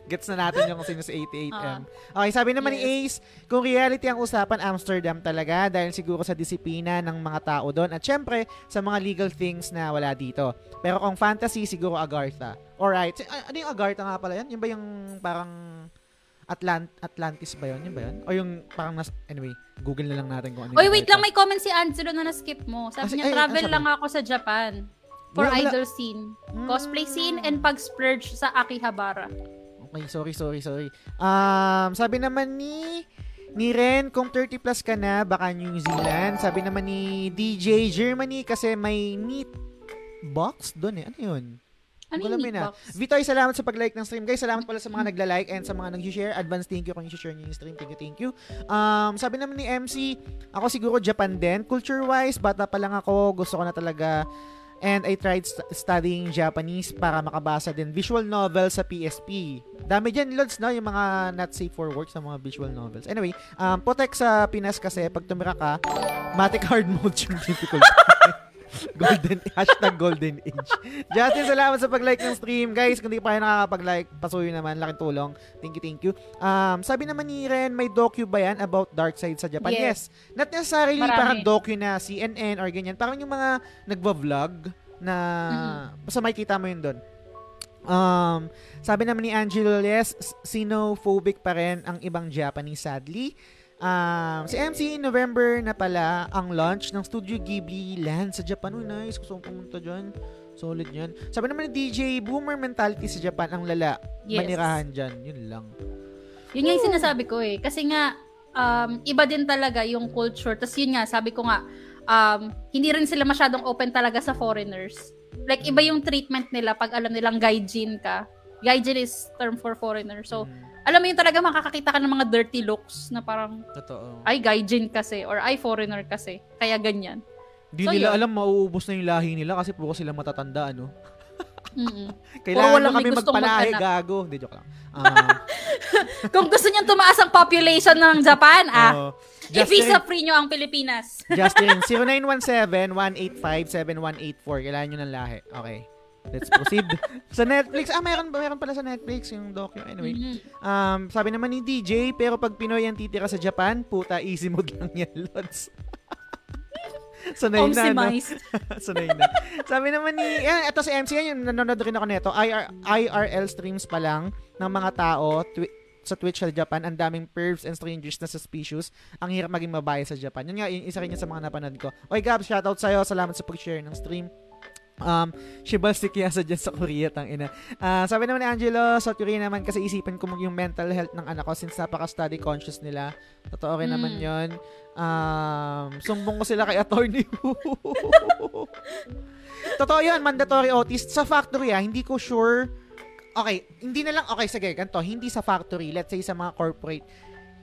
Gets na natin yung kung sino si 88M. Okay, sabi naman ni Ace, kung reality ang usapan, Amsterdam talaga dahil siguro sa disiplina ng mga tao doon at syempre sa mga legal things na wala dito. Pero kung fantasy, siguro Agartha. Alright. Si- a- Ano yung Agartha nga pala yan? Yung ba yung parang Atlant Atlantis ba yun? Yun ba yun? O yung parang nas... Anyway, Google na lang natin kung ano yung Oy, wait lang, may comment si Angelo na na-skip mo. Ah, Sabi niya, ay, travel sabi? lang ako sa Japan. For Wala- wala- idol scene. Cosplay scene and pag-splurge sa Akihabara. Okay, sorry, sorry, sorry. Um, sabi naman ni ni Ren, kung 30 plus ka na, baka New Zealand. Sabi naman ni DJ, Germany, kasi may neat box doon eh. Ano yun? Ano yung may na. meatbox? Vitoy, salamat sa pag-like ng stream. Guys, salamat pala sa mga nagla-like and sa mga nag-share. Advance thank you kung i-share niyo yung stream. Thank you, thank you. Um, sabi naman ni MC, ako siguro Japan din. Culture-wise, bata pa lang ako. Gusto ko na talaga And I tried st- studying Japanese para makabasa din visual novel sa PSP. Dami dyan, Lods, no? Yung mga not safe for work sa mga visual novels. Anyway, um, Potek sa Pinas kasi, pag tumira ka, Matic hard mode yung difficult. golden, hashtag golden age. Justin, salamat sa pag-like ng stream. Guys, kung di pa kayo nakakapag-like, pasuyo naman. Laking tulong. Thank you, thank you. Um, sabi naman ni Ren, may docu ba yan about dark side sa Japan? Yes. Yes. Not necessarily Marami. parang docu na CNN or ganyan. Parang yung mga nagva-vlog na basta makikita mo yun doon. Um, sabi naman ni Angelo, yes, xenophobic pa rin ang ibang Japanese sadly. Um, si MC November na pala ang launch ng Studio Ghibli Land sa Japan. Uy, nice. Gusto kong pumunta dyan. Solid yan. Sabi naman ni DJ, boomer mentality sa Japan ang lala. Yes. Manirahan dyan. Yun lang. Yun nga yung sinasabi ko eh. Kasi nga, um, iba din talaga yung culture. Tapos yun nga, sabi ko nga, um, hindi rin sila masyadong open talaga sa foreigners. Like, iba yung treatment nila pag alam nilang gaijin ka. Gaijin is term for foreigner. So, Mm, alam mo yung talaga makakakita ka ng mga dirty looks na parang, totoo. ay, gaijin kasi or ay, foreigner kasi. Kaya ganyan. Hindi So, nila yun. alam mauubos na yung lahi nila kasi puro sila matatanda, ano? Mm-mm. Kailangan mo kami magpalahi, gago. Hindi, joke lang. Ah, Kung gusto niyang tumaas ang population ng Japan, ah, oh. i-visa free nyo ang Pilipinas. Justin, 0917-185-7184. Kailangan nyo ng lahi. Okay. Let's proceed. sa Netflix, ah, mayroon, mayroon pala sa Netflix yung docu. Anyway, Mhm. um, sabi naman ni DJ, pero pag Pinoy ang titira sa Japan, puta, easy mode lang yan, Lods. Sanay na, no? Sanay na. Sabi naman ni, yan, ito si MC, yung nanonood rin ako nito. IR, IRL streams pa lang ng mga tao twi- sa Twitch sa Japan, ang daming pervs and strangers na suspicious. Ang hirap maging babae sa Japan. Yun nga, yung isa rin yun sa mga napanood ko. Oy, Gab, shoutout sa'yo. Salamat sa pag-share ng stream. Um, Shibal si Kiasa dyan sa Korea, tang ina. Ah, sabi naman ni Angelo, sa Korea naman kasi isipan ko yung mental health ng anak ko since napaka-study conscious nila. Totoo rin Mm. naman yon Um, sumbong ko sila kay attorney. Totoo yun, mandatory OT. Sa factory ah, hindi ko sure. Okay, hindi na lang, okay, sige, ganito. Hindi sa factory, let's say sa mga corporate,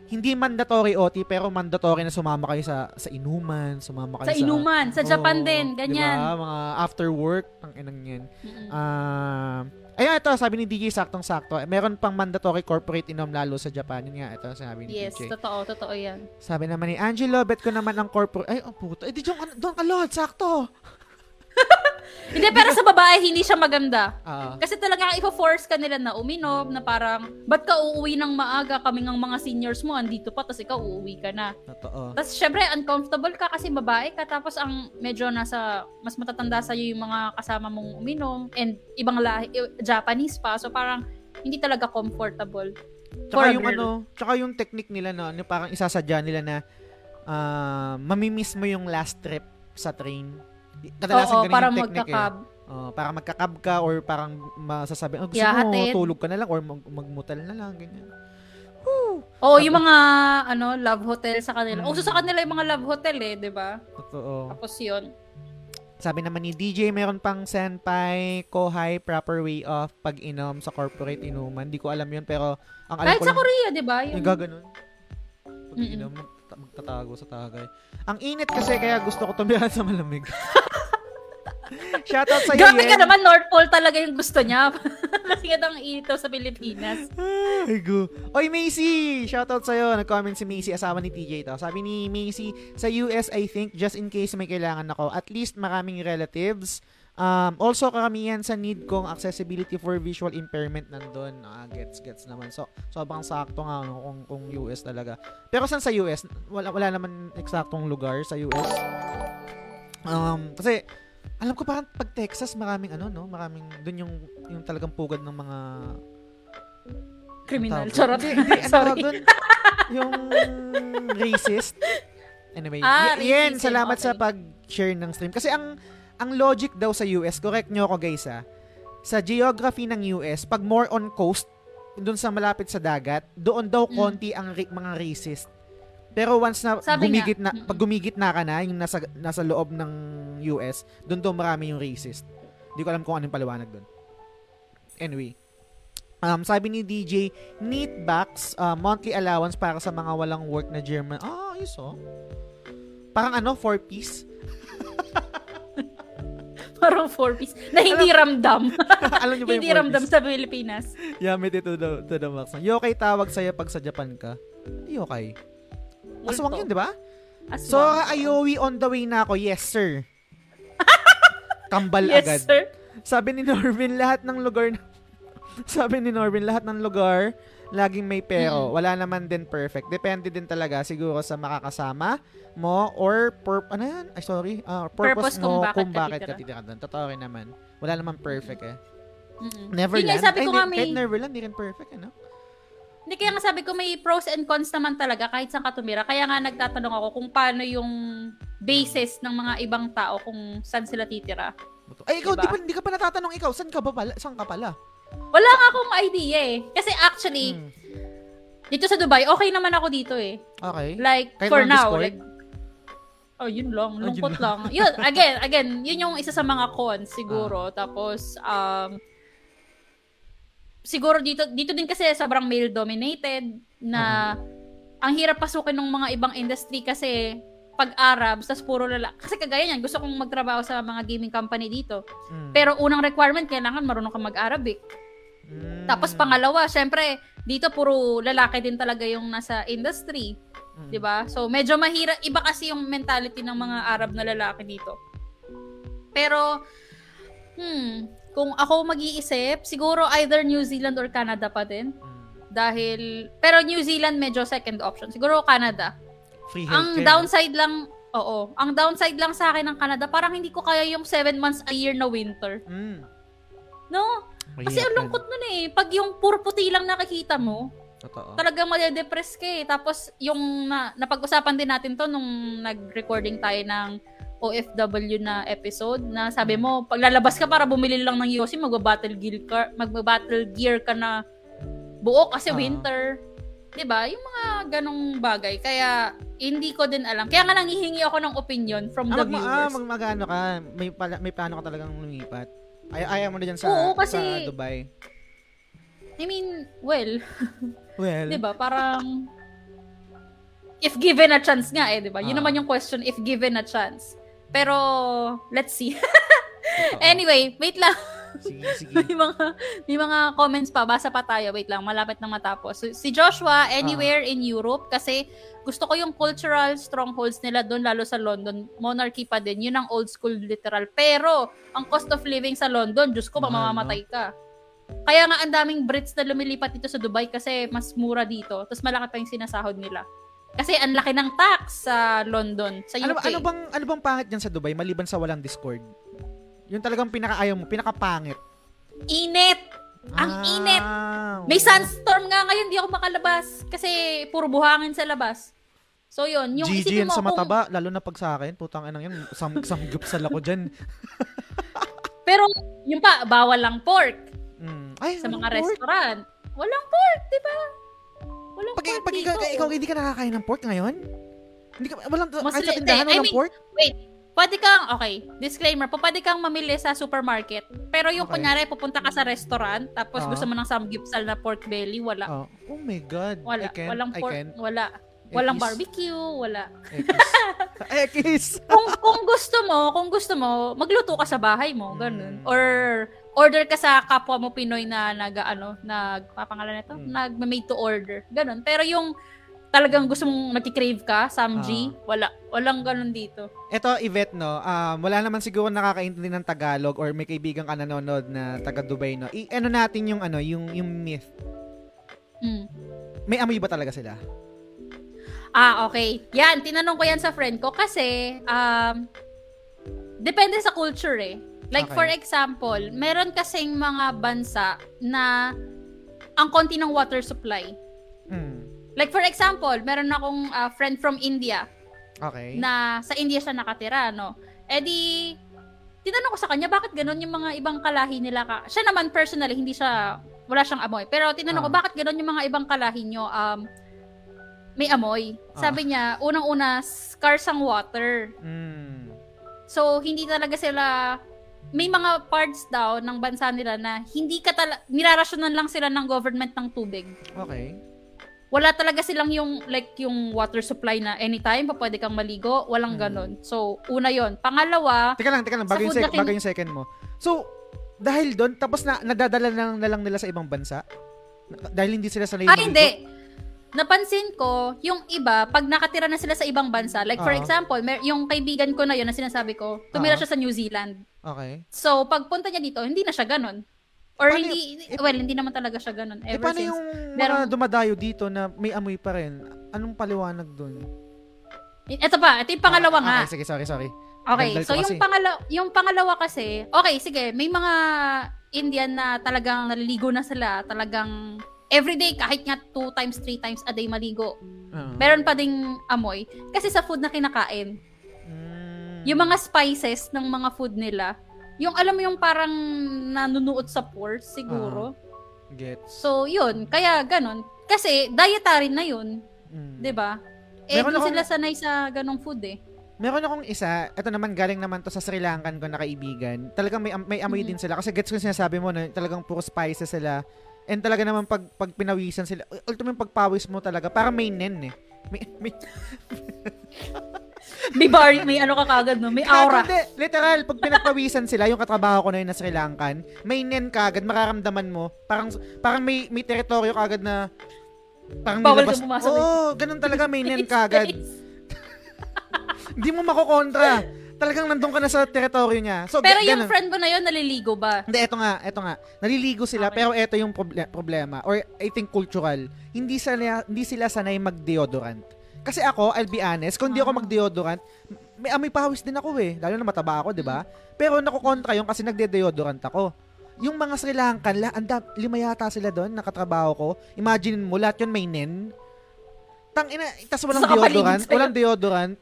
hindi mandatory OT, pero mandatory na sumama kayo sa sa inuman, sumama kayo Sa inuman. Sa Japan Oo, din. Ganyan. Diba? Mga after work, ang inang yan. Mm-mm. Ah, ayun, ito, sabi ni DJ, saktong-sakto. Meron pang mandatory corporate inom lalo sa Japan. Yun nga, ito, sabi ni yes, DJ. totoo. Totoo yan. Sabi naman ni Angelo, bet ko naman ang corporate... Ay, oh puto. Eh, di ka- doon ka, Lord. Sakto. Hindi, pero sa babae, hindi siya maganda. Ah, Kasi talagang ifo-force ka nila na uminom, na parang, ba't ka uuwi ng maaga? Kami ng mga seniors mo, andito pa, tapos ikaw uuwi ka na. totoo. Tapos syempre, uncomfortable ka kasi babae ka, tapos ang medyo nasa, mas matatanda sa'yo yung mga kasama mong uminom, and ibang lahi, eh, Japanese pa, so parang, hindi talaga comfortable. for Tsaka yung girl. ano, tsaka yung technique nila no, parang isasadya nila na ah, mamimiss mo yung last trip sa train. Kadalasan Oo, ganun parang yung technique magkakab. eh. Oh, para magkakab ka or parang masasabi, oh, gusto Yeah, mo tulog ka na lang or mag- magmutal na lang, ganyan. Oo, yung mga, ano, love hotel sa kanila. Mm. Uso sa kanila yung mga love hotel eh, di ba? Totoo. Tapos yun. Sabi naman ni DJ, meron pang senpai, kohai, proper way of pag-inom sa corporate inuman. Di ko alam yun, pero ang alam Kahit ko sa lang, Korea, di ba? yung Yung, gaganon. Pag-inom, magtatago sa tagay. Ang init kasi, kaya gusto ko tumira sa malamig. Shoutout sa'yo, Grabe ka naman, North Pole talaga yung gusto niya. Kasi nga ang ito sa Pilipinas. Ay, go. Oy, Macy! Shoutout sa'yo. Nag-comment si Macy, asawa ni TJ to. Sabi ni Macy, sa US, I think, just in case may kailangan ako, at least maraming relatives. Um, also, karamihan sa need kong accessibility for visual impairment nandun. Ah, gets, gets naman. So, sobrang sakto nga no, kung, kung US talaga. Pero saan sa US? Wala, wala naman eksaktong lugar sa US. Um, kasi, alam ko parang pag Texas, maraming ano, no? Maraming, dun yung, yung talagang pugad ng mga Criminal. Charot. Ano Sorry. doon? Yung racist. Anyway, Ah, y- yan, salamat okay. sa pag-share ng stream. Kasi ang ang logic daw sa US, correct nyo ako guys ha, sa geography ng US, pag more on coast, doon sa malapit sa dagat, doon daw Mm. konti ang ra- mga racist. Pero once na Sabi gumigit nga, na, pag gumigit na ka na, yung nasa, nasa loob ng US, doon daw marami yung racist. Hindi ko alam kung anong paliwanag doon. Anyway. Um, sabi ni DJ, neat backs, uh, monthly allowance para sa mga walang work na German. Ah, ayos oh. Parang ano, four piece. Parang four piece. Na hindi ramdam. alam niyo ba yung hindi ramdam piece? sa Pilipinas. Yamit ito to the, to the max. Yokai tawag sa'yo pag sa Japan ka. Yokai. Aswang yun, di ba? Aswang. So, Ayowi on the way na ako. Yes, sir. Kambal yes, agad. sir. Sabi ni Norvin, lahat ng lugar na- Sabi ni Norvin, lahat ng lugar laging may pero. Mm. Wala naman din perfect. Depende din talaga siguro sa makakasama mo or pur- ano yan? Ay, sorry. Ah, purpose, Purpose mo kung kung bakit ka titira doon. Totoo rin naman. Wala naman perfect eh. Mm-mm. Neverland. Sabi Ay, ko hindi- nga may- Kahit Neverland, di rin perfect, ano? Hindi kaya nga sabi ko may pros and cons naman talaga kahit saan ka tumira. Kaya nga nagtatanong ako kung paano yung basis ng mga ibang tao kung saan sila titira. Ay, ikaw, Diba? di, pa, di ka pa natatanong ikaw. Saan ka ba pala? Saan ka pala? Wala nga akong idea eh. Kasi actually, Hmm. dito sa Dubai, okay naman ako dito eh. Okay. Like, Kahit for now. Discord? Like, oh, yun lang. Ah, yun Lungkot lang. lang. Yun, again, again, yun yung isa sa mga cons siguro. Tapos, um, siguro dito, dito din kasi sobrang male-dominated na ang hirap pasukin ng mga ibang industry kasi pag Arabs, tas puro lalaki. Kasi kagaya niyan, gusto kong magtrabaho sa mga gaming company dito. Mm. Pero unang requirement, kailangan marunong ka mag-Arabic. Mm. Tapos pangalawa, syempre, dito puro lalaki din talaga yung nasa industry. Mm. 'di ba? So medyo mahirap iba kasi yung mentality ng mga Arab na lalaki dito. Pero hmm, kung ako mag-iisip, siguro either New Zealand or Canada pa din. Mm. Dahil pero New Zealand medyo second option. Siguro Canada. Free Ang downside lang, oo, ang downside lang sa akin ng Canada, parang hindi ko kaya yung 7 months a year na winter. Mm. No? Kasi ang lungkot nun eh. Pag yung puro puti lang nakikita mo, Totoo. talagang madedepress ka eh. Tapos, yung na, napag-usapan din natin to nung nag-recording tayo ng OFW na episode na sabi mo, pag lalabas ka para bumili lang ng Yossi, magba-battle gear ka, magba-battle gear ka na buo kasi Ah. winter. 'Di ba Yung mga ganong bagay. Kaya, hindi ko din alam. Kaya nga nanghihingi ako ng opinion from Ah, the mag, ah, viewers. mag, mag-ano ka, may, pala, may plano ka talagang lumipat. Ay, ayaw mo na dyan sa, Oo, kasi- sa Dubai. I mean, well, Well, 'di ba Parang if given a chance nga eh, 'di ba? Yun Ah. naman yung question if given a chance. Pero let's see. anyway, wait lang. Sige, sige. may mga may mga comments pa. Basa pa tayo. Wait lang, malapit na matapos. So, si Joshua, anywhere in Europe kasi gusto ko yung cultural strongholds nila doon lalo sa London. Monarchy pa din. Yun ang old school literal. Pero ang cost of living sa London, Diyos ko, mamamatay ka. Kaya nga ang daming Brits na lumilipat dito sa Dubai kasi mas mura dito. Tapos malaki pa yung sinasahod nila. Kasi ang laki ng tax sa London, sa ano, UK. ano bang ano bang pangit dyan sa Dubai maliban sa walang Discord? Yung talagang pinakaayaw mo, pinakapangit. Init! Ang Ah, init! May sunstorm nga ngayon, di ako makalabas. Kasi puro buhangin sa labas. So yun, yung GG isipin mo sa kung- mataba, lalo na pag sa akin, putang inang yan, sam samgyup sa lako dyan. Pero yung pa, bawal lang pork Mm. Ay, sa mga pork. restaurant. Walang pork, di ba? Walang Pag, pork pag ikaw, dito. ikaw, hindi ka nakakain ng pork ngayon? Hindi ka, walang, kahit sa Muslim- tindahan, hindi, I walang mean, pork? Pwede kang, okay, disclaimer, po, pwede kang mamili sa supermarket. Pero yung Okay. kunyari, pupunta ka sa restaurant, tapos Ah. gusto mo ng samgyeopsal na pork belly, wala. Oh, oh my God. Wala. I can't. Walang I pork, can't. wala. Walang Ekis. barbecue, wala. Ekis. Ekis. kung kung gusto mo, kung gusto mo, magluto ka sa bahay mo, ganun. Mm. Or order ka sa kapwa mo Pinoy na nag ano, nagpapangalan nito, Mm. nag-made to order. Ganun. Pero yung talagang gusto mong nagki-crave ka, Samji, Ah. wala. Walang ganun dito. Ito, Yvette, no, um, wala naman siguro nakakaintindi ng Tagalog or may kaibigan ka nanonood na taga Dubai, no. I, ano natin yung ano, yung yung myth. Mm. May amoy ba talaga sila? Ah, okay. Yan, tinanong ko yan sa friend ko kasi um, depende sa culture eh. Like Okay. for example, meron kasing mga bansa na ang konti ng water supply. Like for example, meron akong ah, friend from India Okay. na sa India siya nakatira, no? Eh di, tinanong ko sa kanya, bakit ganun yung mga ibang kalahi nila ka? Siya naman personally, hindi siya, wala siyang amoy. Pero tinanong ko, Ah. bakit ganun yung mga ibang kalahi nyo? Um, may amoy. Sabi niya, unang-una, scarce ang water. Mm. So, hindi talaga sila, may mga parts daw ng bansa nila na hindi ka tala, nirarasyonan lang sila ng government ng tubig. Okay. Wala talaga silang yung, like, yung water supply na anytime, pa pwede kang maligo, walang Hmm. ganon. So, una yon Pangalawa, Teka lang, teka lang, bago, yung, sec- bago yung second mo. So, dahil doon, tapos na, nadadala na lang, na lang nila sa ibang bansa? Na- Dahil hindi sila sanay ah, hindi. Napansin ko, yung iba, pag nakatira na sila sa ibang bansa, like for Ah. example, mer- yung kaibigan ko na yun na sinasabi ko, tumira Ah. siya sa New Zealand. Okay. So, pagpunta niya dito, hindi na siya ganon. Or Paano hindi, eh, well, hindi naman talaga siya ganon. Eh, Ever paano since. yung mga merong- dumadayo dito na may amoy pa rin? Anong paliwanag doon? Ito pa, ito yung pangalawa nga. Okay, sige, sorry, sorry. Okay, Daldal so yung kasi. pangalawa, yung pangalawa kasi, okay, sige, may mga Indian na talagang naliligo na sila, talagang everyday, kahit nga two times, three times a day maligo. Ah. Meron pa ding amoy. Kasi sa food na kinakain, Mm. yung mga spices ng mga food nila, yung alam mo yung parang nanunuot sa pores siguro. Gets. So, yun, kaya ganun. Kasi dietary na yun, Mm. 'di ba? Eh, Meron akong- sila sanay sa ganong food eh. Meron akong isa, ito naman galing naman to sa Sri Lankan ko na kaibigan. Talagang may, may amoy Mhm. din sila. Kasi gets ko sinasabi mo na talagang puro spices sila. And talaga naman pag, pag pinawisan sila, ultimate yung pagpawis mo talaga, parang may nen eh. May, may, May bar, may ano ka kagad, no? May aura. Hindi, literal, pag pinagpawisan sila, yung katrabaho ko na yun na Sri Lankan, may nen kagad, mararamdaman mo. Parang, parang may, may teritoryo kagad na, parang Bawal nilabas. pumasok eh. Oo, ganun talaga, may nen kagad. Hindi mo makokontra. Talagang nandun ka na sa teritoryo niya. So, Pero ga- yung ganun. friend mo na yun, naliligo ba? Hindi, eto nga, eto nga. Naliligo sila, Okay. pero eto yung proble- problema. Or I think cultural. Hindi sila, hindi sila sanay mag-deodorant. Kasi ako, I'll be honest, kung hindi ako Ah. mag-deodorant, may amoy pawis din ako eh. Lalo na mataba ako, di ba? Pero nakukontra yung kasi nagde-deodorant ako. Yung mga Sri Lankan, la, anda, lima yata sila doon, nakatrabaho ko. Imagine mo, lahat yun may nen. Tang ina, tas walang Sa kapaligid deodorant, sa'yo. walang deodorant.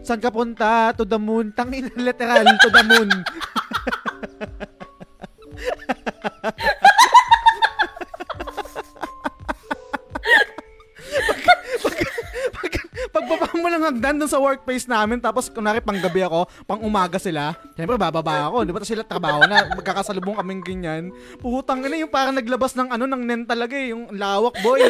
Saan ka punta? To the moon. Tang ina, literal, to the moon. Pagbaba mo ng hagdan dun sa workplace namin, tapos kunwari panggabi ako, pang umaga sila, siyempre bababa ako, di ba? Tapos sila trabaho na, magkakasalubong kaming ganyan. Putang ina yung parang naglabas ng ano, ng nen talaga eh, yung lawak boy.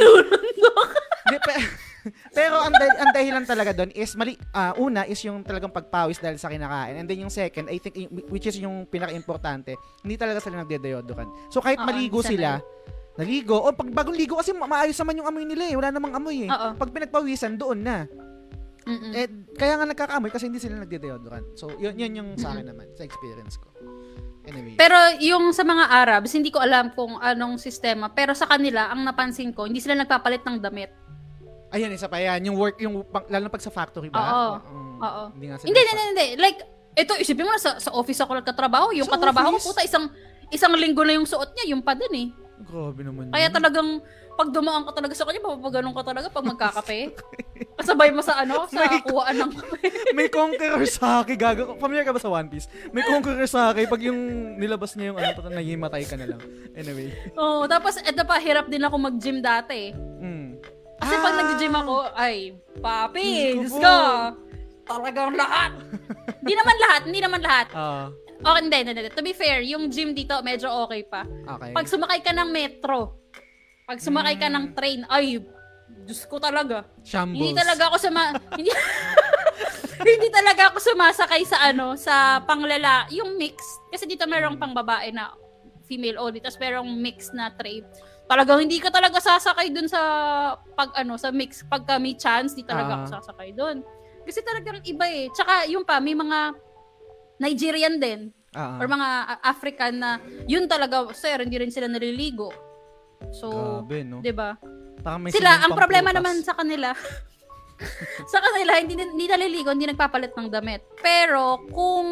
Di, pe- pero ang, dah- ang dahilan talaga doon is mali ah, una is yung talagang pagpawis dahil sa kinakain and then yung second I think which is yung pinaka-importante hindi talaga sila nagde-deodorant so kahit maligo sila naligo o pag bagong ligo kasi ma- maayos naman yung amoy nila eh wala namang amoy eh Oo. pag pinagpawisan doon na Mm-mm. eh kaya nga nagkakaamoy kasi hindi sila nagde-deodorant so yun, yun yung sa akin naman sa experience ko anyway Pero yung sa mga Arabs, hindi ko alam kung anong sistema. Pero sa kanila, ang napansin ko, hindi sila nagpapalit ng damit. Ayan, isa pa yan. Yung work, yung, pang, lalo na pag sa factory ba? Oo. Mm, Oo. Hindi nga sila Hindi, hindi, hindi. Like, ito, isipin mo na, sa, sa office ako nagkatrabaho. Yung Sa katrabaho ko, office? puta, isang, isang linggo na yung suot niya, yung pa din eh. Grabe naman Kaya yun. talagang, pag dumaan ka talaga sa kanya, papapaganon ka talaga pag magkakape. Kasabay mo sa ano, sa May- kuhaan ng kape. May conqueror sake, gago. Familiar ka ba sa One Piece? May conqueror sake, pag yung nilabas niya yung ano, patang nahimatay ka na lang. Anyway. Oo, tapos eto pa, hirap din ako mag-gym dati. Mm. Kasi pag nag-gym ako, ay, papi, Diyos ko talagang lahat. Hindi naman lahat, hindi naman lahat. Oo. Okay, hindi, hindi, hindi. To be fair, yung gym dito medyo okay pa. okay. Pag sumakay ka ng metro, pag sumakay ka ng train, ay, Diyos ko talaga. Shambles. Hindi talaga ako suma... hindi, hindi talaga ako sumasakay sa ano, sa panglala, yung mix. Kasi dito merong pang babae na female only, tapos merong mix na train. Talagang hindi ka talaga sasakay dun sa pag ano, sa mix. Pagka may chance, di talaga Ah. ako sasakay dun. Kasi talagang iba eh. Tsaka yung pa, may mga Nigerian din Oo. or mga African na yun talaga, sir, hindi rin sila naliligo. So, Grabe, no? 'di ba? Sila, ang problema naman sa kanila, sa kanila, hindi, hindi naliligo, hindi nagpapalit ng damit. Pero, kung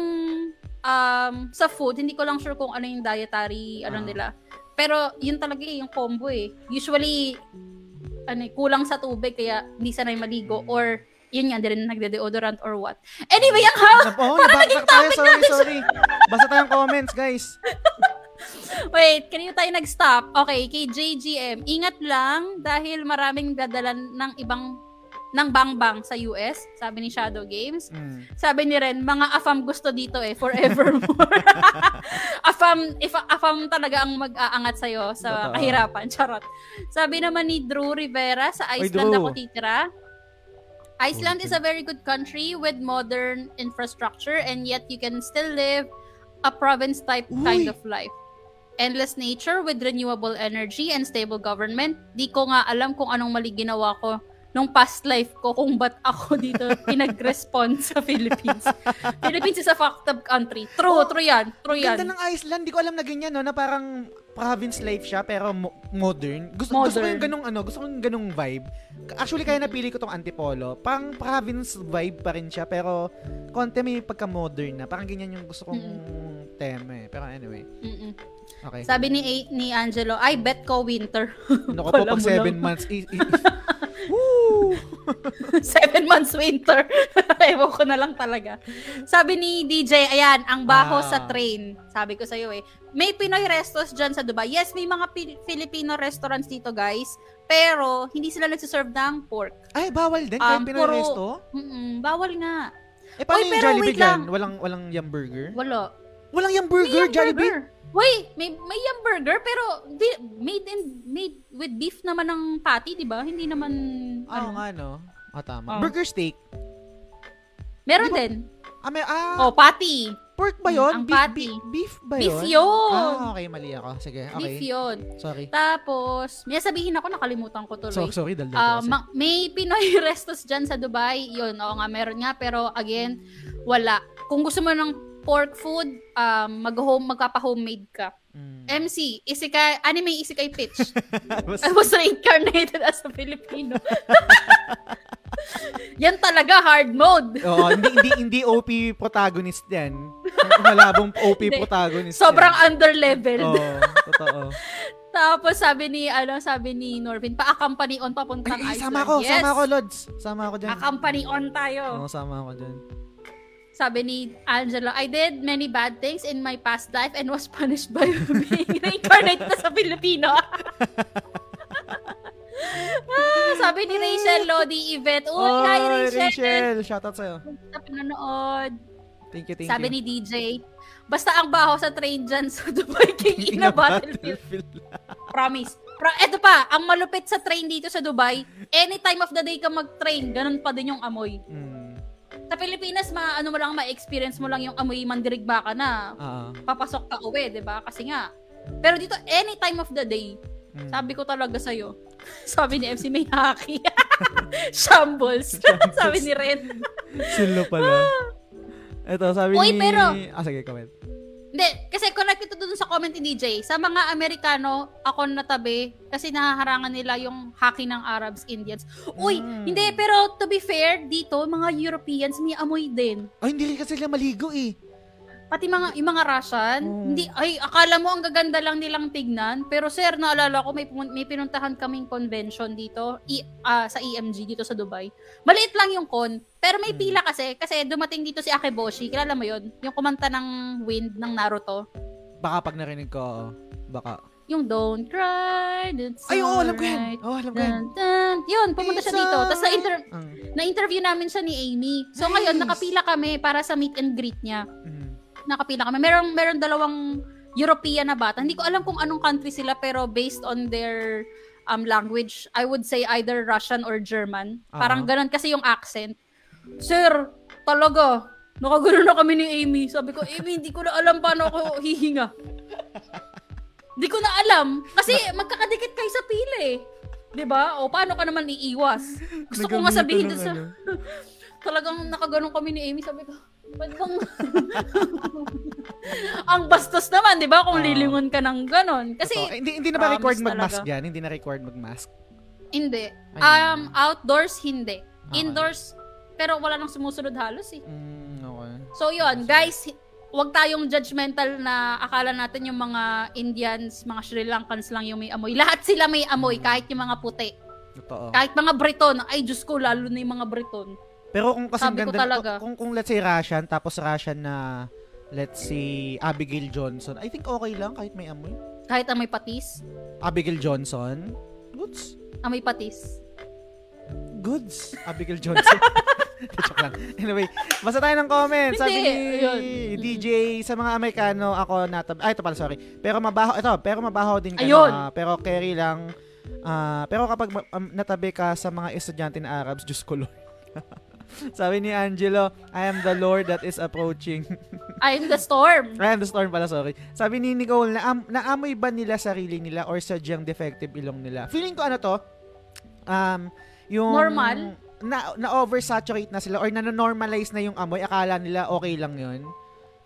um, sa food, hindi ko lang sure kung ano yung dietary, ano Ah. nila. Pero, yun talaga eh, yung combo eh. Usually, ano, eh, kulang sa tubig, kaya hindi sanay maligo. Or, yun nga, rin nagde-deodorant or what. Anyway, ang ha! Nap- oh, nabaktak tayo. Sorry, sorry. Basta tayong comments, guys. Wait, kanina tayo nag-stop. Okay, kay JGM, ingat lang dahil maraming dadalan ng ibang ng bangbang sa US, sabi ni Shadow Games. Mm. Sabi ni Ren, mga afam gusto dito eh, forevermore. afam, if afam talaga ang mag-aangat sa'yo sa Totoo. kahirapan. Charot. Sabi naman ni Drew Rivera, sa Oy, Iceland Drew. ako titira. Iceland is a very good country with modern infrastructure and yet you can still live a province type kind Uy. of life. Endless nature with renewable energy and stable government. Di ko nga alam kung anong mali ginawa ko nung past life ko kung ba't ako dito pinag-respond sa Philippines. Philippines is a fucked up country. True, true yan. True yan. Ganda ng Iceland. Di ko alam na ganyan, no? Na parang province life siya, pero mo- modern. Gusto, gusto ko Modern. yung ganung, ano, gusto ko yung ganung vibe. Actually, kaya napili ko tong Antipolo. Parang province vibe pa rin siya, pero konti may pagka-modern na. Parang ganyan yung gusto kong tema eh. Pero anyway, Mm-mm. Okay. Sabi ni A- ni Angelo, I bet ko winter. Ano ko po, pag mo seven lang. months, i- i- Woo! Seven months winter. Ewan ko na lang talaga. Sabi ni DJ, ayan, ang baho Ah. sa train. Sabi ko sa'yo eh. May Pinoy restos dyan sa Dubai. Yes, may mga Pi- Filipino restaurants dito, guys. Pero, hindi sila nagsiserve ng pork. Ay, bawal din. Um, Kahit Pinoy puro- resto. Mm-mm, bawal nga. Eh, paano Oy, yung pero Jollibee dyan? lang. Walang, walang yum burger? Wala. Walang May burger, yum Jollibee? burger. Wait, may may yum burger pero di, made in made with beef naman ng patty, 'di ba? Hindi naman Oo ano. nga, no? Ah, tama. Oh. Burger steak. Meron din. Ah, may, ah, Oh, patty. pork ba yun? ang beef, patty. beef, beef ba yun? Beef yun. Ah, okay, mali ako. Sige, okay. Beef 'yun. Sorry. Tapos, may sabihin ako nakalimutan ko tuloy. So, sorry, daldal ko Ah, ma- may Pinoy restos dyan sa Dubai. Yun, oo nga, meron nga. Pero again, wala. Kung gusto mo ng pork food, um, mag-home, magpapa-homemade ka. Mm. MC, isekai, anime isekai pitch. Was- I was reincarnated as a Filipino. Yan talaga, hard mode. Oo, hindi, hindi, hindi OP protagonist yan. Malabong OP protagonist Sobrang yan. under-leveled. Oo, totoo. Tapos sabi ni, ano, sabi ni Norvin, pa-accompany on papuntang Ay, Iceland. sama ko, yes. sama ko, Lods. Sama ako dyan. Accompany on tayo. Oo, sama ako dyan. Sabi ni Angelo, I did many bad things in my past life and was punished by being reincarnated na sa Filipino. ah, sabi ni Rachel Lodi Yvette, Uy, hi Oy, Rachel! Rachel, shoutout sa'yo. Sa pinanood. Thank you, thank Sabi you. ni DJ, basta ang baho sa train dyan sa Dubai King in a battlefield. Promise. Pro, eto pa, ang malupit sa train dito sa Dubai, any time of the day ka mag-train, ganun pa din yung amoy. Mm. Sa Pilipinas, ma, ano mo lang, ma-experience mo lang yung amoy mandirigba ka na. Ah, Papasok ka uwi, di ba? Kasi nga. Pero dito, any time of the day, mm. sabi ko talaga sa'yo, sabi ni MC, may haki. Shambles. sabi ni Ren. Sila pala. Ito, sabi Uy, ni... pero- Ah, sige, comment. Hindi, kasi connected to dun sa comment ni DJ. Sa mga Amerikano, ako natabi kasi nahaharangan nila yung haki ng Arabs, Indians. Uy, Mm. hindi, pero to be fair, dito, mga Europeans, may amoy din. Ay, hindi rin kasi sila maligo eh. Pati mga, yung mga Russian, Mm. hindi, ay, akala mo ang gaganda lang nilang tignan. Pero sir, naalala ko, may, may pinuntahan kaming convention dito, i, ah, sa EMG dito sa Dubai. Maliit lang yung con, pero may Mm. pila kasi, kasi dumating dito si Akeboshi, kilala mo yon Yung kumanta ng Wind ng Naruto. Baka pag narinig ko, baka. Yung Don't Cry, That's Ay, oo, alam ko yan. Alright. Oo, alam ko yan. Dun, dun. Yun, pumunta siya It's dito. Tapos na, alright. inter- Ang, na-interview namin siya ni Amy. So Nice. ngayon, nakapila kami para sa meet and greet niya. mm. Nakapila kami. Meron, meron dalawang European na bata. Hindi ko alam kung anong country sila, pero based on their um, language, I would say either Russian or German. Parang Ah. ganun kasi yung accent. Sir, talaga, nakagano na kami ni Amy. Sabi ko, Amy, hindi ko na alam paano ako hihinga. Hindi ko na alam. Kasi magkakadikit kayo sa pila eh. 'Di ba? O paano ka naman iiwas? Gusto ko nga sabihin dun sa... ano. Talagang nakaganon kami ni Amy. Sabi ko, bang... Ang bastos naman, di ba? Kung Ah. lilingon ka ng ganon. Kasi. Eh, hindi, hindi na ba record promise mag-mask yan? Hindi na record mag-mask? hindi. Ay, Um, outdoors, hindi. Okay. Indoors, pero wala nang sumusunod halos eh. Mm, okay. So yun, guys, wag tayong judgmental na akala natin yung mga Indians, mga Sri Lankans lang yung may amoy. Lahat sila may amoy, kahit yung mga puti. Totoo. Kahit mga Breton. Ay, Diyos ko, lalo na yung mga Breton. Pero kung kasi Sabi ko ganda, talaga. Kung, kung let's say Russian, tapos Russian na let's say Abigail Johnson, I think okay lang kahit may amoy. Kahit amoy patis. Abigail Johnson, goods. Amoy patis. Goods. Abigail Johnson. Joke lang. Anyway, basta tayo ng comment. Sabi ni yun. DJ, sa mga Amerikano, ako natab... Ay, ito pala, sorry. Pero mabaho, ito, pero mabaho din ka Ayun. na, pero carry lang. Ah, pero kapag ma- um, natabi ka sa mga estudyante na Arabs, Diyos ko Lord. Sabi ni Angelo, I am the Lord that is approaching. I'm the storm. I am the storm pala, sorry. Sabi ni Nicole, na naamoy ba nila sarili nila or sadyang defective ilong nila? Feeling ko ano to, um, yung... Normal? Na, na-oversaturate na sila or na-normalize na yung amoy. Akala nila okay lang yun.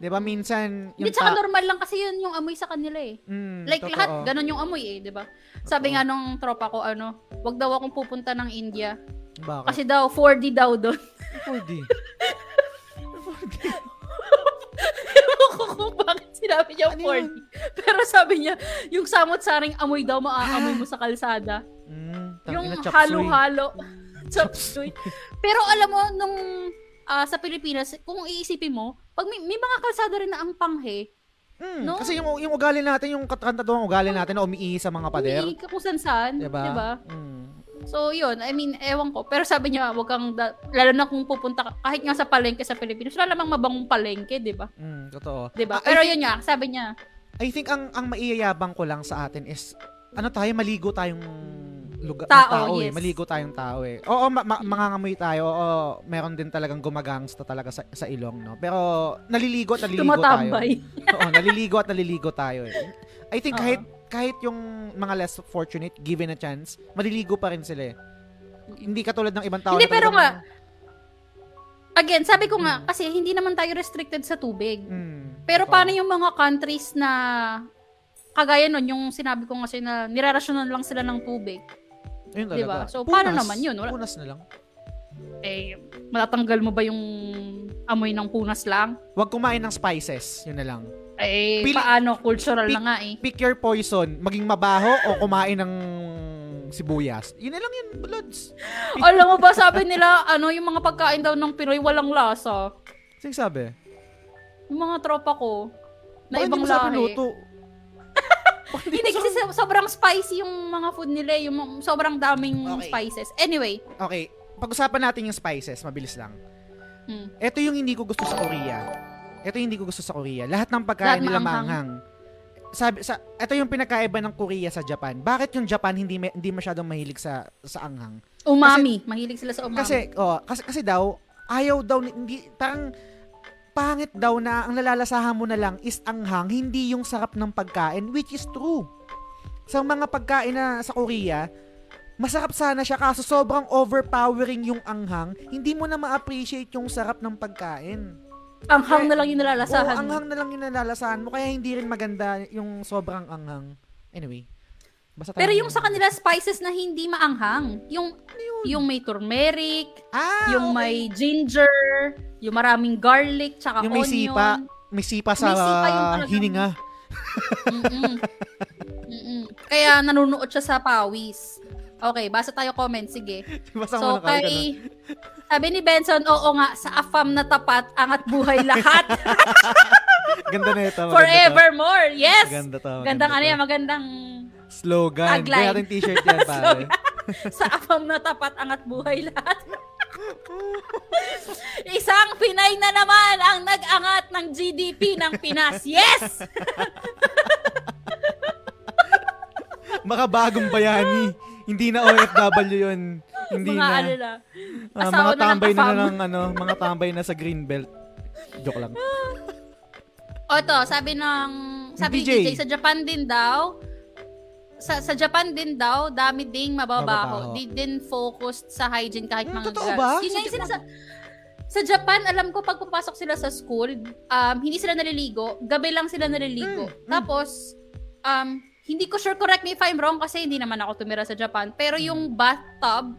'Di ba Minsan, yung Hindi, ta- normal lang kasi yun yung amoy sa kanila eh. Mm, Like totoo. lahat, ganun yung amoy eh, di ba? Sabi nga nung tropa ko, ano, wag daw akong pupunta ng India. Bakit? Kasi daw, 4D daw doon. 4D. Ewan ko kung bakit sinabi niya Ano 4D. Pero sabi niya, yung samot-saring amoy daw maaamoy mo sa kalsada. Mm, yung halo-halo. Chop suey. Pero alam mo, nung ah, sa Pilipinas, kung iisipin mo, pag may, may mga kalsada rin na ang panghe, Mm, No? Kasi yung, yung ugali natin, yung katantaduang ugali natin na umiihi sa mga pader. umiinig ka kung saan-saan. Diba? Diba? Mm. So, yun. I mean, ewan ko. Pero sabi niya, wag kang, da- lalo na kung pupunta ka, kahit nga sa palengke sa Pilipinas, wala namang mabangong palengke, di ba? Mm, totoo. Di ba? Ah, I Pero think- yun nga, sabi niya, I think ang ang maiyayabang ko lang sa atin is ano tayo maligo tayong lugar Tao, eh. yes. Maligo tayong tao eh. Oo, ma- ma- mangangamoy tayo. Oo, meron din talagang gumagangsta talaga sa, sa ilong, no. Pero naliligo at naliligo tumatambay. tayo. Oo, naliligo at naliligo tayo eh. I think kahit kahit yung mga less fortunate given a chance, maliligo pa rin sila eh. Hindi katulad ng ibang tao. Hindi, pero talagang- Again, sabi ko nga, kasi hindi naman tayo restricted sa tubig. Mm, Pero paano yung mga countries na kagaya nun, yung sinabi ko kasi na nirarasyonan lang sila ng tubig. Yun Di talaga. ba? So, paano Punas. naman yun? Wala- Punas na lang. Eh, matatanggal mo ba yung amoy ng punas lang? Huwag kumain ng spices. Yun na lang. Eh, Pili- paano? Cultural pi- na nga eh. pick your poison, maging mabaho o kumain ng sibuyas. Yun na lang yun, bloods. Alam mo ba, sabi nila, ano, yung mga pagkain daw ng Pinoy walang lasa. Sing sabi? Yung mga tropa ko, na Bakit ibang sabi lahi. luto? Hindi kasi so- sobrang spicy yung mga food nila, eh, yung sobrang daming Okay. spices. Anyway, Okay, pag-usapan natin yung spices, mabilis lang. hmm. Ito yung hindi ko gusto sa Korea. Ito yung hindi ko gusto sa Korea. Lahat ng pagkain Lahat nila maanghang. Sabi sa ito yung pinakaiba ng Korea sa Japan. Bakit yung Japan hindi hindi masyadong mahilig sa sa anghang? umami. Mahilig sila sa umami. Kasi oh, kasi kasi daw ayaw daw hindi parang pangit daw na ang lalalasahan mo na lang is anghang, hindi yung sarap ng pagkain, which is true. Sa mga pagkain na sa Korea, masarap sana siya kaso sobrang overpowering yung anghang, hindi mo na ma-appreciate yung sarap ng pagkain. ang hang na lang yung Oo, nalalasahan mo. anghang na lang yung nalalasahan mo, kaya hindi rin maganda yung sobrang anghang. Anyway. Basta Pero yung sa kanila spices na hindi maanghang, yung yung may turmeric, ah, yung okay. may ginger, yung maraming garlic, tsaka Yung may onion. sipa. may sipa sa May sipa yung talagang- hininga. Mm-mm. Mm-mm. Kaya nanunuot siya sa pawis. Okay, basa tayo comment. Sige. Basta mo So, kay... Sabi ni Benson, oo nga, sa afam na tapat, angat buhay lahat. Ganda na ito. Forevermore. Yes! Maganda to. maganda Magandang ano yan, magandang Slogan. Tagline. Kaya t-shirt yan, pare. sa apam na tapat angat buhay lahat. Isang Pinay na naman ang nag-angat ng GDP ng Pinas. Yes! Makabagong bayani. Hindi na OFW yun. Hindi mga na. ano na. Ah, asawa mga tambay na, na ng ano, mga tambay na sa Greenbelt. Joke lang. O to, sabi ng sabi DJ. DJ sa Japan din daw sa, sa Japan din daw, dami ding mababaho. Mababaho. Di din focused sa hygiene kahit Hmm, mga totoo girls. ba? Yun yung Japan? sinasa- sa Japan, alam ko pag papasok sila sa school, um, hindi sila naliligo. Gabi lang sila naliligo. Hmm, Tapos, um, hindi ko sure, correct me if I'm wrong kasi hindi naman ako tumira sa Japan. Pero Hmm. yung bathtub,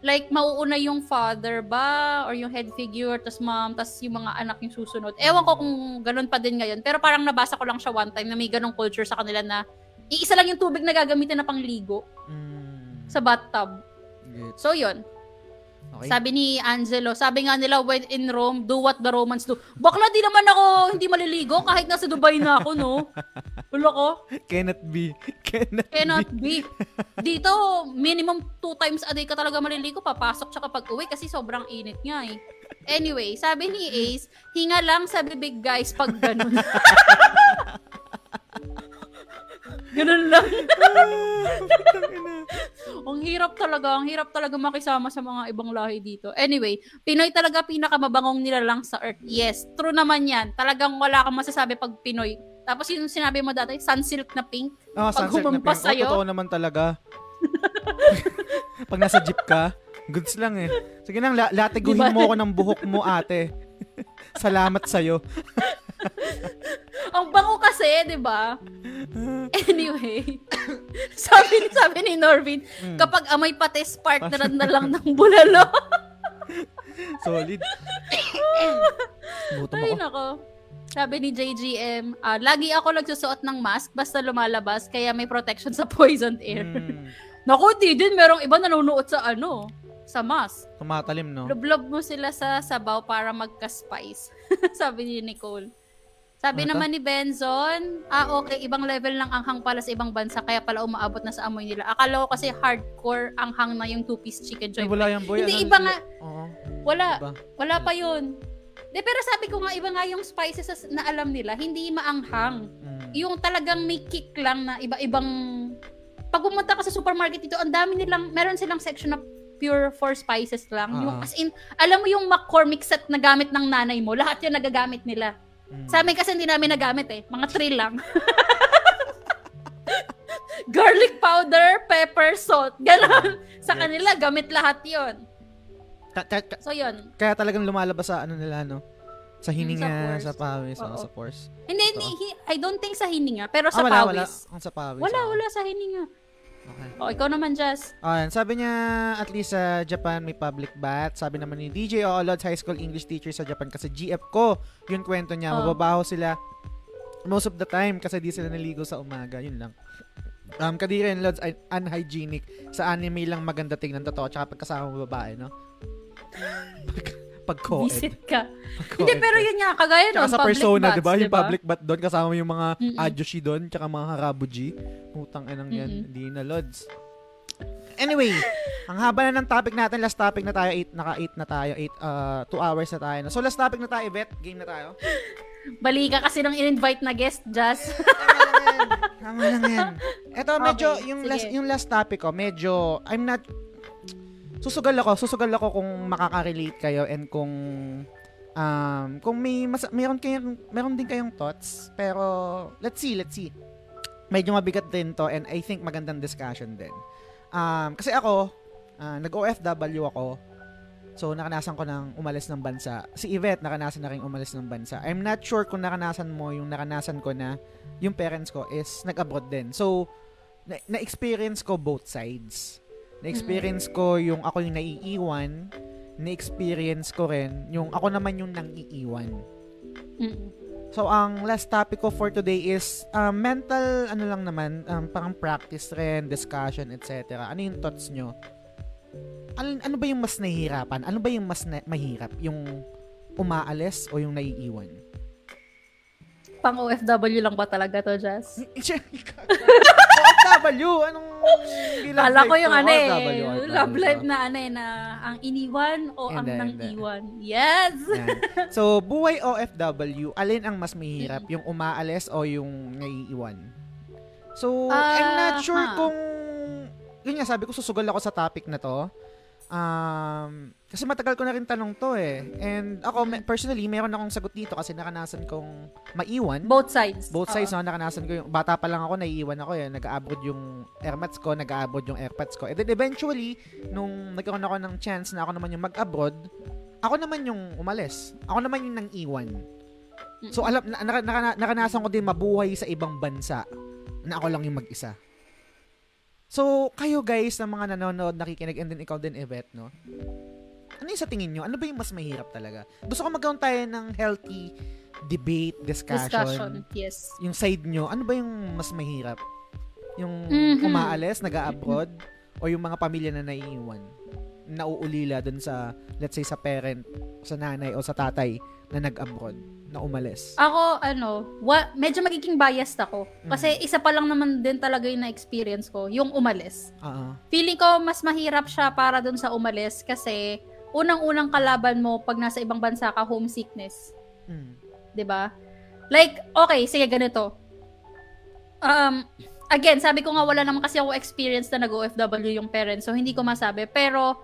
like mauuna yung father ba or yung head figure tas mom tas yung mga anak yung susunod ewan ko kung ganun pa din ngayon pero parang nabasa ko lang siya one time na may ganong culture sa kanila na iisa lang yung tubig na gagamitin na pangligo Mm, sa bathtub gets. so yun Okay. sabi ni Angelo sabi nga nila when in Rome do what the Romans do bakla di naman ako hindi maliligo kahit nasa Dubai na ako no wala ko Cannot be. Cannot, Cannot be. be. Dito, minimum two times a day ka talaga maliligo. Papasok siya kapag uwi kasi sobrang init nga eh. Anyway, sabi ni Ace, hinga lang sa bibig guys pag ganun. ganun lang. ang hirap talaga, ang hirap talaga makisama sa mga ibang lahi dito. Anyway, Pinoy talaga pinakamabangong nila lang sa earth. Yes, true naman yan. Talagang wala kang masasabi pag Pinoy. Tapos yung sinabi mo dati, sunsilk na pink. Oh, Pag humampas pink. Oh, sa'yo? totoo naman talaga. Pag nasa jeep ka, goods lang eh. Sige nang, la- latiguhin Diba? mo ako ng buhok mo, ate. Salamat sa'yo. Ang bango kasi, 'di ba? Anyway, sabi ni sabi ni Norvin, Hmm. kapag amoy patis partner na lang ng bulalo. Solid. Gutom Ay ako. nako. Sabi ni JGM, ah, lagi ako nagsusuot ng mask basta lumalabas kaya may protection sa poisoned air. Mm, Naku, di din merong iba nanonood sa ano, sa mask. tumatalim, no? Lublob mo sila sa sabaw para magka-spice. Sabi ni Nicole. Sabi Ano naman ni Benzon, ah okay, ibang level ng anghang pala sa ibang bansa kaya pala umaabot na sa amoy nila. Akala ko kasi hardcore anghang na yung two-piece chicken Ay, joy. wala yan, boy. Hindi, Ano- iba nga. Oo. Wala. Iba. Wala pa yun. De, pero sabi ko nga, iba nga yung spices na alam nila, hindi maanghang. Mm. Yung talagang may kick lang na iba-ibang... Pag pumunta ka sa supermarket dito, ang dami nilang, meron silang section na pure for spices lang. Yung, Ah. as in, alam mo yung McCormick set na gamit ng nanay mo, lahat yun nagagamit nila. Mm. Sa amin kasi hindi namin nagamit eh. Mga three lang. Garlic powder, pepper, salt. Ganon. Sa kanila, gamit lahat yon. So, yun. kaya talagang lumalabas sa ano nila, no? Sa hininga, pores. sa pawis, oh, Oo. sa pores. Hindi, hi- I don't think sa hininga, pero sa ah, wala, wala. pawis. Ang sa pawis. Wala, oo. wala sa hininga. Okay. O, ikaw naman, Jazz. Ayan, sabi niya, at least sa Japan may public bath. Sabi naman ni DJ Olod's high school English teacher sa Japan kasi GF ko. Yun kwento niya, Oh. mababaho sila most of the time kasi di sila naligo sa umaga. Yun lang. Um, Kadiri and Lods ay unhygienic. Sa anime lang maganda tingnan totoo tsaka pagkasama mo babae, no? pag co-ed. Visit ka. Hindi, pero yun nga, kagaya nun, sa persona, di ba? Yung diba? public bath doon, kasama yung mga Mm-mm. adyoshi doon, tsaka mga harabuji. Putang inang yan. Mm-mm. Hindi na, Lods. Anyway, ang haba na ng topic natin. Last topic na tayo. Eight, naka 8 na tayo. 8, uh, 2 hours na tayo. So, last topic na tayo, Bet. Game na tayo. Bali ka kasi ng in-invite na guest, Jazz. Tama lang yan. Tama lang yan. Ito, medyo, Okay, yung, sige. last, yung last topic ko, medyo, I'm not, susugal ako, susugal ako kung makaka-relate kayo and kung, um, kung may, mas, meron, kayong, meron din kayong thoughts, pero, let's see, let's see. Medyo mabigat din to and I think magandang discussion din. Um, kasi ako, ah, nag-OFW ako, So, nakanasan ko ng umalis ng bansa. Si Yvette, nakanasan na rin umalis ng bansa. I'm not sure kung nakanasan mo yung nakanasan ko na yung parents ko is nag-abroad din. So, na- na-experience ko both sides. Na-experience ko yung ako yung naiiwan. Na-experience ko rin yung ako naman yung nang iiwan. So, ang last topic ko for today is um, mental, ano lang naman, um, parang practice rin, discussion, etc. Ano yung thoughts nyo? Ano, ano ba yung mas nahihirapan? Ano ba yung mas na- mahirap? Yung umaalis o yung naiiwan? Pang OFW lang ba talaga to, Jazz? OFW? Anong love Kala ko yung ano eh, love life na ano eh, na ang iniwan o ang Hindi, nang iwan. Yes! Yan. So, buhay OFW, alin ang mas mahirap? Yung umaalis o yung naiiwan? So, I'm not Ah, sure ha. kung... Yun nga, sabi ko, susugal ako sa topic na to. Um, kasi matagal ko na rin tanong to eh. And ako, personally, meron akong sagot dito kasi nakanasan kong maiwan. Both sides. Both sides, Oo. no? Nakanasan ko yung... Bata pa lang ako, naiiwan ako eh. Nag-abroad yung airmats ko, nag-abroad yung airpads ko. And then eventually, nung nagkaroon ako ng chance na ako naman yung mag-abroad, ako naman yung umalis. Ako naman yung nang iwan. So alam na, na, na- naranasan ko din mabuhay sa ibang bansa na ako lang yung mag-isa. So, kayo guys na mga nanonood, nakikinig, and then ikaw din, Yvette, no? Ano yung sa tingin nyo? Ano ba yung mas mahirap talaga? Gusto ko magkaroon tayo ng healthy debate, discussion. Discussion. Yes. Yung side nyo, ano ba yung mas mahirap? Yung Mhm. umaalis, nag-abroad, o yung mga pamilya na naiiwan? Nauulila dun sa, let's say, sa parent, sa nanay, o sa tatay na nag-abroad, na umalis. Ako, ano, wa, medyo magiging biased ako. Kasi isa pa lang naman din talaga yung na-experience ko, yung umalis. Oo. Feeling ko mas mahirap siya para dun sa umalis kasi unang-unang kalaban mo pag nasa ibang bansa ka, homesickness. Mm. ba? Like, okay, sige ganito. Um, again, sabi ko nga wala naman kasi ako experience na nag-OFW yung parents, so hindi ko masabi. Pero,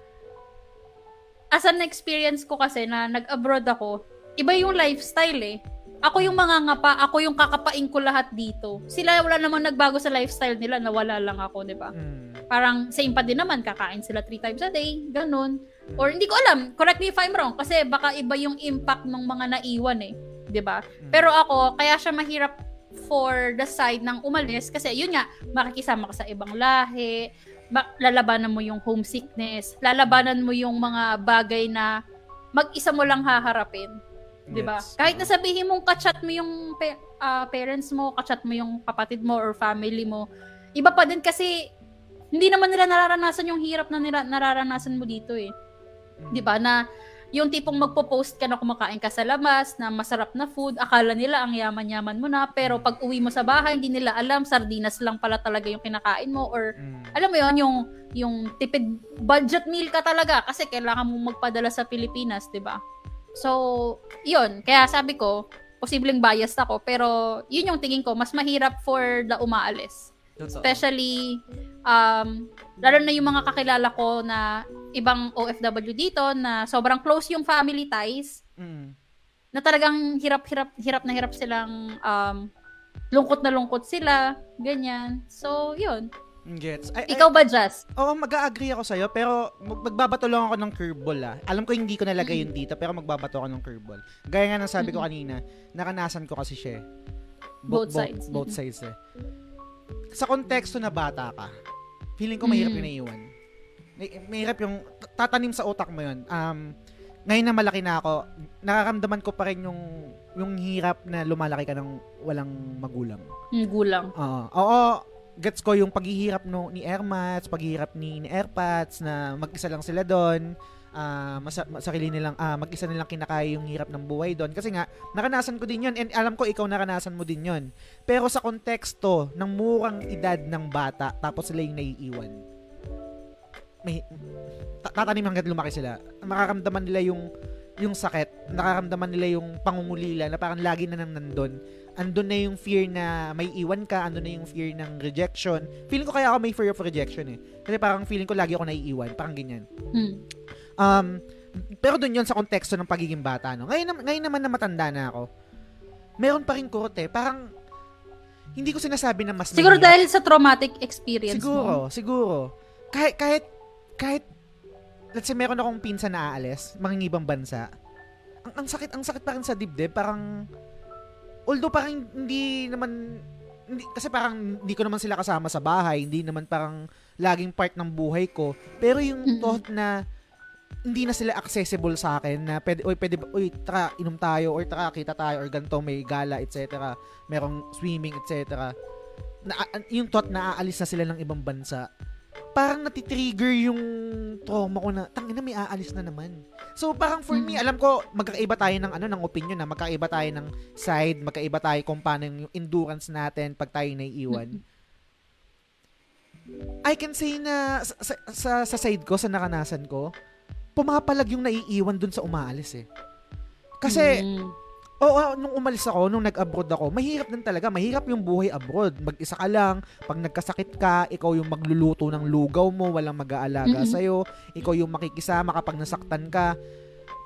as an experience ko kasi na nag-abroad ako, iba yung lifestyle eh. Ako yung mga ngapa, ako yung kakapain ko lahat dito. Sila wala namang nagbago sa lifestyle nila, nawala lang ako, 'di ba? Mm. Parang same pa din naman, kakain sila three times a day, ganun. Or hindi ko alam, correct me if I'm wrong, kasi baka iba yung impact ng mga naiwan eh, 'di ba? Pero ako, kaya siya mahirap for the side ng umalis kasi yun nga, makikisama ka sa ibang lahi, lalabanan mo yung homesickness, lalabanan mo yung mga bagay na mag-isa mo lang haharapin. 'Di ba? Yes. Kahit na sabihin mong kachat mo yung pa- ah, parents mo, kachat mo yung kapatid mo or family mo, iba pa din kasi hindi naman nila nararanasan yung hirap na nila nararanasan mo dito eh. 'Di ba? Na yung tipong magpo-post ka na kumakain ka sa labas, na masarap na food, akala nila ang yaman-yaman mo na, pero pag uwi mo sa bahay, hindi nila alam, sardinas lang pala talaga yung kinakain mo, or Mm. alam mo yon yung yung tipid budget meal ka talaga kasi kailangan mo magpadala sa Pilipinas, 'di ba? So, 'yun. Kaya sabi ko, posibleng biased ako, pero 'yun yung tingin ko, mas mahirap for the umaalis. Totoo. Especially um lalo na yung mga kakilala ko na ibang OFW dito na sobrang close yung family ties Mm. na talagang hirap-hirap hirap na hirap silang um lungkot na lungkot sila, ganyan. So, 'yun. Gets. Ay, Ikaw ba, Jazz? Oo, mag-agree ako sa'yo, pero mag- magbabato lang ako ng curveball ah. Alam ko hindi ko nalagay yun dito, pero magbabato ako ng curveball. Gaya nga ng sabi ko kanina, nakanasan ko kasi siya eh. Bo- Both sides. Both, sides eh. Sa konteksto na bata ka, feeling ko mahirap yung naiiwan. May- Mahirap yung, tatanim sa utak mo yun. Um, ngayon na malaki na ako, nararamdaman ko pa rin yung, yung hirap na lumalaki ka ng walang magulang. Hmm, gulang. Oo. Oo, gets ko yung paghihirap no, ni Airmats, paghihirap ni, ni Airpads na mag-isa lang sila doon. Ah, masa, ma- sarili nilang ah, mag-isa nilang kinakaya yung hirap ng buhay doon kasi nga naranasan ko din 'yon and alam ko ikaw naranasan mo din 'yon. Pero sa konteksto ng murang edad ng bata tapos sila yung naiiwan. May ta- tatanim hangga't lumaki sila. Makaramdaman nila yung yung sakit, nakaramdaman nila yung pangungulila na parang lagi na nang nandun andun na yung fear na may iwan ka, andun na yung fear ng rejection. Feeling ko kaya ako may fear of rejection eh. Kasi parang feeling ko lagi ako naiiwan, parang ganyan. Hmm. Um, pero dun yun sa konteksto ng pagiging bata, no? Ngayon, ngayon naman na matanda na ako, meron pa rin kurot eh. Parang, hindi ko sinasabi na mas Siguro mahirap. dahil sa traumatic experience Siguro, mo. siguro. Kahit, kahit, kahit, let's say meron akong pinsan na aalis, mangingibang bansa, ang, ang sakit, ang sakit pa rin sa dibdib, parang, although parang hindi naman, hindi, kasi parang hindi ko naman sila kasama sa bahay, hindi naman parang laging part ng buhay ko, pero yung thought na, hindi na sila accessible sa akin na pwede, oy, pwede, ba- oy, tara, inom tayo, or tara, kita tayo, or ganito, may gala, etc. Merong swimming, etc. Na, yung thought na aalis na sila ng ibang bansa, parang natitrigger yung trauma ko na, tangina, may aalis na naman. So, parang for me, Mhm. alam ko, magkaiba tayo ng, ano, ng opinion na, magkaiba tayo ng side, magkaiba tayo kung paano yung endurance natin pag tayo naiiwan. I can say na sa, sa, sa, sa side ko, sa nakanasan ko, pumapalag yung naiiwan dun sa umaalis eh. Kasi, Mm. Oo, oh, nung umalis ako, nung nag-abroad ako, mahirap din talaga. Mahirap yung buhay abroad. Mag-isa ka lang. Pag nagkasakit ka, ikaw yung magluluto ng lugaw mo, walang mag-aalaga Mm-mm. sa'yo. Ikaw yung makikisama kapag nasaktan ka.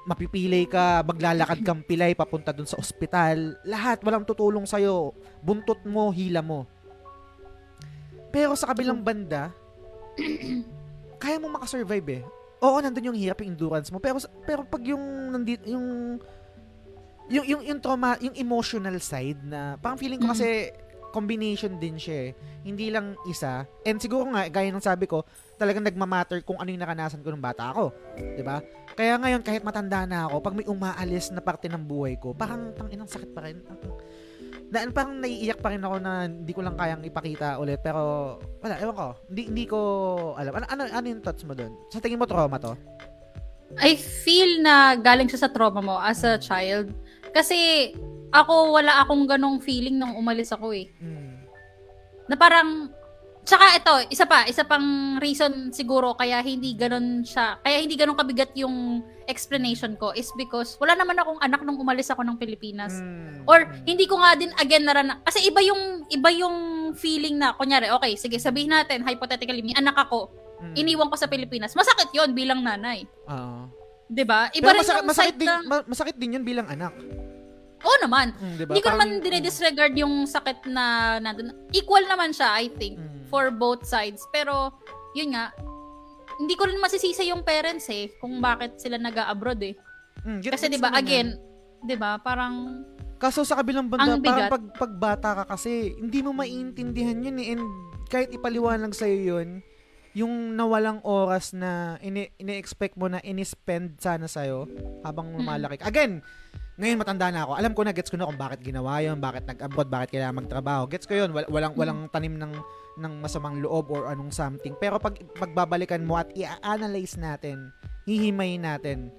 Mapipilay ka, maglalakad kang pilay papunta dun sa ospital. Lahat, walang tutulong sa'yo. Buntot mo, hila mo. Pero sa kabilang banda, kaya mo makasurvive eh. Oo, nandun yung hirap, yung endurance mo. Pero pero pag yung nandito yung yung yung yung trauma, yung emotional side na parang feeling ko Mm. kasi combination din siya eh. Hindi lang isa. And siguro nga gaya ng sabi ko, talagang nagmamatter kung ano yung nakanasan ko nung bata ako, 'di ba? Kaya ngayon kahit matanda na ako, pag may umaalis na parte ng buhay ko, parang tang inang sakit pa rin. Na, parang naiiyak pa rin ako na hindi ko lang kayang ipakita ulit pero wala, ewan ko. Hindi hindi ko alam. Ano ano, ano yung thoughts mo doon? Sa tingin mo trauma to? I feel na galing siya sa trauma mo as a child. Kasi ako, wala akong ganong feeling nung umalis ako eh. Mm. Na parang, tsaka ito, isa pa, isa pang reason siguro kaya hindi ganon siya, kaya hindi ganon kabigat yung explanation ko is because wala naman akong anak nung umalis ako ng Pilipinas. Mm. Or Mm. hindi ko nga din again narana kasi iba yung iba yung feeling na kunyari okay sige sabihin natin hypothetically may anak ako Mm. iniwan ko sa Pilipinas masakit yon bilang nanay Oo. 'di ba iba Pero rin masakit, masakit din, na ma- masakit din yun bilang anak. oo naman Mm, diba? hindi ko Parang- naman dinidisregard yung sakit na nandun equal naman siya I think Mm. for both sides pero yun nga hindi ko rin masisisi yung parents eh kung bakit sila nag-abroad eh Mm, kasi gets 'di ba naman again yan. 'di ba parang Kaso sa kabilang banda, Ang parang pag, pagbata ka kasi, hindi mo maiintindihan yun eh. And kahit ipaliwanag sa'yo yun, yung nawalang oras na ini- ini-expect mo na ini-spend sana sa'yo habang lumalaki. ka. Again, ngayon matanda na ako. Alam ko na, gets ko na kung bakit ginawa yun, bakit nag-abroad, bakit kailangan magtrabaho. Gets ko yun. Wal- walang, walang tanim ng ng masamang loob or anong something. Pero pag pagbabalikan mo at i-analyze natin, hihimayin natin,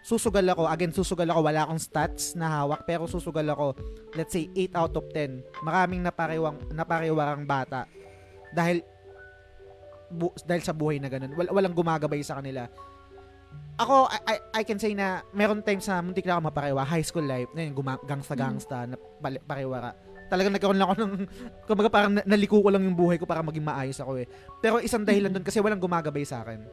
susugal ako, again, susugal ako, wala akong stats na hawak, pero susugal ako, let's say, 8 out of 10. Maraming napariwang, napariwarang bata. Dahil, bu- dahil sa buhay na ganun. Wal- walang gumagabay sa kanila. Ako, I, I, I can say na, meron times na muntik na ako mapariwa, high school life, na yun, guma- gangsta-gangsta, na pali- pariwara. Talagang nagkaroon lang ako ng, kumbaga parang na- naliko ko lang yung buhay ko para maging maayos ako eh. Pero isang dahilan doon kasi walang gumagabay sa akin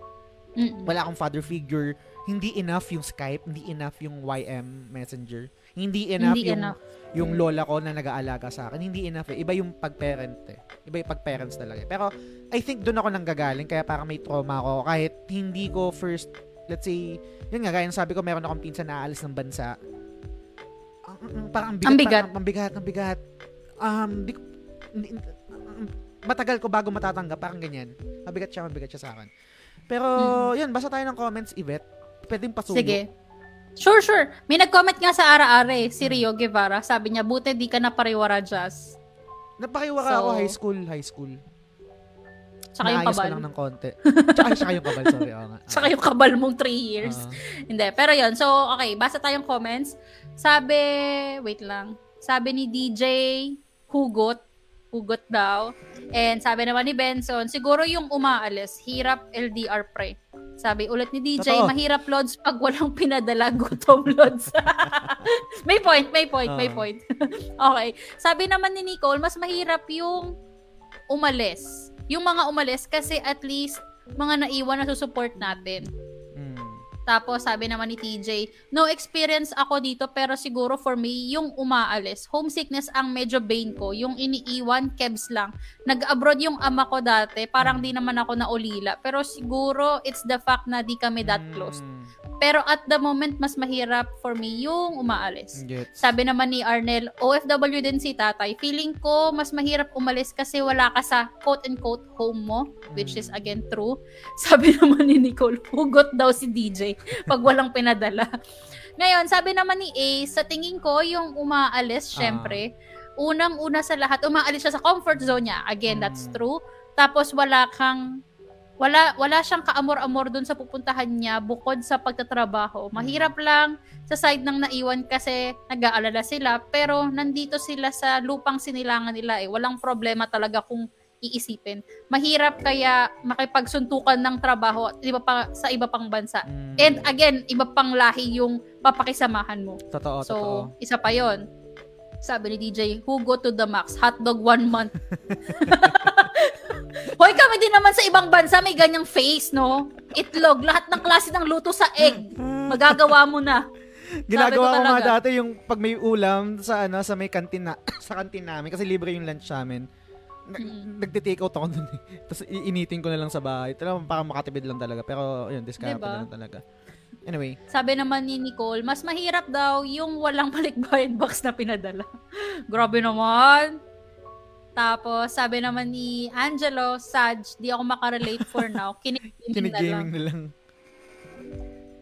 mm, wala akong father figure, hindi enough yung Skype, hindi enough yung YM Messenger, hindi enough Hindi yung enough. yung lola ko na nag-aalaga sa akin, hindi enough eh. Iba yung pag-parent eh. Iba yung pag-parents talaga. eh. Pero I think doon ako nanggagaling kaya parang may trauma ako kahit hindi ko first let's say, yun nga gaya sabi ko meron akong pinsan na aalis ng bansa. Ang, ang- parang ang bigat, Ang bigat. Parang, ang bigat, ang bigat. Um, di, um, matagal ko bago matatanggap, parang ganyan. Mabigat siya, mabigat siya sa akin. Pero, yun, basa tayo ng comments, Yvette. Pwedeng pasuyo. Mm. Sige. Sure, sure. May nag-comment nga sa ara-ara eh, si Rio Guevara. Sabi niya, buti di ka na pariwara jazz. Napakiwara So, ako high school, high school. Tsaka yung Naayos ko kabal. lang ng konti. tsaka, tsaka yung kabal, sorry. Oo nga. Tsaka yung kabal mong 3 years. Oo. Hindi. Pero yon So, okay. Basa tayong comments. Sabi, wait lang. Sabi ni DJ Hugot. Hugot daw. And sabi naman ni Benson, siguro yung umaalis, hirap LDR pre. Sabi ulit ni DJ, Totoo. mahirap lods pag walang pinadala, gutom lods. may point, may point, may Oo. point. okay. Sabi naman ni Nicole, mas mahirap yung umalis. Yung mga umalis kasi at least mga naiwan na susupport natin. Tapos sabi naman ni TJ, no experience ako dito pero siguro for me, yung umaalis, homesickness ang medyo bane ko. Yung iniiwan, kebs lang. Nag-abroad yung ama ko dati, parang di naman ako naulila. Pero siguro, it's the fact na di kami that close. Mm. Pero at the moment, mas mahirap for me yung umaalis. Gets. Sabi naman ni Arnel, OFW din si tatay. Feeling ko, mas mahirap umalis kasi wala ka sa quote-unquote home mo, which is Mm. again true. Sabi naman ni Nicole, hugot daw si DJ pag walang pinadala. Ngayon, sabi naman ni Ace, sa tingin ko, yung umaalis, Ah. syempre, unang-una sa lahat, umaalis siya sa comfort zone niya. Again, that's Mm. true. Tapos wala kang wala wala siyang kaamor-amor doon sa pupuntahan niya bukod sa pagtatrabaho. Mahirap lang sa side ng naiwan kasi nag-aalala sila pero nandito sila sa lupang sinilangan nila eh. Walang problema talaga kung iisipin. Mahirap kaya makipagsuntukan ng trabaho iba pa, sa iba pang bansa. Mm. And again, iba pang lahi yung papakisamahan mo. totoo, so, totoo. isa pa yon Sabi ni DJ, who go to the max? Hotdog one month. Hoy, kami din naman sa ibang bansa may ganyang face, no? Itlog, lahat ng klase ng luto sa egg. Magagawa mo na. Ginagawa ko nga dati yung pag may ulam sa ano sa may kantin na, sa kantin namin kasi libre yung lunch namin. Nag, Mm. Nagte-take out ako dun eh. Tapos iinitin ko na lang sa bahay. Talagang parang makatipid lang talaga. Pero yun, discount Diba? na lang talaga. Anyway, Sabi naman ni Nicole, mas mahirap daw yung walang balikbayan box na pinadala. Grabe naman. Tapos, sabi naman ni Angelo, Saj, di ako makarelate for now. Kinig-gaming na lang. na lang.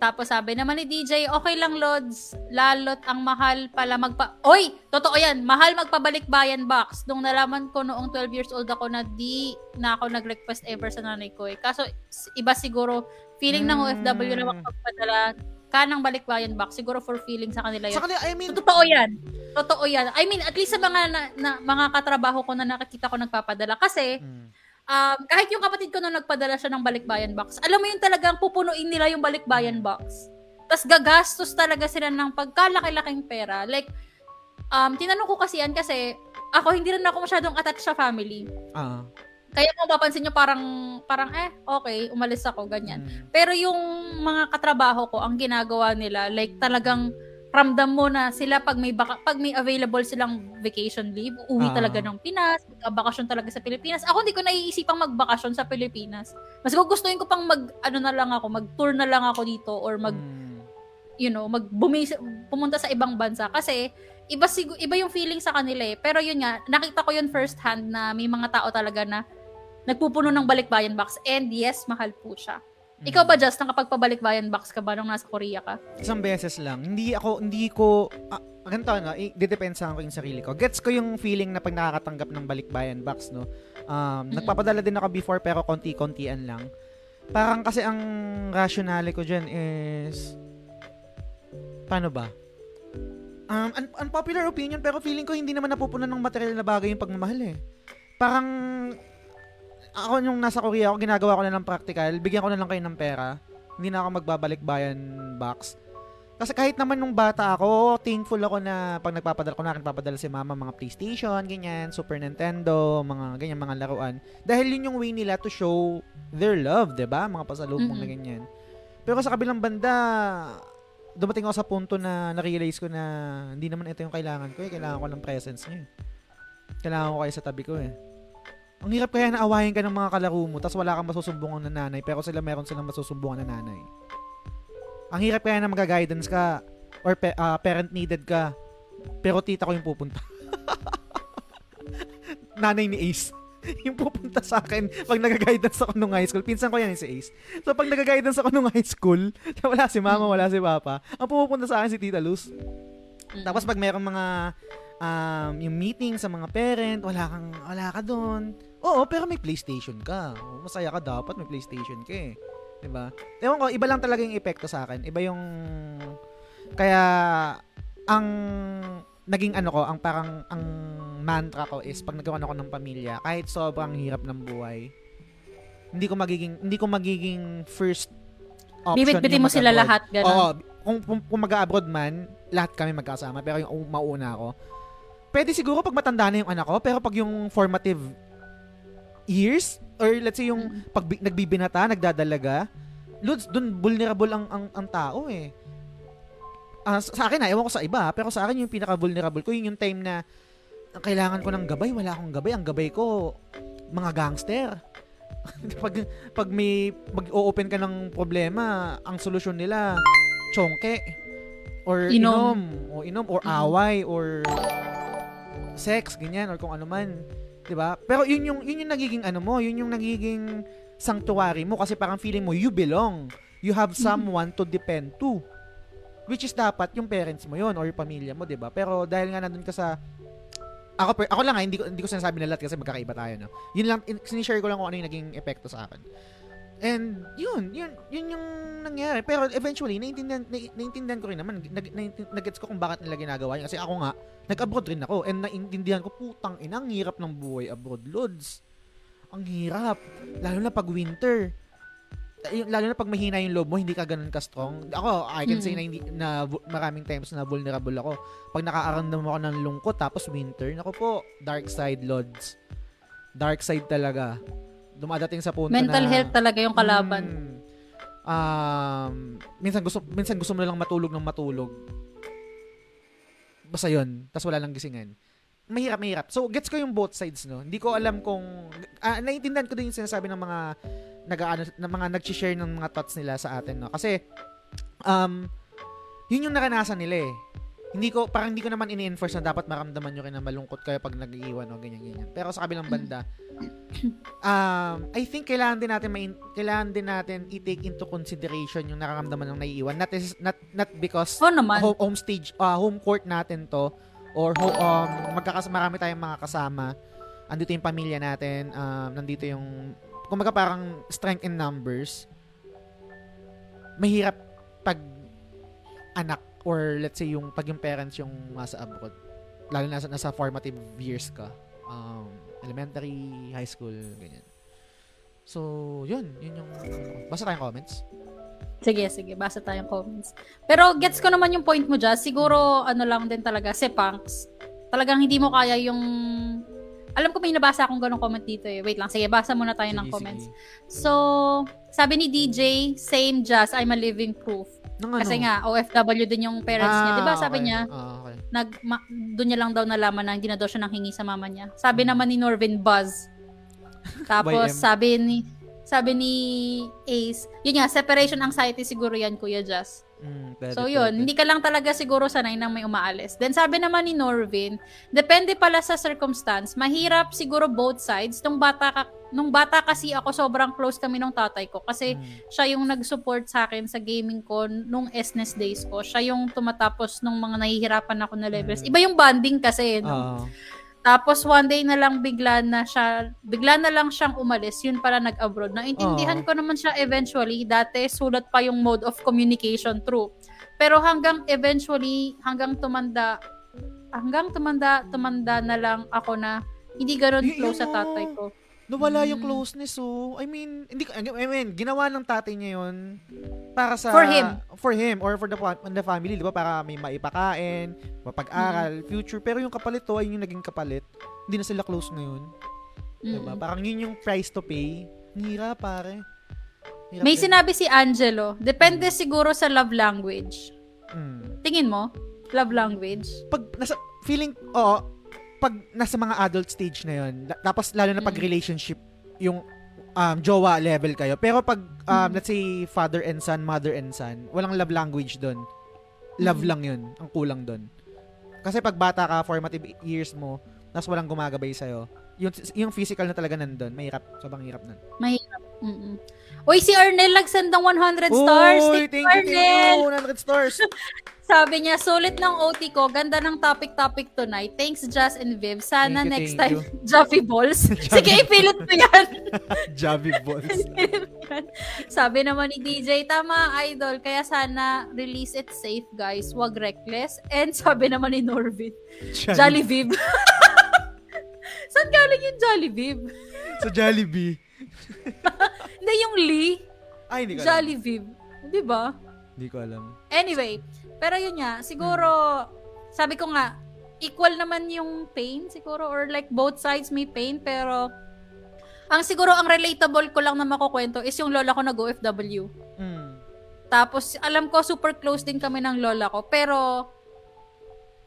Tapos sabi naman ni DJ, okay lang Lods, lalot ang mahal pala magpa... Oy! Totoo yan, mahal magpabalik bayan box. Nung nalaman ko noong 12 years old ako na di na ako nag-request ever sa nanay ko eh. Kaso iba siguro, feeling ng OFW na Mm. magpapadala ka ng balikbayan box. Siguro for feeling sa kanila yun. Sa kanila, I mean, So, totoo yan. Totoo yan. I mean, at least sa mga na, na- mga katrabaho ko na nakakita ko nagpapadala. Kasi, Mm. Um, kahit yung kapatid ko nung nagpadala siya ng balikbayan box, alam mo yung talagang pupunuin nila yung balikbayan box. Tapos gagastos talaga sila ng pagkalaki-laking pera. Like, um, tinanong ko kasi yan kasi ako hindi rin ako masyadong attached sa family. ah. Kaya kung papansin nyo, parang, parang eh, okay, umalis ako, ganyan. Mm. Pero yung mga katrabaho ko, ang ginagawa nila, like talagang ramdam mo na sila pag may baka, pag may available silang vacation leave, uuwi Ah. talaga ng Pinas, bakasyon talaga sa Pilipinas. Ako hindi ko naiisipang magbakasyon sa Pilipinas. Mas gugustuhin ko pang mag ano na lang ako, mag-tour na lang ako dito or mag Mm. you know, mag pumunta sa ibang bansa kasi iba sigu, iba yung feeling sa kanila eh. Pero yun nga, nakita ko yun first hand na may mga tao talaga na nagpupuno ng balikbayan box and yes, mahal po siya. Ikaw ba, Just, nakapagpabalik-bayan box ka ba nung nasa Korea ka? Isang beses lang. Hindi ako, hindi ko, ah, ganito ano, i- didepensa ko yung sarili ko. Gets ko yung feeling na pag nakakatanggap ng balikbayan box, no? Um, Mm. Nagpapadala din ako before pero konti-kontian lang. Parang kasi ang rationale ko dyan is, paano ba? Um, un- unpopular opinion pero feeling ko hindi naman napupunan ng material na bagay yung pagmamahal eh. Parang, ako nung nasa Korea ako, ginagawa ko na ng practical, bigyan ko na lang kayo ng pera. Hindi na ako magbabalik bayan box. Kasi kahit naman nung bata ako, thankful ako na pag nagpapadala ko na akin papadala si mama mga PlayStation, ganyan, Super Nintendo, mga ganyan mga laruan. Dahil yun yung way nila to show their love, 'di ba? Mga pasalubong na Mhm. ganyan. Pero sa kabilang banda, dumating ako sa punto na na-realize ko na hindi naman ito yung kailangan ko eh. Kailangan ko ng presence niyo. eh. Kailangan ko kayo sa tabi ko eh. Ang hirap kaya na awayin ka ng mga kalaro mo tapos wala kang masusumbungan na nanay pero sila meron silang masusumbungan na nanay. Ang hirap kaya na mag-guidance ka or pe- ah, parent needed ka pero tita ko yung pupunta. nanay ni Ace. yung pupunta sa akin pag nag-guidance ako nung high school. Pinsan ko yan si Ace. So pag nag-guidance ako nung high school, wala si mama, wala si papa, ang pumupunta sa akin si Tita Luz. Mm. Tapos pag merong mga um, yung meeting sa mga parent, wala kang wala ka doon. Oo, pero may PlayStation ka. Masaya ka dapat may PlayStation ka eh. 'Di ba? Ewan ko, iba lang talaga yung epekto sa akin. Iba yung kaya ang naging ano ko, ang parang ang mantra ko is pag nagkaroon ako ng pamilya, kahit sobrang hirap ng buhay, hindi ko magiging hindi ko magiging first option. Bibit-bitin mo sila lahat, gano'n. Oo, kung, kung, kung mag-abroad man, lahat kami magkasama. Pero yung mauna ako, pwede siguro pag matanda na yung anak ko, pero pag yung formative years, or let's say yung pag bi- nagbibinata, nagdadalaga, Lods, dun vulnerable ang, ang, ang tao eh. Ah, sa sa akin na, ewan ko sa iba, pero sa akin yung pinaka-vulnerable ko, yun yung time na kailangan ko ng gabay, wala akong gabay. Ang gabay ko, mga gangster. pag, pag may mag-open ka ng problema, ang solusyon nila, chongke. Or inom. Inom. O inom. Or away. Or sex. Ganyan. Or kung ano man. 'Di ba Pero yun yung, yun yung nagiging ano mo. Yun yung nagiging sanctuary mo. Kasi parang feeling mo, you belong. You have someone to depend to. Which is dapat yung parents mo yun or yung pamilya mo, 'di ba? Pero dahil nga nandun ka sa ako ako lang ha, hindi ko hindi ko sinasabi na lahat kasi magkakaiba tayo, no. Yun lang in- sinishare ko lang kung ano yung naging epekto sa akin. And yun, yun, yun yung nangyari. Pero eventually, naiintindihan, nai- naiintindihan ko rin naman. Nag, nagets ko kung bakit nila ginagawa yun. Kasi ako nga, nag-abroad rin ako. And naiintindihan ko, putang ina, ang hirap ng buhay abroad, lods. ang hirap. Lalo na pag winter. Y- Lalo na pag mahina yung loob mo, hindi ka ganun ka-strong. Ako, I can say Mm. na, hindi, na maraming times na vulnerable ako. Pag nakaaramdam ako ng lungkot, tapos winter, naku po, dark side, Lods. Dark side talaga. Dumadating sa punto Mental na... health talaga yung kalaban. Mm, um, minsan gusto minsan gusto mo lang matulog ng matulog. Basta yun. Tapos wala lang gisingan. Mahirap, mahirap. So, gets ko yung both sides, no? Hindi ko alam kung... Ah, naiintindihan ko din yung sinasabi ng mga nag ng mga nag-share ng mga thoughts nila sa atin, no? Kasi, um, yun yung naranasan nila eh. Hindi ko, parang hindi ko naman ini-enforce na dapat maramdaman nyo rin na malungkot kayo pag nag-iiwan o ganyan-ganyan. Pero sa kabilang banda, um, I think kailangan din natin main, kailangan din natin i-take into consideration yung nararamdaman ng naiiwan. Not, is, not, not because Oo naman. home, home stage, ah, home court natin to or ho, um, magkakas marami tayong mga kasama. Andito yung pamilya natin, um, nandito yung kumaga parang strength in numbers. Mahirap pag anak or let's say yung pag yung parents yung nasa abroad. Lalo na nasa, nasa formative years ka. Um, elementary, high school, ganyan. So, yun. Yun yung... Basta tayong comments. Sige, sige. Basa tayong comments. Pero gets ko naman yung point mo dyan. Siguro, ano lang din talaga, si Punks. Talagang hindi mo kaya yung... Alam ko may nabasa akong ganong comment dito eh. Wait lang, sige, basa muna tayo ng Sige, comments. sige. So, sabi ni DJ, same just, I'm a living proof. Kasi ano? nga, OFW din yung parents niya. Ah, Di ba sabi okay. niya, Ah, okay. nag, ma, doon niya lang daw nalaman na hindi na daw siya nang hingi sa mama niya. Sabi Hmm. naman ni Norvin, Buzz. Tapos sabi ni sabi ni Ace, yun nga, separation anxiety siguro yan, Kuya Jazz. Mm, pwede, So yun, pwede. hindi ka lang talaga siguro sanay nang may umaalis. Then sabi naman ni Norvin, depende pala sa circumstance. Mahirap siguro both sides. Nung bata, ka, nung bata kasi ako, sobrang close kami nung tatay ko. Kasi Mm. siya yung nag-support sa akin sa gaming ko nung SNES days ko. Siya yung tumatapos nung mga nahihirapan ako na levels. Mm. Iba yung bonding kasi. No? Oo. Tapos one day na lang bigla na siya, bigla na lang siyang umalis. Yun pala nag-abroad. Naintindihan Oo. ko naman siya eventually. Dati sulat pa yung mode of communication true. Pero hanggang eventually, hanggang tumanda, hanggang tumanda, tumanda na lang ako na hindi ganun Y- close sa tatay oh. ko. Nawala yung Mm. closeness, oh. I mean, hindi I mean, ginawa ng tatay niya yun para sa... For him. For him, or for the, the family, di ba? Para may maipakain, mapag-aral, Mm. future. Pero yung kapalit, oh, ayun yung naging kapalit. Hindi na sila close ngayon. Di ba? Mm. Parang yun yung price to pay. Ang Hirap, pare. Hirap May din. sinabi si Angelo, depende siguro sa love language. Mm. Tingin mo? Love language? pag nasa feeling oo pag nasa mga adult stage na yon tapos lalo na pag Mm. relationship yung um, jowa level kayo pero pag um, Mm. let's say father and son mother and son walang love language doon love Mm. lang yun ang kulang doon kasi pag bata ka formative years mo tapos walang gumagabay sa'yo yung, yung physical na talaga nandun mahirap sobrang hirap nun Mahirap. Mm-mm. Uy, si Arnel nagsend ng 100 stars. Uy, Thank, thank you, Arnel. thank you 100 stars Sabi niya, sulit ng OT ko. Ganda ng topic-topic tonight. Thanks, Jazz and Viv. Sana Thank you, next thank time, Jaffy Balls. Sige, ipilit mo yan. Javi balls. Sabi naman ni DJ, tama, idol. Kaya sana release it safe, guys. Wag reckless. And sabi naman ni Norvin, Jolly Viv. Saan galing yung Jolly Viv? sa Jollibee Hindi, yung Lee. ay hindi ko alam Jolly Viv. Di ba? hindi ko alam Anyway, pero yun nga, siguro, sabi ko nga, equal naman yung pain siguro, or like both sides may pain, pero ang siguro ang relatable ko lang na makukwento is yung lola ko nag-OFW. mm. Tapos, alam ko, super close din kami ng lola ko, pero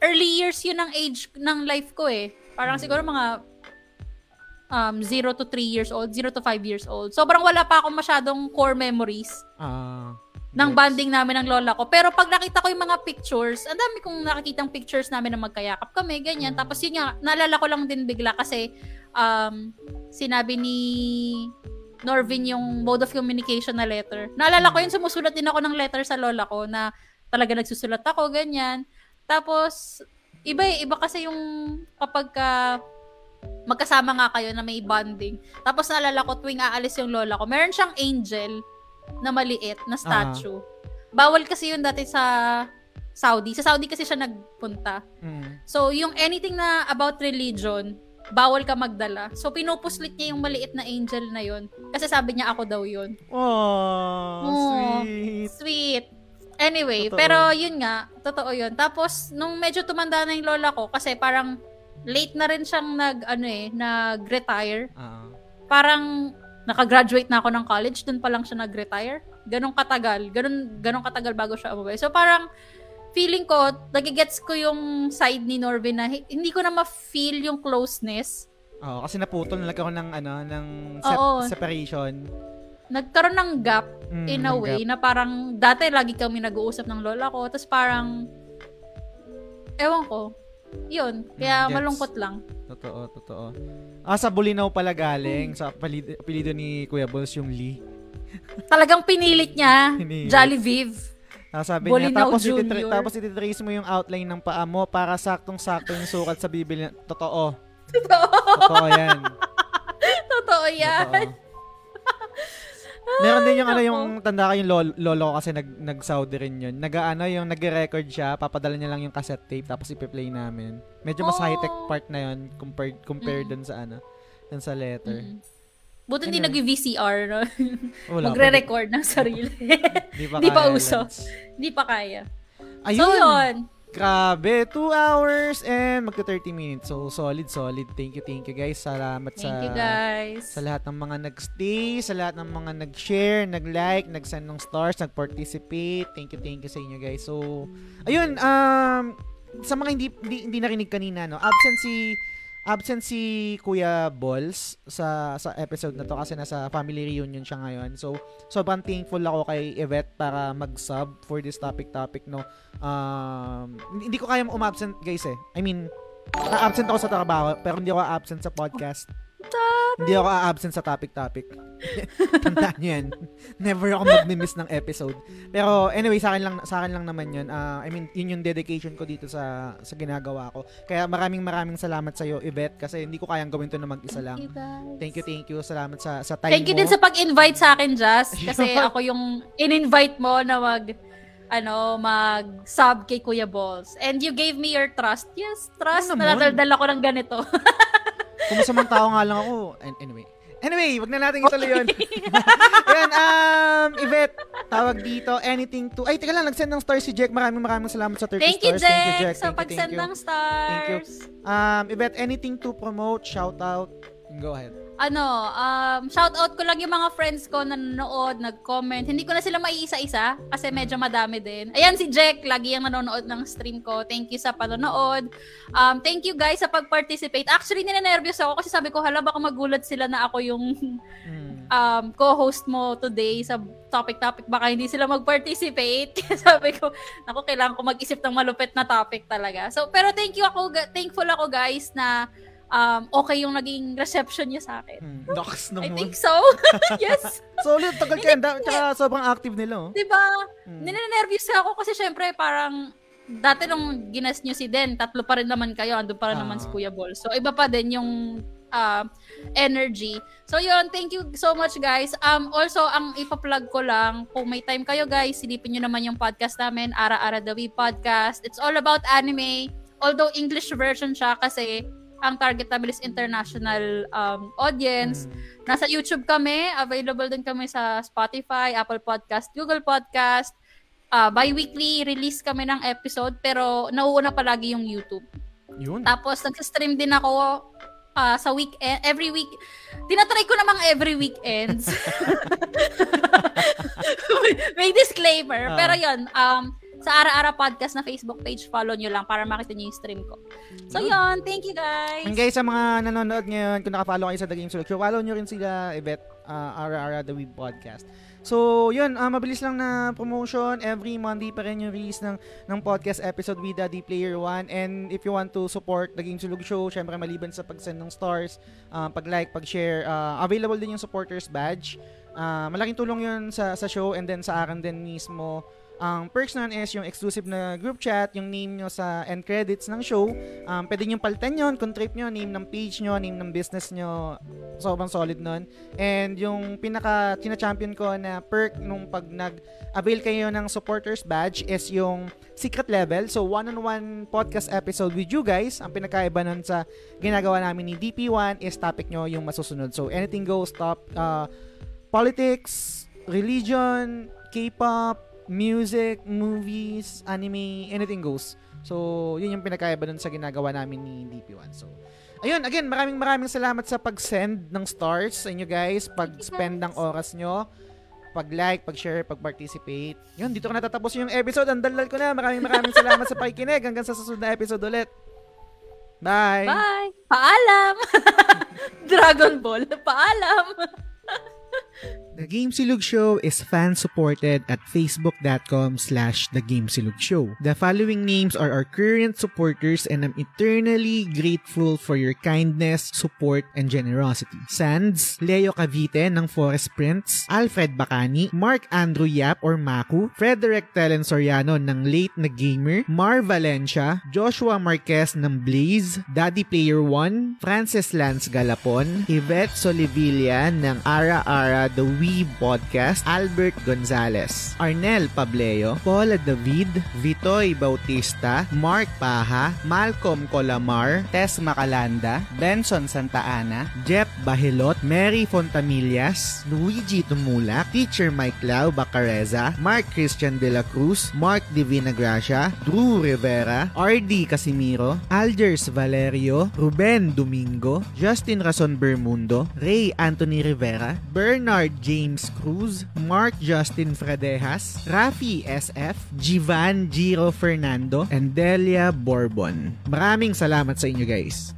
early years yun ang age ng life ko eh. Parang siguro mga um, 0 to 3 years old, 0 to 5 years old. Sobrang wala pa akong masyadong core memories ah ng gets. banding namin ng lola ko. Pero pag nakita ko yung mga pictures, ang dami kong nakikitang pictures namin na magkayakap kami, ganyan. Mm. Tapos yun nga, naalala ko lang din bigla kasi um, sinabi ni Norvin yung mode of communication na letter. Naalala ko yun, sumusulat din ako ng letter sa lola ko na talaga nagsusulat ako, ganyan. Tapos, iba eh, iba kasi yung kapag ka magkasama nga kayo na may bonding. Tapos naalala ko, tuwing aalis yung lola ko, meron siyang angel na maliit na statue. Bawal kasi yun dati sa Saudi. Sa Saudi kasi siya nagpunta. Mm. So, yung anything na about religion, bawal ka magdala. So, pinupuslit niya yung maliit na angel na yun. Kasi sabi niya ako daw yun. Oh, Oh. sweet. Sweet. Anyway, Totoo. pero yun nga, totoo yun. Tapos, nung medyo tumanda na yung lola ko, kasi parang late na rin siyang nag, ano eh, nag-retire. Ah. Parang nakagraduate na ako ng college, dun pa lang siya nag-retire. Ganong katagal. Ganon, ganong katagal bago siya umuwi. So parang feeling ko, nagigets ko yung side ni Norvin na hi- hindi ko na ma-feel yung closeness. Oo, kasi naputol na nagkaroon ng ano, ng sep- Oo. separation. Nagkaroon ng gap Mm, in a way gap. na parang dati lagi kami nag-uusap ng lola ko. Tapos parang, ewan ko, yun. Kaya Mm, malungkot lang. Totoo, totoo. Ah, sa Bulinaw pala galing. Sa apelido, apelido ni Kuya Balls yung Lee. Talagang pinilit niya, Pinilit. Jolly Viv. Ah, sabi Bulinaw niya, tapos, Junior. ititra- tapos ititrace mo yung outline ng paa mo para saktong-sakto yung sukat sa bibili. niya. Totoo. Totoo yan. Totoo yan. Totoo. Meron din yung ano yung tanda ko yung lolo, lolo kasi nag nag-Saudi rin yun. Nag-ano yung nagre-record siya, papadala niya lang yung cassette tape tapos ipe-play namin. Medyo mas Oh. high-tech part na yun compared compared Mm. dun sa ano, dun sa letter. Mm. Buti hindi nag-VCR, no? Wala. Magre-record ng sarili. Di pa, Di pa uso. Hindi pa kaya. Ayun. So, yun. Grabe, 2 hours and magka 30 minutes. So, solid, solid. Thank you, thank you guys. Salamat sa Thank you, guys. sa lahat ng mga nag-stay, sa lahat ng mga nag-share, nag-like, nag-send ng stars, nag-participate. Thank you, thank you sa inyo guys. So, ayun, um, sa mga hindi, hindi, hindi narinig kanina, no, absent si absent si Kuya Balls sa sa episode na to kasi nasa family reunion siya ngayon. So, sobrang thankful ako kay Yvette para mag-sub for this topic topic, no. Um, hindi ko kaya umabsent, guys, eh. I mean, na-absent ako sa trabaho, pero hindi ako absent sa podcast. Hindi ako a-absent sa topic-topic. Tandaan nyo yan. Never ako mag-miss ng episode. Pero anyway, sa akin lang, sa akin lang naman yun. Ah, I mean, yun yung dedication ko dito sa sa ginagawa ko. Kaya maraming maraming salamat sa iyo, Yvette, kasi hindi ko kayang gawin to na mag-isa lang. Thank you. Thank you. Salamat sa sa time Thank you mo. din sa pag-invite sa akin, Jazz. Kasi ako yung in-invite mo na mag ano, mag-sub kay Kuya Balls. And you gave me your trust. Yes, trust Ano na naman? nadaldal ako ng ganito. Kung masamang tao nga lang ako. An- Anyway. Anyway, wag na natin ituloy yun. Yan, um, Yvette, tawag dito, anything to... Ay, teka lang, nag-send ng stars si Jack. Maraming maraming salamat sa 30 Thank you, stars. Jack, sa Thank you, pag-send thank you. ng stars. Thank you. Um, Yvette, anything to promote, shout out? Go ahead. Ano, um, shout out ko lang yung mga friends ko na nanonood, nag-comment. Hindi ko na sila maiisa-isa kasi medyo madami din. Ayan si Jack, lagi yung nanonood ng stream ko. Thank you sa panonood. Um, thank you guys sa pag-participate. Actually, ninenervyos ako kasi sabi ko, hala baka magulat sila na ako yung Mm. um, co-host mo today sa topic-topic. Baka hindi sila mag-participate. Sabi ko, ako kailangan ko mag-isip ng malupit na topic talaga. So, pero thank you ako, thankful ako guys na um, okay yung naging reception niya sa akin. Hmm. Nox I naman. think so. yes. Solid, tagal ka. da- Tsaka sobrang active nila. Oh. 'Di ba? Hmm. Ninenervyos ako kasi syempre parang dati nung ginas nyo si Den, tatlo pa rin naman kayo, andun pa rin naman Ah. si Kuya Ball. So iba pa din yung ah, energy. So yun, thank you so much guys. Um also ang ipa-plug ko lang, kung may time kayo guys, silipin nyo naman yung podcast namin, Ara Ara the Wee Podcast. It's all about anime. Although English version siya kasi ang target namin is international um, audience. Hmm. Nasa YouTube kami. Available din kami sa Spotify, Apple Podcast, Google Podcast. Ah, bi-weekly release kami ng episode pero nauuna palagi yung YouTube. Yun. Tapos nagsa-stream din ako ah, sa weekend, every week. Tinatry ko namang every weekends. May disclaimer. Ah. Pero yon um, sa Ara-Ara Podcast na Facebook page, follow nyo lang para makita nyo yung stream ko. So Yun. yon thank you guys. And guys, sa mga nanonood ngayon, kung nakafollow kayo sa The Game Selection, follow nyo rin sila, Yvette, uh, Ara Ara The Weeb Podcast. So, yun, ah, mabilis lang na promotion. Every Monday pa rin yung release ng, ng podcast episode with Daddy Player 1. And if you want to support The Game Sulog Show, syempre maliban sa pag-send ng stars, ah, pag-like, pag-share, ah, available din yung supporters badge. Ah, malaking tulong yun sa, sa show and then sa akin din mismo. Ang perks nun is yung exclusive na group chat, yung name nyo sa end credits ng show. Um, pwede nyo palitan yun, kung trip nyo, name ng page nyo, name ng business nyo. Sobrang solid nun. And yung pinaka tina-champion ko na perk nung pag nag-avail kayo ng supporters badge is yung secret level. So, one-on-one podcast episode with you guys. Ang pinakaiba nun sa ginagawa namin ni DP1 is topic nyo yung masusunod. So, anything goes, top, uh, politics, religion, K-pop, music, movies, anime, anything goes. So, yun yung pinakaiba dun sa ginagawa namin ni DP1. So, ayun, again, maraming maraming salamat sa pag-send ng stars sa inyo guys, pag-spend ng oras nyo, pag-like, pag-share, pag-participate. Yun, dito ko natatapos yung episode. Ang dalal ko na. Maraming maraming salamat sa pakikinig. Hanggang sa susunod na episode ulit. Bye! Bye! Paalam! Dragon Ball, paalam! The Game Silog Show is fan-supported at facebook.com slash The. The following names are our current supporters and I'm eternally grateful for your kindness, support, and generosity. Sands, Leo Cavite ng Forest Prince, Alfred Bacani, Mark Andrew Yap or Maku, Frederick Telen Soriano ng Late na Gamer, Mar Valencia, Joshua Marquez ng Blaze, Daddy Player 1, Francis Lance Galapon, Yvette Solivilla ng Ara Ara The Wee Podcast, Albert Gonzalez, Arnel Pableo, Paula David, Vitoy Bautista, Mark Paha, Malcolm Colamar, Tess Macalanda, Benson Santa Ana, Jeff Bahilot, Mary Fontamillas, Luigi Tumulak, Teacher Mike Lau Bacareza, Mark Christian De La Cruz, Mark Divina Gracia, Drew Rivera, RD Casimiro, Algers Valerio, Ruben Domingo, Justin Rason Bermundo, Ray Anthony Rivera, Bernard James Cruz, Mark Justin Fredejas, Rafi SF, Jivan Giro Fernando, and Delia Bourbon. Maraming salamat sa inyo guys.